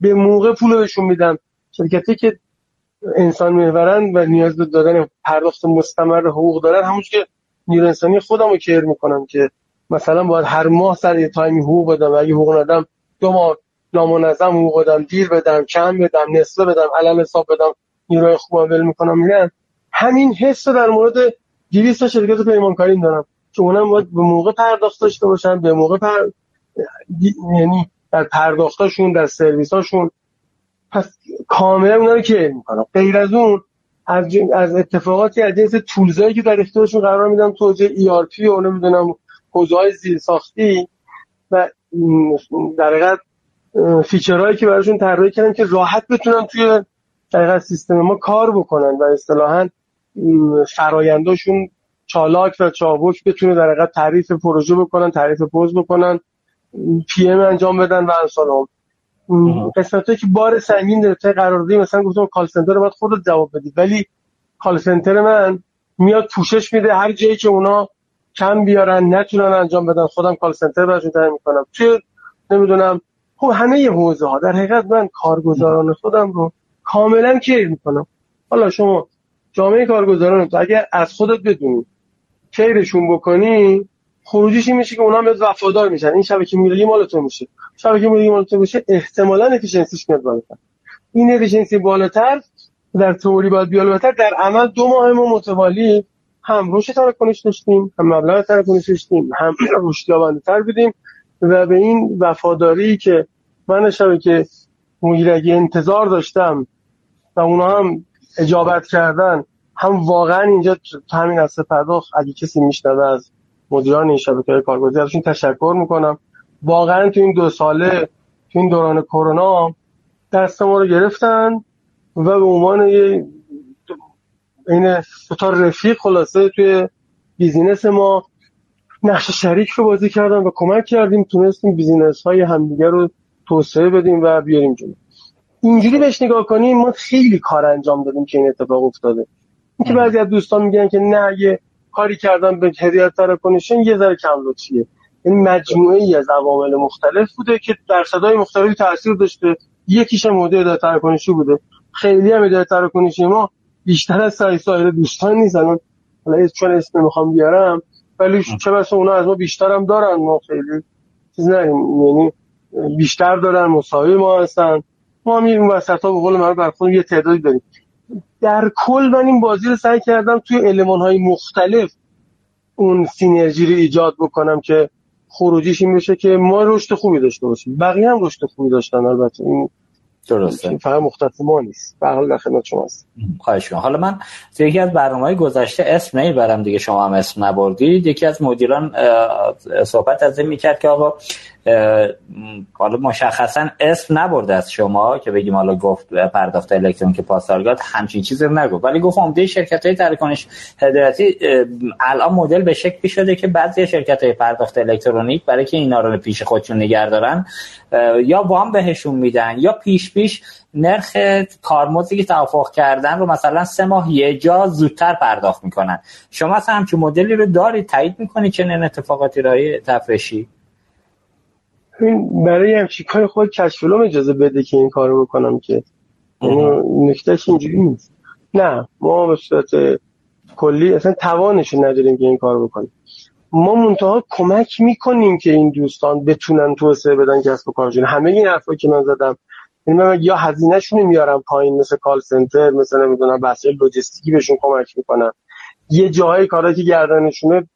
به موقع پول بهشون میدم. شرکتی که انسان محورن و نیاز به دادن پرداخت مستمر حقوق دارن همون که نیرو انسانی خودم رو کیر می‌کنم که مثلا باید هر ماه سر یه تایمی حقوق بدم و اگه حقوق ندم دو ماه نامنظم حقوق بدم دیر بدم کم بدم نصفه بدم علم حساب بدم نیروی خوبم ول می‌کنم. میگن همین حس در مورد 200 تا شرکت پیمانکاری دارم. که اونم باید به موقع پرداخت داشته باشن به موقع پر... یعنی در پرداختاشون در سرویساشون. پس کاملا اونا رو کیر می‌کنم؟ غیر از اون از, از اتفاقاتی از جنس تولزایی که در اختیارشون قرار میدم توجه ERP و نمی‌دونم زیر ساختی و در حقیقت فیچرهایی که براشون طراحی کردم که راحت بتونن توی در سیستم ما کار بکنن و اصطلاحا فراینداشون چالاک و چابک بتونه در حقیقت تعریف پروژه بکنن تعریف پوز بکنن PM انجام بدن و امثال هم. قسمت که بار سنگین داره تا قراردادی مثلا گفتم call center باید خودت جواب بدی ولی call center من میاد پوشش میده هر جایی که اونا کم بیارن نتونن انجام بدن. خودم call center براشون تعیین می‌کنم. چه نمی‌دونم خب همه حوزه ها در حقیقت من کارگزاران خودم رو کاملا care می‌کنم. حالا شما جامعه کارگزاران تو اگر از خودت بدونی care شون بکنی خروجیش میشه که اونا بهت وفادار میشن. این شبکه میلیونی مال تو میشه. شبکه میلیونی مال تو میشه احتمالاً efficiency ش میاد بالاتر. این efficiency بالاتر در تئوری باید بیاد بالاتر. در عمل دو ماه ما متوالی هم رشد تراکنش داشتیم هم مبلغ تراکنش داشتیم هم رشد تر بودیم و به این وفاداری که من شبکه مدیرگی انتظار داشتم و اونا هم اجابت کردن هم واقعا اینجا همین از پرداخت اگه کسی میشنوه از مدیران این شبکه کارگزاری ازشون تشکر می‌کنم. واقعا تو این دو ساله تو این دوران کرونا دست ما رو گرفتن و به عنوان یه این تا رفیق خلاصه توی business ما نقش شریک رو بازی کردن و کمک کردیم تونستیم business های همدیگه رو توسعه بدیم و بیاریم جلو. اینجوری بهش نگاه کنیم ما خیلی کار انجام دادیم که این اتفاق افتاده. اینکه بعضی از دوستان میگن که نه یه کاری کردن به هدایت تراکنشن یه ذره کم لطفیه. این مجموعه ای از عوامل مختلف بوده که در صدای مختلفی تاثیر داشته. یکیش هم مدل هدایت تراکنشی بوده. خیلی هم هدایت تراکنشی ما بیشتر از سای سایر دوستان نیستن حالا چون اسم می‌خوام بیارم. ولی چه بسه اونا از ما بیشتر هم دارن. ما خیلی چیز یعنی بیشتر دارن. مساوی ما هستن. ما هم این وسط ها به قول من یه تعدادی داریم. در کل من این بازی رو سعی کردم توی علمان های مختلف اون سینرژی رو ایجاد بکنم که خروجیش این بشه که ما رشد خوبی داشته باشیم. بقیه هم رشد خوبی داشتن البته. این درسته. فقط مختص ما نیست. به حال در خدمت شما هست خواهش حالا من یکی از برنامه گذشته اسم نمی‌برم دیگه شما هم اسم نبردید. یکی از مدیران صحبت از این می‌کرد که آقا حالا مشخصا اسم نبرده از شما که بگیم حالا گفت پرداخت الکترونیک پاسارگاد همچین چیزی رو نگفت. ولی گفت عمده شرکت های تراکنش هدایتی الان مدل به شکلی شده که بعضی شرکت های پرداخت الکترونیک برای که اینا رو پیش خودشون نگه دارن یا وام بهشون میدن یا پیش پیش نرخ کارمزدی که توافق کردن رو مثلا سه ماه یه جا زودتر پرداخت می‌کنن. شما اصلا همچین مدلی رو دارید تایید می‌کنید چه اتفاقاتی رای تفرشی؟ برای همچی کار خود کشفلوم اجازه بده که این کارو بکنم که. یعنی نکتهش اینجوری نیست. نه ما به صورت کلی اصلا توانش نداریم که این کار بکنیم. ما منتها کمک می‌کنیم که این دوستان بتونن توسعه بدن کسب و کارشون. همه این حرفا که من زدم. یعنی من یا هزینهشون میارم پایین مثل کال سنتر مثل نمی‌دونم بحث لوجستیکی بهشون کمک می‌کنم. یه جاهای کارا که گردنشونه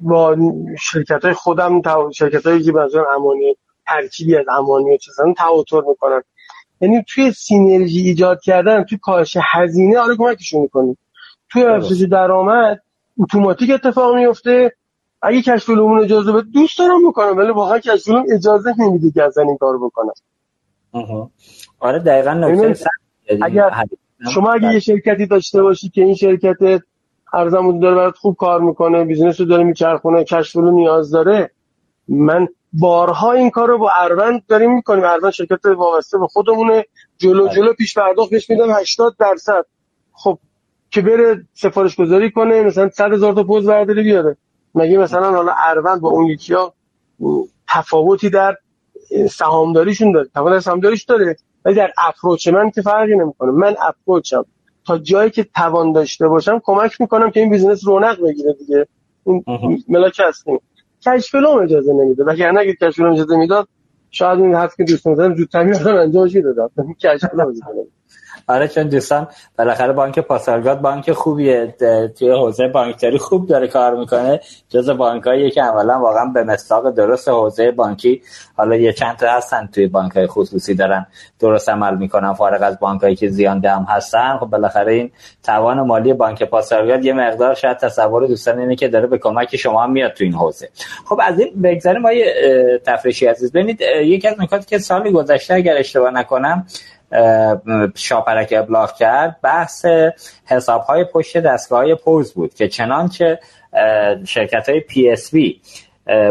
با شرکت های خودم شرکت هایی که بنظرم امانی ترکیبی از امانی و چیزا تواتر می‌کنن. یعنی توی سینرژی ایجاد کردن توی کاهش هزینه آره کمکشون می‌کنیم توی افزایش درآمد اتوماتیک اتفاق میفته اگه کشف علوم اجازه بده دوست دارم بکنم ولی واقعا کشف علوم اجازه نمیده که اصلا این کار بکنم آره دقیقا نکته اگر شما اگه یه شرکتی داشته باشی که این شرکت عرضم داره برات خوب کار می‌کنه business رو داره میچرخونه cash flow نیاز داره من بارها این کار رو با اروند داریم می‌کنیم. اروند شرکت وابسته به خودمونه. جلو بله. جلو پیش پرداخت بهش میدم 80 درصد. خب که بره سفارش گذاری کنه مثلا 100 هزار تا پوز برداره بیاره. مگه مثلا حالا اروند با اون یکی ها تفاوتی در سهامداریشون داره؟ تفاوت سهامداریش داره ولی در approach من که فرقی نمی‌کنه. من approach م. تا جایی که توان داشته باشم کمک می‌کنم که این business رونق بگیره دیگه. این ملاک هستیم. cash flow م اجازه نمیده. وگرنه اگه cash flow م اجازه می‌داد شاید این حرف که دوست می‌دارم زودتر می‌رفتم انجامش می‌دادم cash flow م اجازه نمیده آره چون دوستان بالاخره بانک پاسارگاد بانک خوبیه توی حوزه بانکداری خوب داره کار می‌کنه. جز بانکایی که اولا واقعا به مصداق درست حوزه بانکی حالا یه چند تا هستن توی بانک خصوصی دارن درست عمل می‌کنن فارغ از بانکایی که زیان دم هستن. خب بالاخره این توان مالی بانک پاسارگاد یه مقدار شاید تصور دوستان اینه که داره به کمک شما هم میاد تو این حوزه. خب از این بگذاریم ما تفریشی عزیز. ببینید یکی از نکاتی که سال گذشته اگر اشتباه نکنم شاپرک ابلاغ کرد بحث حساب های پشت دستگاه های پوز بود که چنانچه شرکت های PSP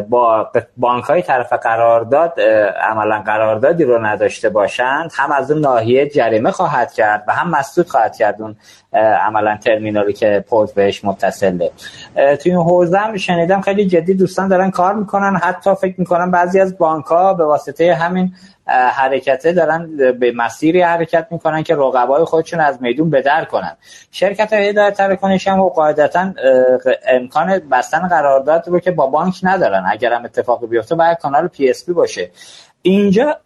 با بانک های طرف قرارداد عملا قراردادی رو نداشته باشند هم از اون ناحیه جریمه خواهد کرد و هم مسدود خواهد کرد اون عملا ترمینالی که پوز بهش متصله. توی این حوزه هم شنیدم خیلی جدی دوستان دارن کار می‌کنن حتی فکر می‌کنن بعضی از بانک ها به واسطه همین حرکته دارن به مسیری حرکت می‌کنن که رقبای خودشون از میدون بدر کنن. شرکت های هدایت تراکنش هم قاعدتا امکان بستن قرارداد رو که با بانک ندارن. اگر هم اتفاق بیفته باید کانال پی اس پی باشه. اینجا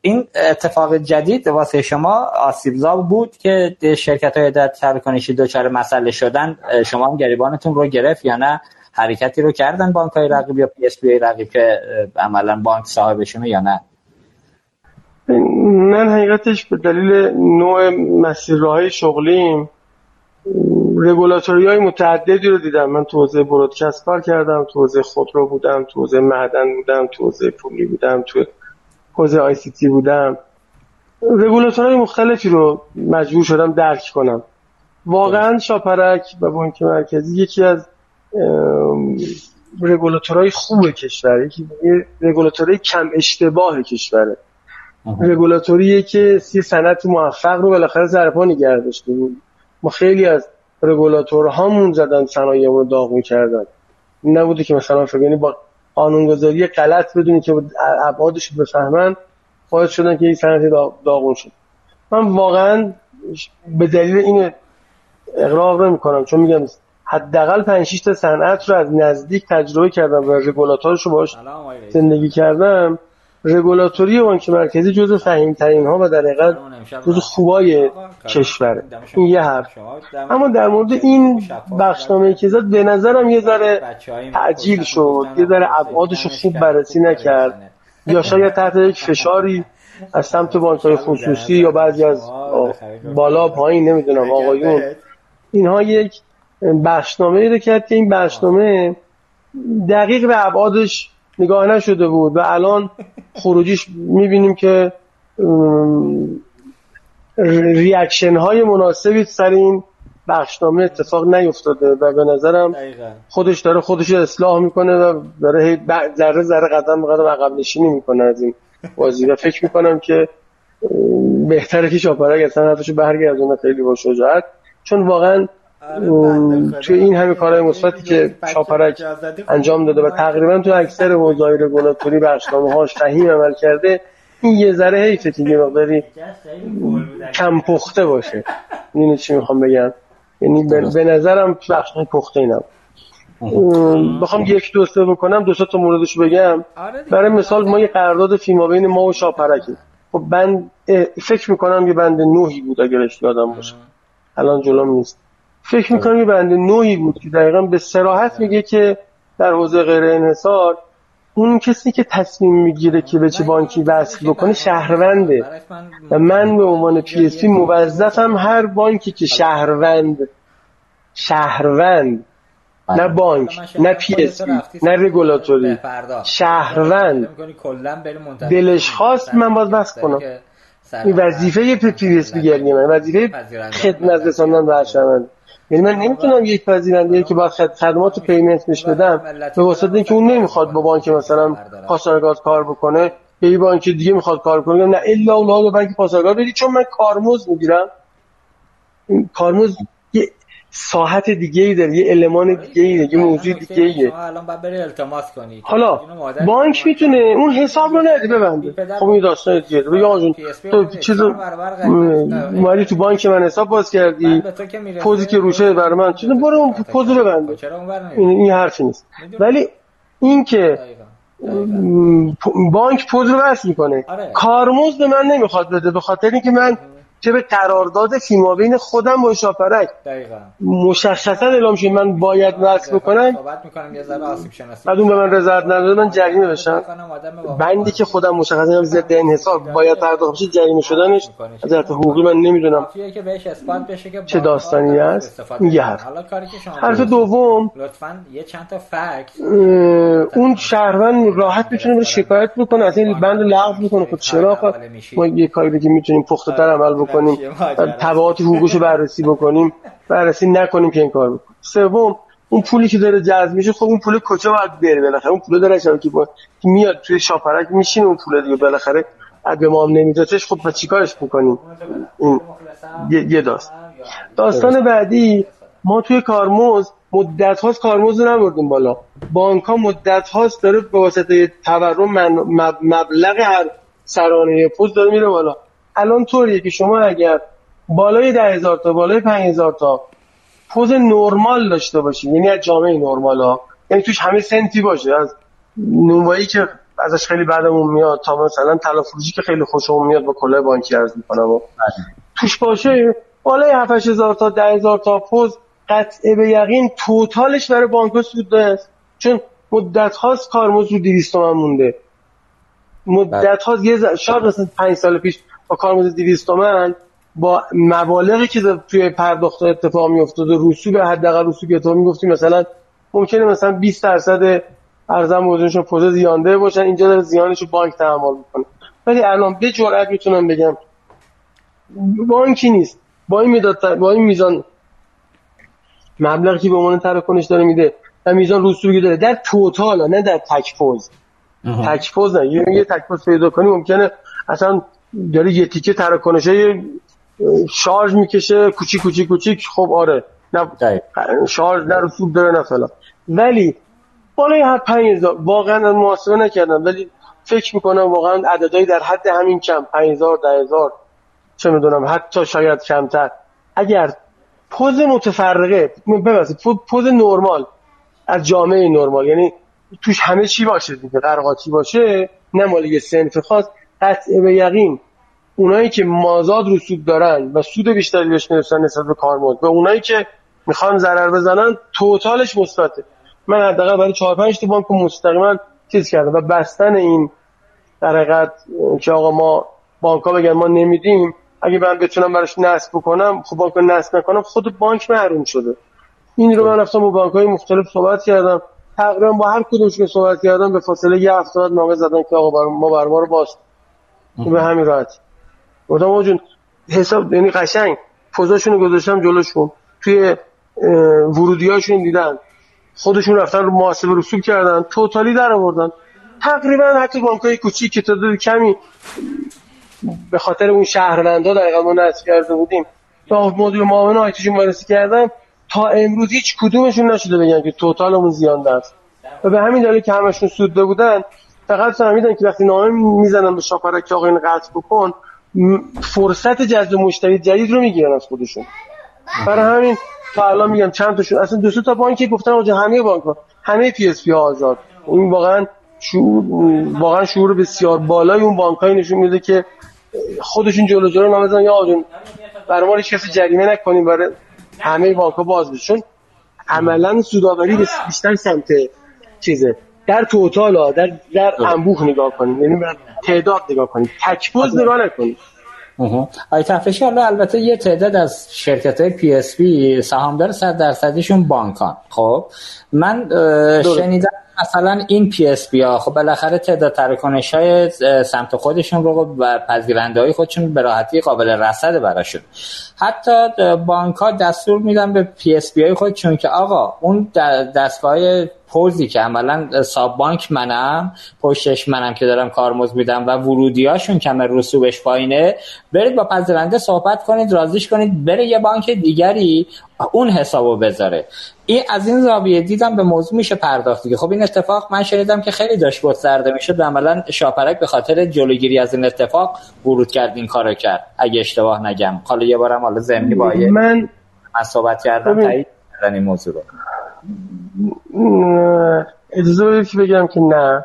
این اتفاق جدید واسه شما آسیبزا بود که شرکت های هدایت تراکنشی دچار مسئله شدن. شما هم گریبانتون رو گرفت یا نه؟ حرکتی رو کردن بانک های رقیب یا پی اس پی رقیب که عملا بانک صاحبشونه یا نه؟ من حقیقتش به دلیل نوع مسیرهای شغلیم رگولاتوری های متعددی رو دیدم. من تو حوزه برودکست کار کردم تو حوزه خودرو بودم تو حوزه معدن بودم تو حوزه پولی بودم تو حوزه آی سی تی بودم. رگولاتورهای مختلفی رو مجبور شدم درک کنم. واقعا شاپرک و بانک مرکزی یکی از رگولاتورهای خوب کشور یکی رگولاتورهای کم اشتباه کشوره. رگولاتوریه که سی سنت موفق رو بالاخره زرپا نگه داشتیم ما خیلی از هامون زدن صنایع رو داغ می‌کردن. نبوده که مثلا فکر یعنی با قانونگذاری غلط بدونی که ابعادش بفهمن باعث شدن که این صنعت داغون شد. من واقعا به دلیل این اقراق رو می‌کنم چون میگم حداقل 5 6 تا صنعت رو از نزدیک تجربه کردم و رگولاتورش رو باش زندگی کردم. رگولاتوری بانک مرکزی جزو فهیم ترین ها و در حقیقت جزو خوبای کشوره. این یه حرف. اما در مورد این بخشنامه که زد به نظرم یه ذره تعجیل شد. یه ذره ابعادش خوب بررسی نکرد. یا شاید تحت یک فشاری از سمت بانک های خصوصی یا بعضی از بالا پایین نمی‌دونم آقایون. اینها یک بخشنامه رو کرد که این بخشنامه دقیق به ابعادش نگاه نشده بود و الان خروجیش می‌بینیم که ریاکشن های مناسبی سر این بخشنامه اتفاق نیفتاده و به نظرم خودش داره خودش اصلاح می‌کنه و داره ذره ذره قدم قدم عقب نشینی می‌کنه از این بازی و فکر می‌کنم که بهتره که شاپرک اصلا حرفشو برگردونه خیلی با شجاعت. چون واقعا توی این همه کارهای مثبتی که شاپرک انجام داده و تقریبا تو اکثر وظایف رگولاتوری بخشنامه هاش فهیم عمل کرده این یه ذره حیفه که یه مقداری کم پخته باشه. اینو چی می‌خوام بگم؟ یعنی به نظرم بخش پخته اینم بخوام یک دو سه بکنم دو تا موردش بگم. آره برای مثال ما یه قرارداد فیما بین ما و شاپرکی خب بند فکر می‌کنم یه بند نوحی بود اگر یادم باشه. الان جلوم نیست. فکر می‌کنم یه بند نهی بود که دقیقا به صراحت میگه که در حوزه غیر انحصار اون کسی که تصمیم می‌گیره که به چه بانکی وصل بکنه شهرونده. و من به عنوان پی اس پی موظفم هر بانکی که شهروند شهروند نه بانک نه پی اس پی نه رگولاتوری شهروند. دلش خواست من باهاش بس کنم. این وظیفه پی اس پی من وظیفه خدمت رساندن به شهروند. یعنی من نمی‌تونم یک پذیرنده که باید خدمات payment بهش بدم به واسطه اینکه اون نمی‌خواد با بانک مثلا پاسارگاد کار بکنه به یه بانک دیگه می‌خواد کار کنه نه الا اولاد به بانک پاسارگاد بدی چون من کارمزد می‌گیرم. کارمزد ساحت دیگه ای داره یه المان دیگه ای یه موضوع دیگه ایه الان باید بری التماس کنی. حالا بانک می‌تونه اون حساب رو نده ببنده خب این داستان دیگه. رو یا جون تو چیز اومدی تو بانک من حساب باز کردی. پوزی که روشه برای من. چیز برو اون پوزو ببنده این این حرفی نیست. ولی این که بانک پوز رو وصل می‌کنه. آره. کارمزد به من نمی‌خواد بده به خاطر اینکه من که به قرارداد فیما بین خودم با شاپرک. دقیقاً. مشخصا اعلام شد من باید وصل بکنم. صحبت می‌کنم یه ذره آسیب شناسی. بعد اون به من رضایت نداده من جریمه بشم. بندی که خودم مشخصا ضد انحصار باید پرداخت بشه جریمه شدنش از جهت حقوقی من نمی‌دونم. که بهش اثبات بشه که چه داستانی است یه حرف. حرف دوم. لطفا یه چند تا اون شهروند راحت می‌تونه بره شکایت بکنه از این بند لغو می‌کنه خود خب چرا ما یه کاری که می‌تونیم پخته تر عمل بکنیم. تبعات حقوقش رو بررسی بکنیم. بررسی نکنیم که این کار بکنیم. سوم اون پولی که داره جذب میشه خب اون پول کجا باید بره بالاخره؟ اون پول داره که میاد توی شاپرک میشینه اون پول دیگه بالاخره اگه ما هم نمیداتش خب پس چیکارش می‌کنیم این یه داست. داستان بعدی ما توی کارمز مدت هاست کارمز رو نبردیم بالا. بانک ها مدت هاست داره به واسطه تورم مبلغ هر سرانه پوز داره میره بالا. الان طوریه که شما اگر بالای ده هزار تا بالای پنج هزار تا پوز نرمال داشته باشید یعنی از جامعه نرمال ها یعنی توش همه سنتی باشه. از نونوایی که ازش خیلی بعدمون میاد تا مثلا طلا فروشی که خیلی خوشمون میاد با کلاه بانکی عرض می‌کنم. و توش باشه. بالای 7000 تا 10000 تا پوز قطعه به یقین توتالش برای بانک سود است چون مدت هاست کارمز رو 200 تومن مونده. مدت هاست یه شاید مثلا 5 سال پیش با کارمز 200 تومن با مبالغی که توی پرداخت اتفاق میافتاد و رسوب حداقل رسوبی که تو می‌گفتی مثلا ممکنه مثلا 20 درصد ارزم بودنشون پوز زیانده باشن اینجا داره زیانشو بانک تحمل می‌کنه. ولی الان به جرئت می‌تونم بگم بانکی نیست. با این مدت با این میزان مبلغی که به عنوان تراکنش داره میده و میزان رسوبی داره. در توتال نه در تک پوز. تک پوز نه. یه تک پوز پیدا کنی ممکنه اصلا داره یه تیکه تراکنشه شارژ می‌کشه کوچیک کوچیک کوچیک. خب آره. نه شارژ نه رسوب داره نه فلان. ولی بالای هر 5000 واقعا محاسبه نکردم ولی فکر می‌کنم واقعا عددهایی در حد همین کم 5000 10000 چه می‌دونم حتی شاید کمتر. اگر پوز متفرقه ببخشید پوز نرمال از جامعه نرمال یعنی توش همه چی باشه دیگه قرقاتی باشه نه مال یه سنف خاص. قطع به یقین. اونایی که مازاد رسوب دارن و سود بیشتری بهش می‌رسن نسبت به کارمزد به اونایی که می‌خوان ضرر بزنن توتالش مثبته. من حداقل برای 4 5 تا بانک مستقیما چیز کردم و بستن این در حقیقت که آقا ما بانک ها بگن ما نمیدیم اگه من بتونم براش نصب بکنم خب بانک نصب نکنم خود بانک محروم شده. این رو من رفتم با بانک های مختلف صحبت کردم. تقریبا با هر کدومش که صحبت کردم به فاصله یه هفته بعد نامه زدن که آقا ما بر ما رو باز به همین راحت گفتم جون حساب یعنی قشنگ پوزاشون رو گذاشتم جلوشون. توی ورودی هاشون دیدن. خودشون رفتن رو محاسبه رسوب کردن توتالی در آوردن. تقریبا حتی بانکای کوچیک که تا کمی به خاطر اون شهروندا دقیقا ما نصب کرده بودیم تا مدیر معاون آیتیشون وارسی کردم تا امروز هیچ کدومشون نشده بگن که توتالمون زیان است و به همین دلیل که همشون سوده بودن فقط فهمیدن که وقتی نامه می‌زنن به شاپرک که آقا این قطع بکن فرصت جذب مشتری جدید رو می‌گیرن از خودشون. برای همین تا الان میگم چند تاشون اصلا دو تا بانکی گفتن آقا همه بانک ها همه پی اس پی ها آزاد. این واقعا شعور واقعا شعور بسیار بالای اون بانک نشون میده که خودشون جلو جلو نامزن یا آجون برای ما کسی جریمه نکنیم برای همه بانک ها باز بشون عملا سوداوری بیشتر سمت چیزه. در توتال ها در در انبوه نگاه کنیم. یعنی تعداد نگاه کنیم. تکبوز نگاه نکنیم. آی تفریشی حالا البته یه تعداد از شرکت های پی اس بی سهامدار صد درصدیشون بانکان. خب من شنیدم مثلا این پی اس پی ها خب بالاخره تعداد تراکنش های سمت خودشون رو و پذیرنده های خودشون به راحتی قابل رصد براشون. حتی بانک ها دستور میدن به پی اس پی های خودشون که آقا اون دستگاه پوزی که عملا صاحب بانک منم پشتش منم که دارم کارمزد میدم و ورودیاشون کم رسوبش پایینه برید با پذیرنده صحبت کنید راضیش کنید بره یه بانک دیگری اون حسابو بذاره. این از این زاویه دیدم به موضوع میشه پرداخت دیگه. خب این اتفاق من شنیدم که خیلی داشت گسترده میشه و عملا شاپرک به خاطر جلوگیری از این اتفاق ورود کرد این کارو کرد. اگه اشتباه نگم. حالا یه بارم حالا زمینی با من صحبت کردم تایید این موضوع رو. اجازه بدید که بگم که نه.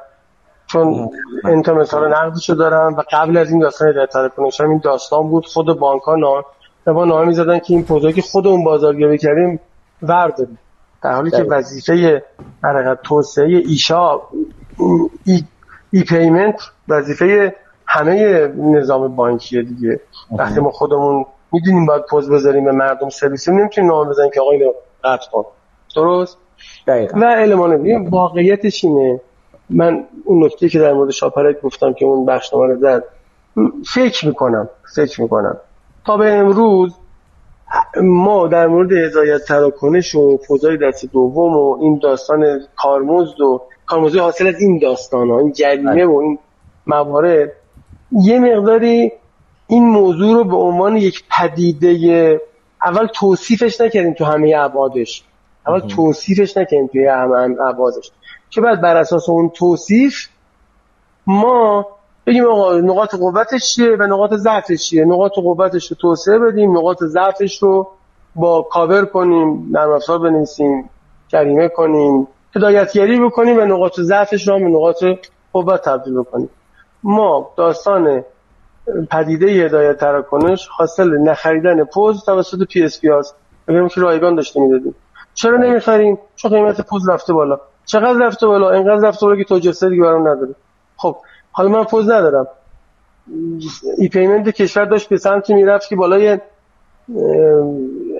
چون انتا مثال نقدشو دارم و قبل از این داستان در تلفنش این داستان بود. خود بانک ها نام و با نامه می‌زدن که این پروژه که خودمون بازاریابی کردیم ورداریم در حالی که وظیفه حرکت توسعه ایشا ای, ای پیمنت وظیفه همه نظام بانکیه دیگه. وقتی ما خودمون می‌دونیم باید پوز بذاریم به مردم سرویس نمی‌تونیم نام بزنیم که آقا اینو قطع کن. درست؟ دقیقا. و المان واقعیتش اینه. من اون نکته که در مورد شاپرک گفتم که اون بخشنامه رو زد فکر می‌کنم فکر می‌کنم. تا به امروز ما در مورد هدایت تراکنش و فوزای دست دوم و این داستان کارمزد و کارمزد حاصل از این داستان ها این جریمه بله. و این موارد یه مقداری این موضوع رو به عنوان یک پدیده اول توصیفش نکردیم تو همه ابعادش. اول توصیفش نکردیم توی همه ابعادش. که بعد بر اساس اون توصیف ما بگیم آقا نقاط قوتش چیه و نقاط ضعفش چیه؟ نقاط قوتش رو توسعه بدیم نقاط ضعفش رو با کاور کنیم نرم افزار بنویسیم جریمه کنیم هدایتگری بکنیم و نقاط ضعفش رو هم به نقاط قوت تبدیل بکنیم. ما داستان پدیده هدایت تراکنش حاصل نخریدن پوز توسط پی اس پی هاست. بگیم که رایگان داشته می‌دادیم. چرا نمی‌خریم؟ چون قیمت پوز رفته بالا. چقدر رفته بالا؟ اینقدر رفته بالا که توجیه دیگه برام نداره. خب حالا من پوز ندارم. e-payment کشور داشت به سمتی می‌رفت که بالای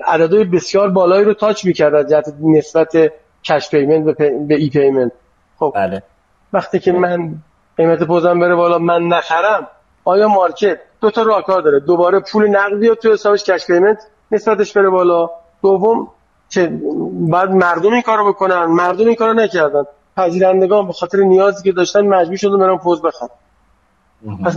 عددهای بسیار بالایی رو touch می‌کرد از جهت نسبت cash payment به e-payment. خب بله. وقتی که من قیمت پوزم بره بالا من نخرم آیا market دو تا راهکار داره؟ دوباره پول نقدی رو تو حسابش cash payment نسبتش بره بالا. دوم که بعد مردم این کارو بکنن مردم این کارو نکردن. پذیرندگان به خاطر نیازی که داشتن مجبور شدن برن پوز بخرن. پس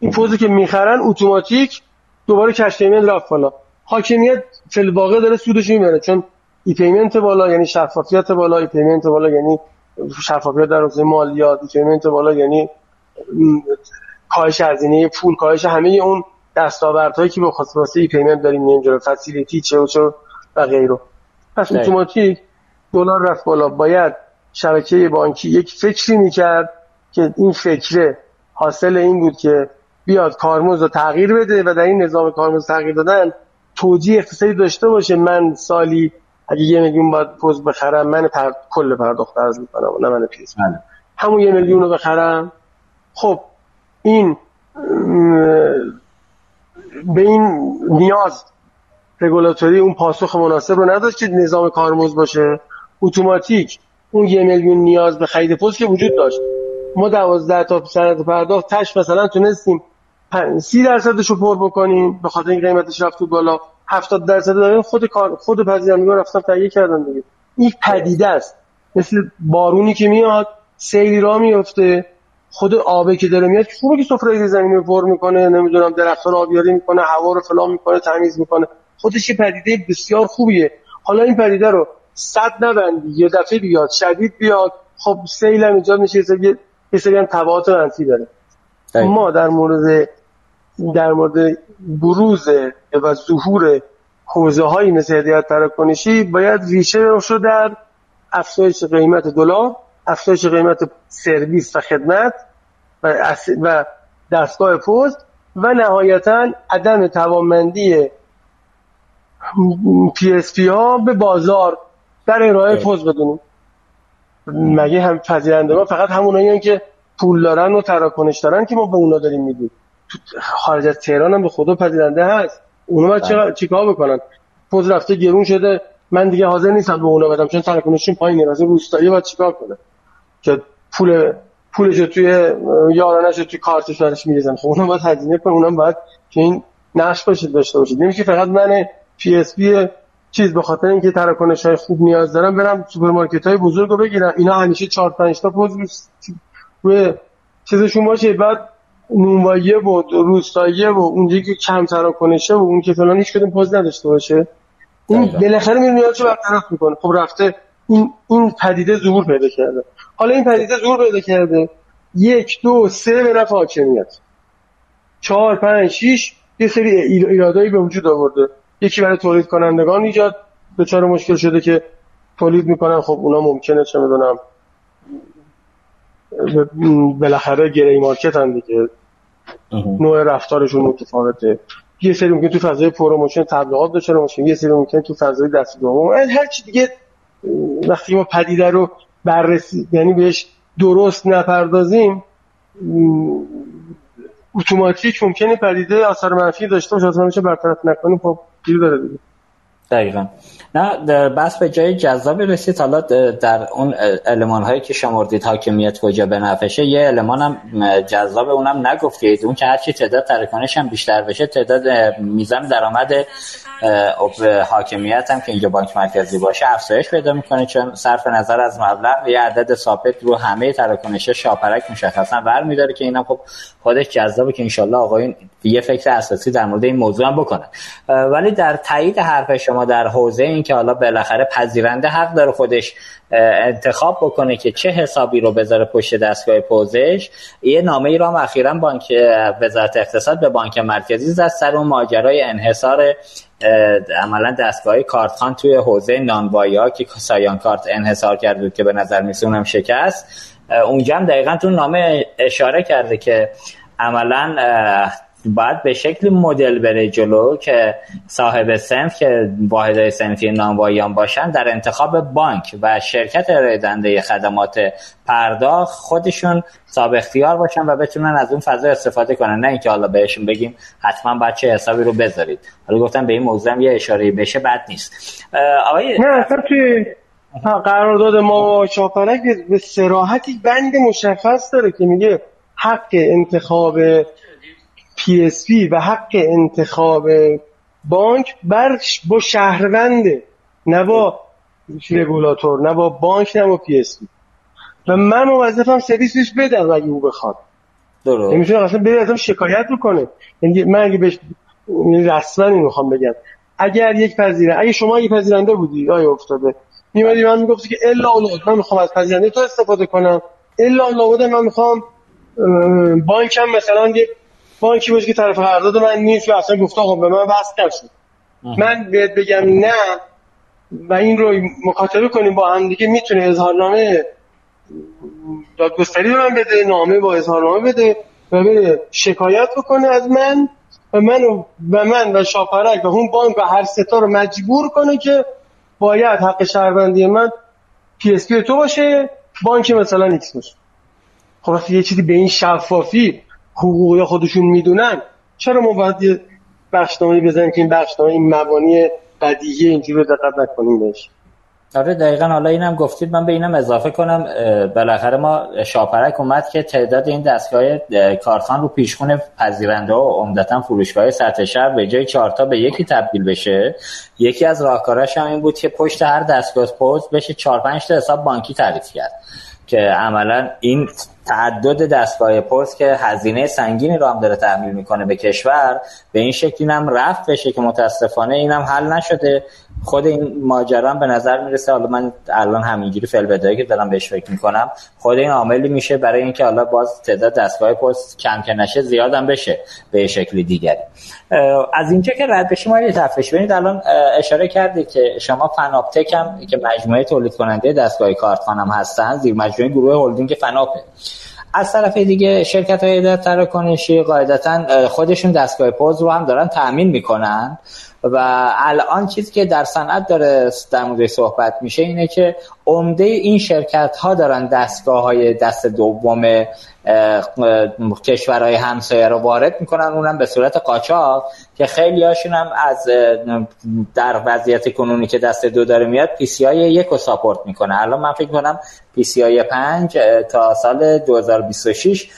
این پوزی که می‌خرن اتوماتیک دوباره cash payment رفت بالا. حاکمیت فی الواقع داره سودش می‌بره چون e-payment بالا یعنی شفافیت بالا e-payment بالا یعنی شفافیت در حوزه مالیات e-payment بالا یعنی کاهش هزینه پول کاهش همه اون دستاوردهایی که به خاطر ای پیمنت داریم اینجا فسیلیتی چه و چه و غیره پس اتوماتیک دلار رفت بالا. باید شبکه بانکی یک فکری می‌کرد که این فکره حاصل این بود که بیاد کارمز رو تغییر بده و در این نظام کارمز تغییر دادن توجیه اقتصادی داشته باشه. من سالی اگه یه میلیون باید پوز بخرم من پر... کل پرداخت از می‌کنم نه من پیس بله. همون یه میلیون رو بخرم. خب این به این نیاز رگولاتوری اون پاسخ مناسب رو نداشت که نظام کارمز باشه. اتوماتیک اون یه میلیون نیاز به خرید پست که وجود داشت. ما دوازده تا سند پرداخت تش مثلا تونستیم سی درصدش رو پر بکنیم به خاطر این قیمتش رفت بالا. 70 درصد داریم خود کار خود پذیرندگان رفتن تهیه کردن دیگه. این پدیده است. مثل بارونی که میاد سیلی را میفته. خود آبه که داره میاد خوبه که سفره زمین رو پر می‌کنه نمی‌دونم درختها رو آبیاری می‌کنه هوا رو فلان می‌کنه تمیز می‌کنه. خودش یه پدیده بسیار خوبیه. حالا این پدیده رو صد نبندی یه دفعه بیاد شدید بیاد. خب سیل هم ایجاد میشه یه سری هم تبعات منفی داره. ما در مورد در مورد بروز و ظهور حوزه هایی مثل هدایت تراکنشی باید ریشه رو در افزایش قیمت دلار افزایش قیمت سرویس و خدمت و, و دستگاه پوز و نهایتا عدم توانمندی پی اس پی ها به بازار در ارائه پوز بدونیم. مگه هم پذیرنده فقط همونایی که پول دارن و تراکنش دارن که ما به اونا داریم میدیم. خارج از تهران هم به خدا پذیرنده هست. اونا باید بله. چیکار بکنن؟ پوز رفته گرون شده. من دیگه حاضر نیستم به اونا بدم چون تراکنششون پایینه از روستایی باید چیکار کنه؟ که پول پولش رو توی یارانش رو توی کارتش برش میریزن. خب اونا باید هزینه کنه اونا باید که این نقش باشه داشته باشه نمیشه فقط من پی اس پی چیز به خاطر اینکه تراکنش های خوب نیاز دارم برم سوپرمارکت های بزرگ رو بگیرم. اینا همیشه 4 5 تا پوز روی چیزشون باشه. بعد نونواییه و روستاییه و اونجایی که کم تراکنشه و اون که فلان هیچ کدوم پوز نداشته باشه. این بالاخره میاد چه برطرف می‌کنه. خب رفته این این پدیده ظهور پیدا کرده. حالا این پدیده ظهور پیدا کرده. یک دو سه به نفع حاکمیت. چهار پنج شیش یه سری ایرادایی به وجود آورده. یکی برای تولید کنندگان ایجاد به چهار مشکل شده که تولید می‌کنن. خب اونا ممکنه چه می‌دونم بالاخره گری مارکت هم دیگه نوع رفتارشون متفاوته. یه سری ممکن تو فضای پروموشن تبلیغات داشته باشه یه سری ممکن تو فضای دست دوم. هر چی دیگه وقتی ما پدیده رو بررسی یعنی بهش درست نپردازیم اتوماتیک ممکنه پدیده اثر منفی داشته باشه اصلا میشه برطرف نکنیم. خب گیر داره دیگه دقیقا. نه بس به جای جذاب رسید حالا در اون علمان هایی که شمردید حاکمیت کجا به نفشه یه علمان هم جذاب اونم نگفتید. اون که هرچی تعداد ترکانش هم بیشتر بشه تعداد میزان درآمد حاکمیت هم که اینجا بانک مرکزی باشه افزایش پیدا می‌کنه. چون صرف نظر از مبلغ یه عدد ثابت رو همه تراکنش شاپرک مشخصا برمیداره که اینا خب خودش جذابه که انشالله آقایون یه فکر اساسی در مورد این موضوع هم بکنن. ولی در تایید حرف شما در حوزه این که حالا بالاخره پذیرنده حق داره خودش انتخاب بکنه که چه حسابی رو بذاره پشت دستگاه پوزش. یه نامه ای هم اخیرا بانک وزارت اقتصاد به بانک مرکزی زد سر اون ماجرای انحصار عملا دستگاه کارتخان توی حوزه نانوایی ها که سایان کارت انحصار کرده که به نظر میسه اونم شکست. اونجا هم دقیقا تو نامه اشاره کرده که عملا باید به شکل مدل بره جلو که صاحب سنف که واحدهای سنفی نانواییان باشن در انتخاب بانک و شرکت ارائه خدمات پرداخت خودشون صاحب اختیار باشن و بتونن از اون فضا استفاده کنن. نه اینکه حالا بهشون بگیم حتما باید چه حسابی رو بذارید. حالا گفتم به این موضوع یه اشاره بشه بد نیست. آقای نه اصلا توی قرارداد ما شاپرک به صراحتی بند مشخص داره که میگه حق انتخاب PSP و حق انتخاب بانک بر با شهرونده نه با رگولاتور نه با بانک نه با PSP و من موظفم سرویسش بدم اگه او بخواد. درست. می‌تونه اصلا بره ازم شکایت بکنه. یعنی من اگه بهش یعنی رسما می‌خوام بگم. اگر یک پذیره اگه شما یک پذیرنده بودی آیا افتاده؟ میمدی من می‌گفتی که الا اولاد من می‌خوام از پذیرنده تو استفاده کنم. الا اولاد من می‌خوام بانکم مثلا یه بانکی باشه که طرف قرارداد من نیست و اصلا گفته آقا به من وصل نشد. من بهت بگم نه و این رو مکاتبه کنیم با هم دیگه می‌تونه اظهارنامه دادگستری به من بده نامه با اظهارنامه بده و بده شکایت بکنه از من و من و من و شاپرک و اون بانک و هر سه تا رو مجبور کنه که باید حق شهروندی من PSP تو باشه بانک مثلا ایکس باشه. خب یه چیزی به این شفافی حقوقی خودشون می‌دونن چرا ما باید یه بخشنامه بزنیم که این بخشنامه این مبانی بدیهی اینجوری رو دقت نکنیم بهش؟ آره دقیقا. حالا اینم گفتید من به اینم اضافه کنم. بالاخره ما شاپرک اومد که تعداد این دستگاه کارخان رو پیشخون پذیرنده و عمدتا فروشگاه سطح شهر به جای چهارتا به یکی تبدیل بشه. یکی از راهکاراش هم این بود که پشت هر دستگاه پوز بشه چهار پنج تا حساب بانکی تعریف کرد که عملا این تعدد دستگاه پست که هزینه سنگینی رو هم داره تحمیل می‌کنه به کشور به این شکلی هم رفت بشه که متاسفانه اینم حل نشده. خود این ماجرا به نظر می‌رسه حالا من الان همینجوری فعل بدایی که دارم بهش فکر می‌کنم خود این عاملی میشه برای اینکه حالا باز تعداد دستگاه پست کم که نشه زیادم بشه به شکلی دیگری. از اینجا که رد بشیم یه تفریش ببینید الان اشاره کردید که شما فناپتک هم که مجموعه تولید کننده دستگاه کارتخانم هستن زیر مجموعه گروه هلدینگ فناپه. از طرف دیگه شرکت های تراکنشی قاعدتا خودشون دستگاه پوز رو هم دارن تأمین می‌کنن. و الان چیزی که در صنعت داره در مورد صحبت میشه اینه که عمده این شرکت ها دارن دستگاه های دست دوم کشورهای همسایه رو وارد می‌کنن اونم به صورت قاچاق که خیلی هاشون هم از در وضعیت کنونی که دست دو داره میاد PCI یک رو support می‌کنه. الان من فکر کنم PCI پنج تا سال 2026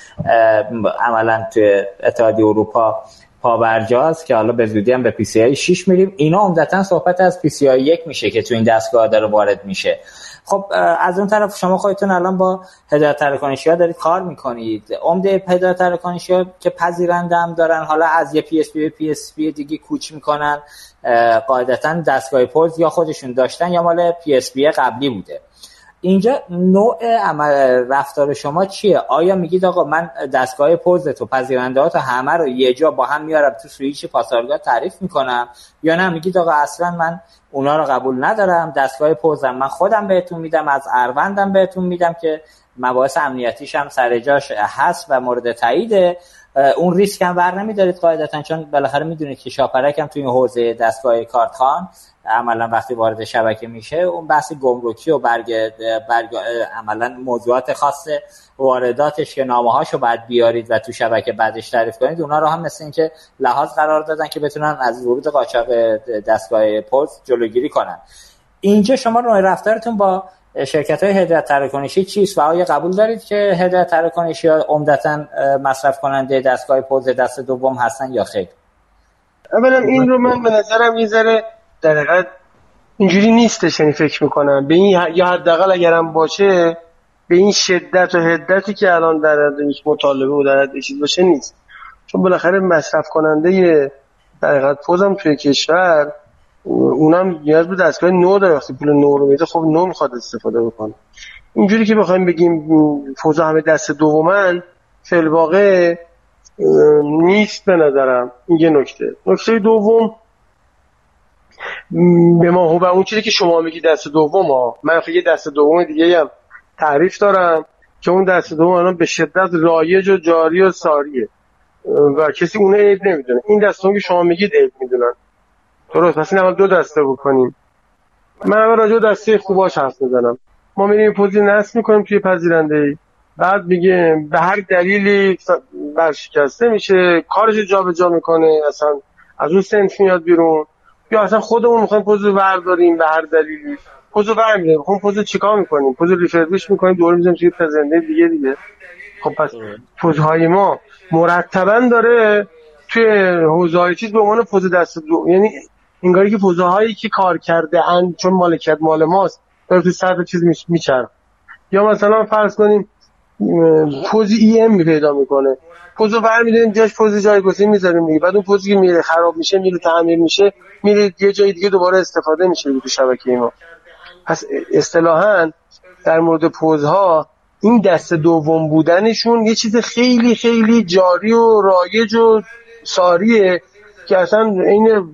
عملا توی اتحادیه اروپا پابرجاست که حالا به زودی هم به PCI 6 میریم. اینا عمدتا صحبت از PCI 1 میشه که تو این دستگاه داره وارد میشه. خب از اون طرف شما خودتون الان با هدایت تراکنشی ها دارید کار می‌کنید. عمده هدایت تراکنشی ها که پذیرنده هم دارن حالا از یه PSP به PSP دیگه کوچ می‌کنن قاعدتا دستگاه پوز یا خودشون داشتن یا مال PSP قبلی بوده. اینجا نوع عمل رفتار شما چیه؟ آیا میگید آقا من دستگاه پوز تو پذیرنده ها همه رو یه جا با هم میارم تو سوییچ پاسارگاد تعریف می‌کنم؟ یا نه؟ میگید آقا اصلا من اونا رو قبول ندارم دستگاه پوزم من خودم بهتون میدم از اروندم بهتون میدم که مباحث امنیتیش هم سر جاش هست و مورد تاییده. اون ریسک هم بر نمیدارید قاعدتا چون بالاخره می‌دونید که شاپرک هم توی این حوزه دستگاه کارتخان عملا وقتی وارد شبکه میشه اون بحث گمرکی و برگ, برگ عملا موضوعات خاص وارداتش که نامه هاشو بعد بیارید و تو شبکه بعدش تعریف کنید اونا رو هم مثل اینکه لحاظ قرار دادن که بتونن از ورود قاچاق دستگاه پست جلوگیری کنن. اینجا شما نوع رفتارتون با شرکت های هدایت تراکنشی چیست و آیا قبول دارید که هدایت تراکنشی ها عمدتا مصرف کننده دستگاه پوز دست دوم هستن یا خیر؟ اولا این رو من به نظرم یه ذره در اینجوری نیستش یعنی فکر می‌کنم. به این یا حداقل اگرم باشه به این شدت و حدتی که الان در یک مطالبه و در چیز باشه نیست. چون بالاخره مصرف کننده در حقیقت پوزم توی کشور اونم نیاز به دستگاه نو داره. وقتی پول نو رو میده خب نو می‌خواد استفاده بکنه. اینجوری که بخوایم بگیم فوزا همه دست دومن فعل واقع نیست به نظرم. این یه نکته. نکته دوم به ما و اون چیزی که شما میگی دست دوم ها. من یه دست دوم دیگه هم تعریف دارم که اون دست دوم الان به شدت رایج و جاری و ساریه. و کسی اونه عیب نمی‌دونه. این دست که شما میگید عیب می‌دونن. درست پس این دو دسته بکنیم. من اول راجع دسته خوباش حرف ما میریم پوزی نصب می‌کنیم توی پذیرنده ای بعد میگه به هر دلیلی برشکسته میشه کارش جابجا جا می‌کنه اصلا از اون سنف میاد بیرون. یا اصلا خودمون می‌خوایم پوزو برداریم به هر دلیلی. پوزو برمیداریم. خب پوزو چیکار می‌کنیم؟ پوزو ریفربیش می‌کنیم دور می‌زنیم توی پرزنده دیگه دیگه. خب پس پوزهای ما مرتبا داره توی حوزه چیز به عنوان پوز دست دو. یعنی انگاری که پوزه هایی که کار کرده ان چون مالکیت مال ماست داره توی سطح چیز میچرخ یا مثلا فرض کنیم پوزی ای ام پیدا می‌کنه. پوزو برمیداریم جاش پوز جایگزین می‌ذاریم دیگه. بعد اون پوزی که میره خراب میشه میره تعمیر میشه میره یه جای دیگه دوباره استفاده میشه تو شبکه ما. پس اصطلاحا در مورد پوزها این دست دوم بودنشون یه چیز خیلی خیلی جاری و رایج و ساریه که اصلا این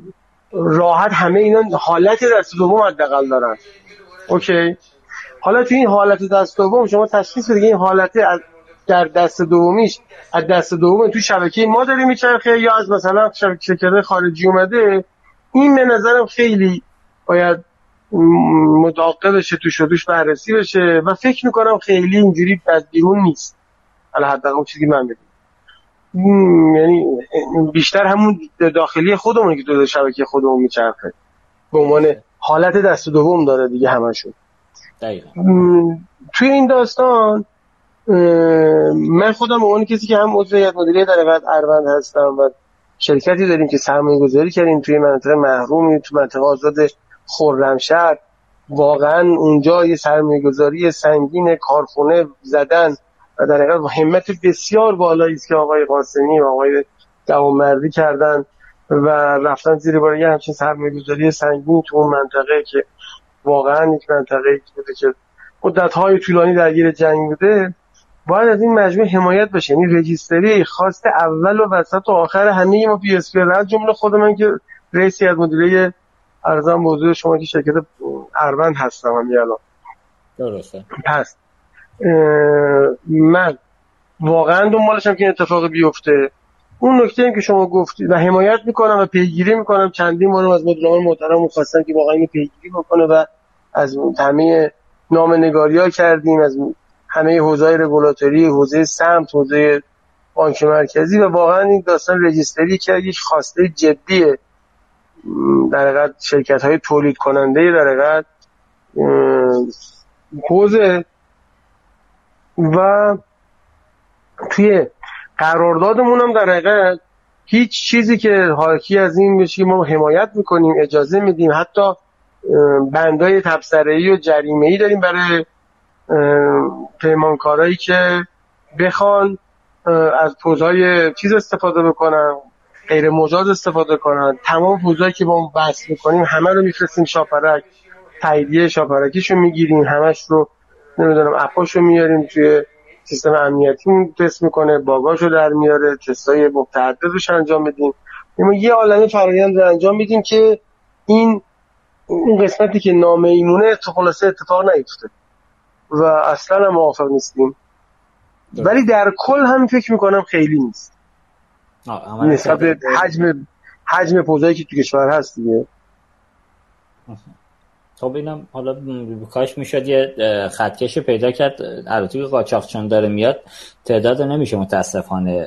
راحت همه اینا حالت دست دوم حداقل دارن. اوکی؟ حالا تو این حالت دست دوم شما تشخیص بدید این حالت در دست دومیش از دست دوم تو شبکه ما داره میچرخه یا از مثلا شرکت خارجی اومده؟ این به نظرم خیلی باید مداقه بشه تو شدوش بررسی بشه و فکر می‌کنم خیلی اینجوری از بیرون نیست. حالا حداقل چیزی من یعنی بیشتر همون داخلی خودمون که تو شبکه خودمون میچرخه. به عنوان حالت دست دوم داره دیگه همشون. توی این داستان من خودم به عنوان کسی که هم عضو هیئت مدیره در اروند هستم و شرکتی داریم که سرمایه گذاری کردیم توی منطقه محرومی تو منطقه آزاد خرمشهر. واقعا اونجا یه سرمایه گذاری سنگین کارخونه زدن و در حقیقت همت بسیار بالایی است که آقای قاسمی و آقای دوامردی کردن و رفتن زیر بار یه همچین سرمایه گذاری سنگین تو اون منطقه که واقعا یک منطقه بوده که مدت های طولانی درگیر جنگ بوده باید از این مجموعه حمایت بشه. یعنی رجیستری خواست اول و وسط و آخر همه ما پی اس جمله خود من که رئیس از مدیره ارزم موضوع شما که شرکت اروند هستم هم الان. درسته. پس من واقعا دنبالشم که این اتفاق بیفته. اون نکته این که شما گفتید و حمایت می‌کنم و پیگیری می‌کنم چندین بارم از مدیران محترم خواستم که واقعا اینو پیگیری بکنه و از همه نگاری ها کردیم از همه حوزه رگولاتوری حوزه سمت حوزه بانک مرکزی و واقعا این داستان رجیستری که یک خواسته جدیه. در شرکت های تولید کننده در حوزه و توی قراردادمون هم در حقیقت هیچ چیزی که حاکی از این بشه ما حمایت می‌کنیم اجازه میدیم حتی بندای تبصره‌ای و جریمه‌ای داریم برای پیمانکارایی که بخوان از پوزهای چیز استفاده بکنن غیر مجاز استفاده کنن. تمام پوزهایی که با اون بحث می‌کنیم همه رو میفرستیم شاپرک تاییدیه شاپرکیشو می‌گیریم همش رو نمی‌دونم اپاشو میاریم توی سیستم امنیتی تست می‌کنه باگاشو در میاره تستای متعددش انجام میدیم. ما یه عالمه فرآیند رو انجام میدیم که این اون قسمتی که نامیمونه تو خلاصه اتفاق نیفته. و اصلا هم موافق نیستیم. ولی در کل هم فکر می‌کنم خیلی نیست. نسبت حجم حجم پوزایی که تو کشور هست دیگه. خب اینم حالا کاش می‌شد یه خطکش پیدا کرد. البته که قاچاق چون داره میاد. تعداد نمیشه متاسفانه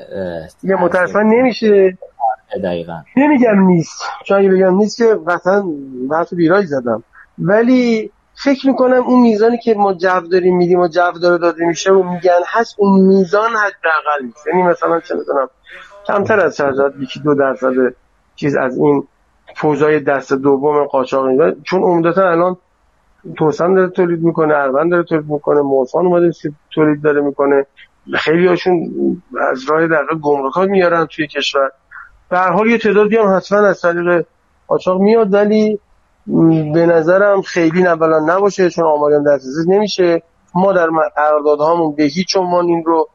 یه متاسفانه نمیشه. دقیقا. نمیگم نیست. چون بگم نیست که قطعا بحث بیرای زدم. ولی فکر می‌کنم اون میزانی که ما جو داریم میدیم و جو داره داده میشه و میگن هست اون میزان حداقل نیست. یعنی مثلا چه می‌دونم کمتر از چند یکی دو درصد چیز از این فوزای دست دوم قاچاق چون عمدتا الان توسن داره تولید می‌کنه اروند داره تولید می‌کنه موسان اومده تولید داره می‌کنه. خیلی هاشون از راه دقیقه گمرک میارن توی کشور. به حال یه تعدادی هم حتما از طریق قاچاق میاد ولی به نظرم خیلی اولا نباشه چون آماریم دسترسی نمیشه. ما در قراردادهامون به هیچ عنوان این رو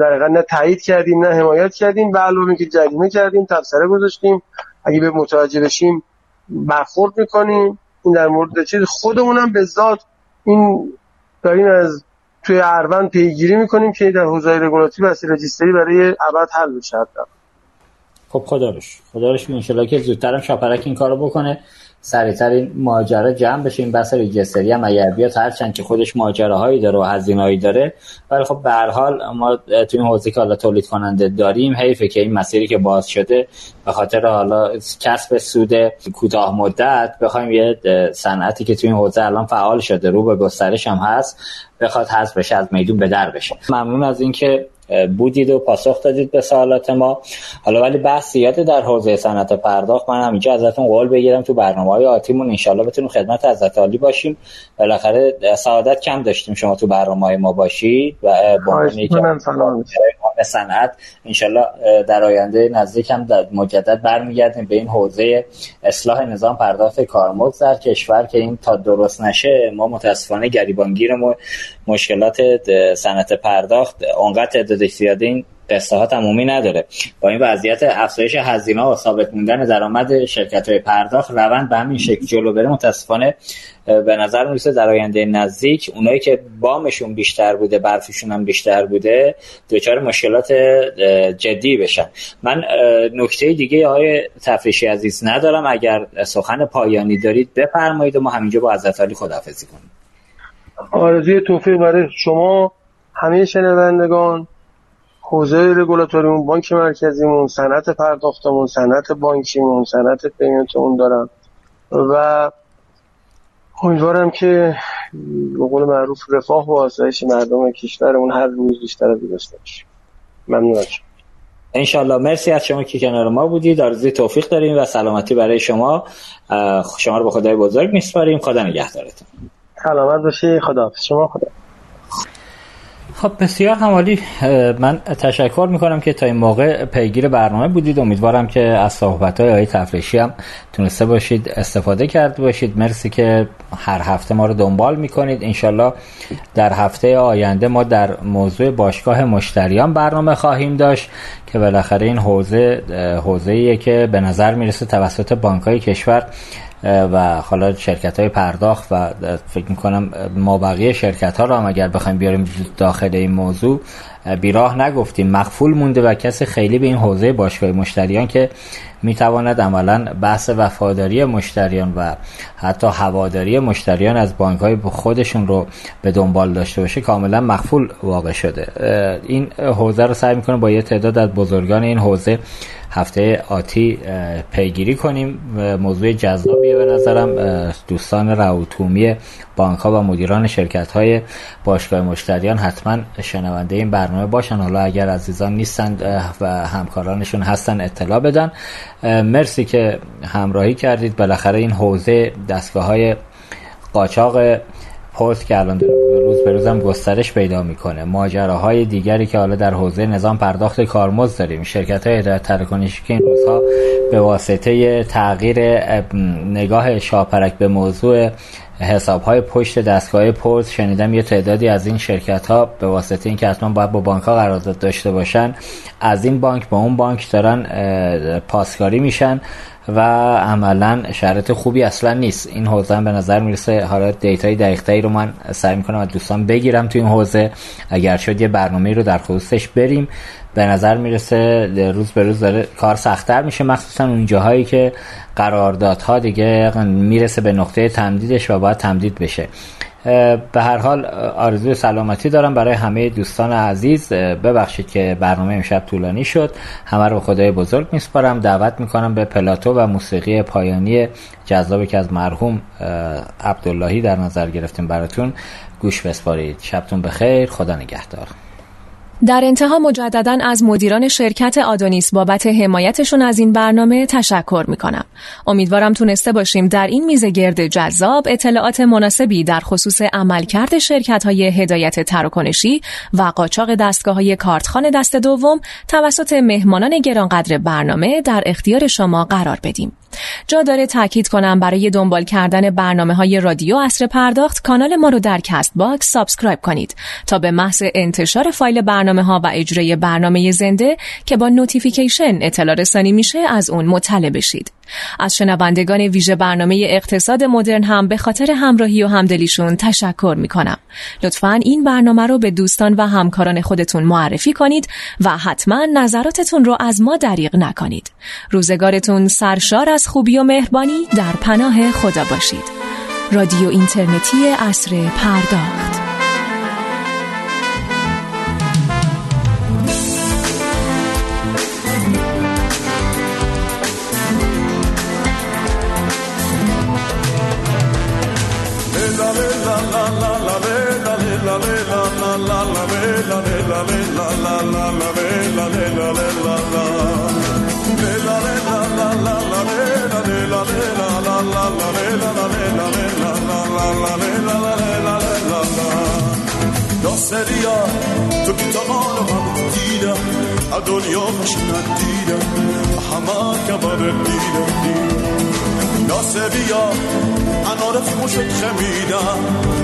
در نه تایید کردیم نه حمایت کردیم. به علاوه که جریمه کردیم تبصره گذاشتیم. اگه به متوجه بشیم برخورد می‌کنیم. این در مورد چیز خودمونم به ذات این داریم از توی اروند پیگیری می‌کنیم که در حوزه رگولاتی و رجیستری برای ابد حل بشه خب خدا روش خدا روش که زودترم شاپرک این کارو بکنه. سریعتر این ماجرا جمع بشه. این بحث ریجستری هم اگر بیاد هرچند که خودش ماجراهایی داره و هزینه‌ای داره ولی خب به هر حال ما تو این حوزه که حالا تولید کننده داریم حیفه که این مسیری که باز شده به خاطر حالا کسب سود کوتاه مدت بخوایم یه صنعتی که تو این حوزه الان فعال شده رو به گسترش هم هست بخواد حذف بشه از میدون به در بشه. ممنون از اینکه بودید و پاسخ دادید به سوالات ما. حالا ولی بحث زیاده در حوزه صنعت پرداخت من همینجا ازتون قول بگیرم تو برنامه های آتیمون. انشالله بتونیم خدمت حضرت عالی باشیم. بالاخره سعادت کم داشتیم شما تو برنامه های ما باشید و با صنعت انشالله در آینده نزدیک هم مجدد برمیگردیم به این حوزه اصلاح نظام پرداخت کارمزد در کشور که این تا درست نشه. ما متاسفانه گریبانگیرمون مشکلات صنعت پرداخت اونقدر تعداد زیاده این قصه ها تمومی نداره. با این وضعیت افزایش هزینه و ثابت موندن درآمد شرکت های پرداخت روند به همین شکل جلو بره. متاسفانه به نظر می‌رسه در آینده نزدیک اونایی که بامشون بیشتر بوده برفشون هم بیشتر بوده دچار مشکلات جدی بشن. من نکته دیگه های تفریشی عزیز ندارم. اگر سخن پایانی دارید بفرمایید و ما همینجا با حضرت علی خداحافظی کنیم. آرزوی توفیق برای شما همه شنوندگان. حوزه رگولاتوریمون بانک مرکزیمون صنعت پرداختمون صنعت بانکیمون صنعت پیمنتمون دارم و امیدوارم که به قول معروف رفاه و آسایش مردم کشورمون هر روز بیشتر از داشته باشیم ممنون انشالله مرسی از شما که کنار ما بودید. آرزوی توفیق داریم و سلامتی برای شما. شما رو به خدای بزرگ میسپاریم. خدا نگهدارتون. سلامت باشی. خدا شما خدا. خب بسیار همالی. من تشکر می‌کنم که تا این موقع پیگیر برنامه بودید. امیدوارم که از صحبت های آقای تفریشی هم تونسته باشید استفاده کرده باشید. مرسی که هر هفته ما رو دنبال می‌کنید. انشالله در هفته آینده ما در موضوع باشگاه مشتریان برنامه خواهیم داشت که بالاخره این حوزه حوزه که به نظر می‌رسه توسط بانک های کشور و حالا شرکت های پرداخت و فکر می‌کنم ما بقیه شرکت ها رو هم اگر بخوایم بیاریم داخل این موضوع بیراه نگفتیم. مخفول مونده و کسی خیلی به این حوزه باشگاه مشتریان که می‌تواند عملا بحث وفاداری مشتریان و حتی هواداری مشتریان از بانک های خودشون رو به دنبال داشته باشه کاملا مخفول واقع شده. این حوزه رو سعی می‌کنه با یه تعداد از بزرگان این حوزه هفته آتی پیگیری کنیم. موضوع جذابیه به نظرم. دوستان راوتومی بانک ها و مدیران شرکت های باشگاه مشتریان حتما شنونده این برنامه باشن. حالا اگر عزیزان نیستند و همکارانشون هستن اطلاع بدن. مرسی که همراهی کردید. بالاخره این حوزه دستگاه های قاچاق پست که الان روز به روزم گسترش پیدا می‌کنه. ماجراهای دیگری که حالا در حوزه نظام پرداخت کارمزد داریم. شرکت های هدایت تراکنشی که این روزها به واسطه تغییر نگاه شاپرک به موضوع حساب های پشت دستگاه پرز شنیدم یه تعدادی از این شرکت ها به واسطه اینکه حتما باید با بانک ها قرارداد داشته باشن از این بانک به اون بانک دارن پاسکاری میشن. و عملا شرط خوبی اصلا نیست. این حوزه به نظر می‌رسه حالا دیتای دقیقتری رو من سعی می‌کنم از دوستان بگیرم تو این حوزه. اگر شد یه برنامه رو در خصوصش بریم. به نظر می‌رسه روز به روز داره کار سختتر میشه مخصوصا اون جاهایی که قراردادها دیگه می‌رسه به نقطه تمدیدش و باید تمدید بشه. به هر حال آرزوی سلامتی دارم برای همه دوستان عزیز. ببخشید که برنامه امشب طولانی شد. همه رو خدای بزرگ میسپارم. دعوت می‌کنم به پلاتو و موسیقی پایانی جذابی که از مرحوم عبداللهی در نظر گرفتیم براتون گوش بسپارید. شبتون بخیر. خدا نگهدار. در انتها مجددا از مدیران شرکت آدونیس بابت حمایتشون از این برنامه تشکر می کنم. امیدوارم تونسته باشیم در این میزه گرد جذاب اطلاعات مناسبی در خصوص عملکرد شرکت های هدایت تراکنشی و قاچاق دستگاه های کارتخوان دست دوم توسط مهمانان گرانقدر برنامه در اختیار شما قرار بدیم. جا داره تاکید کنم برای دنبال کردن برنامه های رادیو عصر پرداخت کانال ما رو در Castbox subscribe کنید تا به محض انتشار فایل برنامه ها و اجرای برنامه زنده که با notification اطلاع رسانی میشه از اون مطلع بشید. از شنوندگان ویژه برنامه اقتصاد مدرن هم به خاطر همراهی و همدلیشون تشکر می کنم. لطفا این برنامه رو به دوستان و همکاران خودتون معرفی کنید و حتما نظراتتون رو از ما دریغ نکنید. روزگارتون سرشار از خوبی و مهربانی در پناه خدا باشید. رادیو اینترنتی اصر پرداخت سریا تو حالا هم دیدم دنیا خوش ندیدم همه بر دیدم ناسبیا انا رو خوشت خمیدم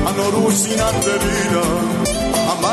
انا رو سینت ببینم همه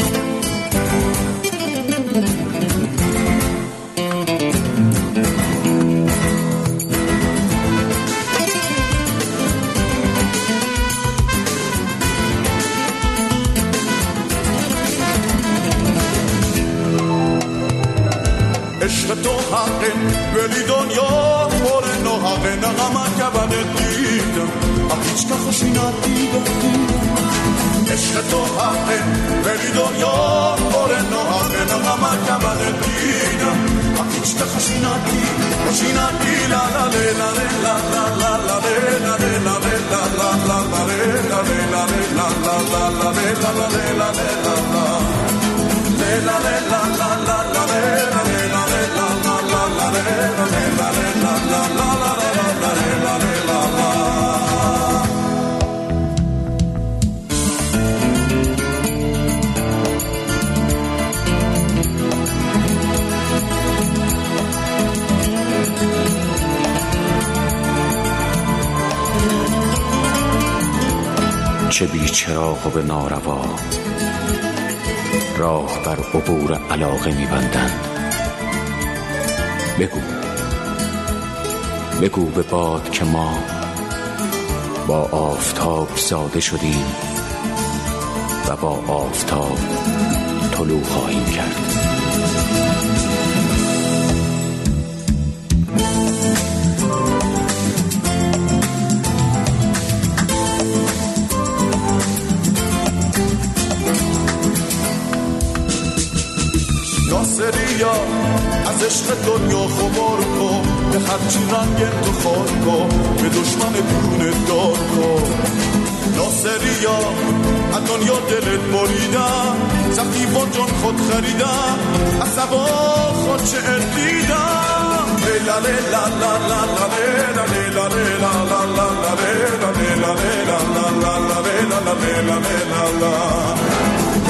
پر ناحق نغمت که دیدم هیچ که خوشی ندیدم عشق تو حقه ولی دنیا پر ناحق نغمت که دیدم هیچ که خوشی ندی خوشی ندی لا لا لا لا لا لا لا لا لا لا لا لا چه بی چراغ و به ناروا راه بر عبور علاقه میبندند. بگو. بگو به باد که ما با آفتاب زاده شدیم و با آفتاب طلوع خواهیم کرد. از عشق دنیا خبار کن به هرچی رنگ انتخاب کن به دشمن دونه دار کن ناصریا از دنیا دلت بریدم زخمی با جان خود خریدم از سبا خود چه دیدم لیلا لیلا لا لا لا لیلا لیلا لیلا لا لا لا لیلا لیلا لا لا لا لیلا لیلا لیلا لا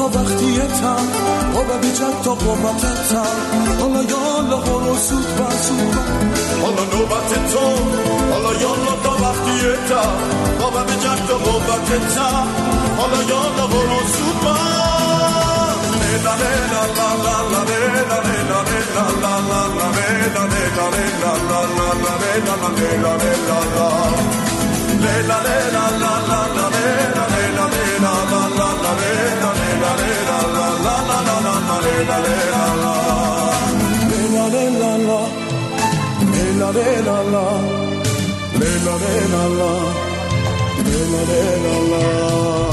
تا وقتی تم آب بیجت تا قومت تم حالا یالا برو سود بسود حالا نوبت تو حالا یالا تا وقتی تم آب بیجت تا قومت تم حالا یالا برو سود بسود la la la la la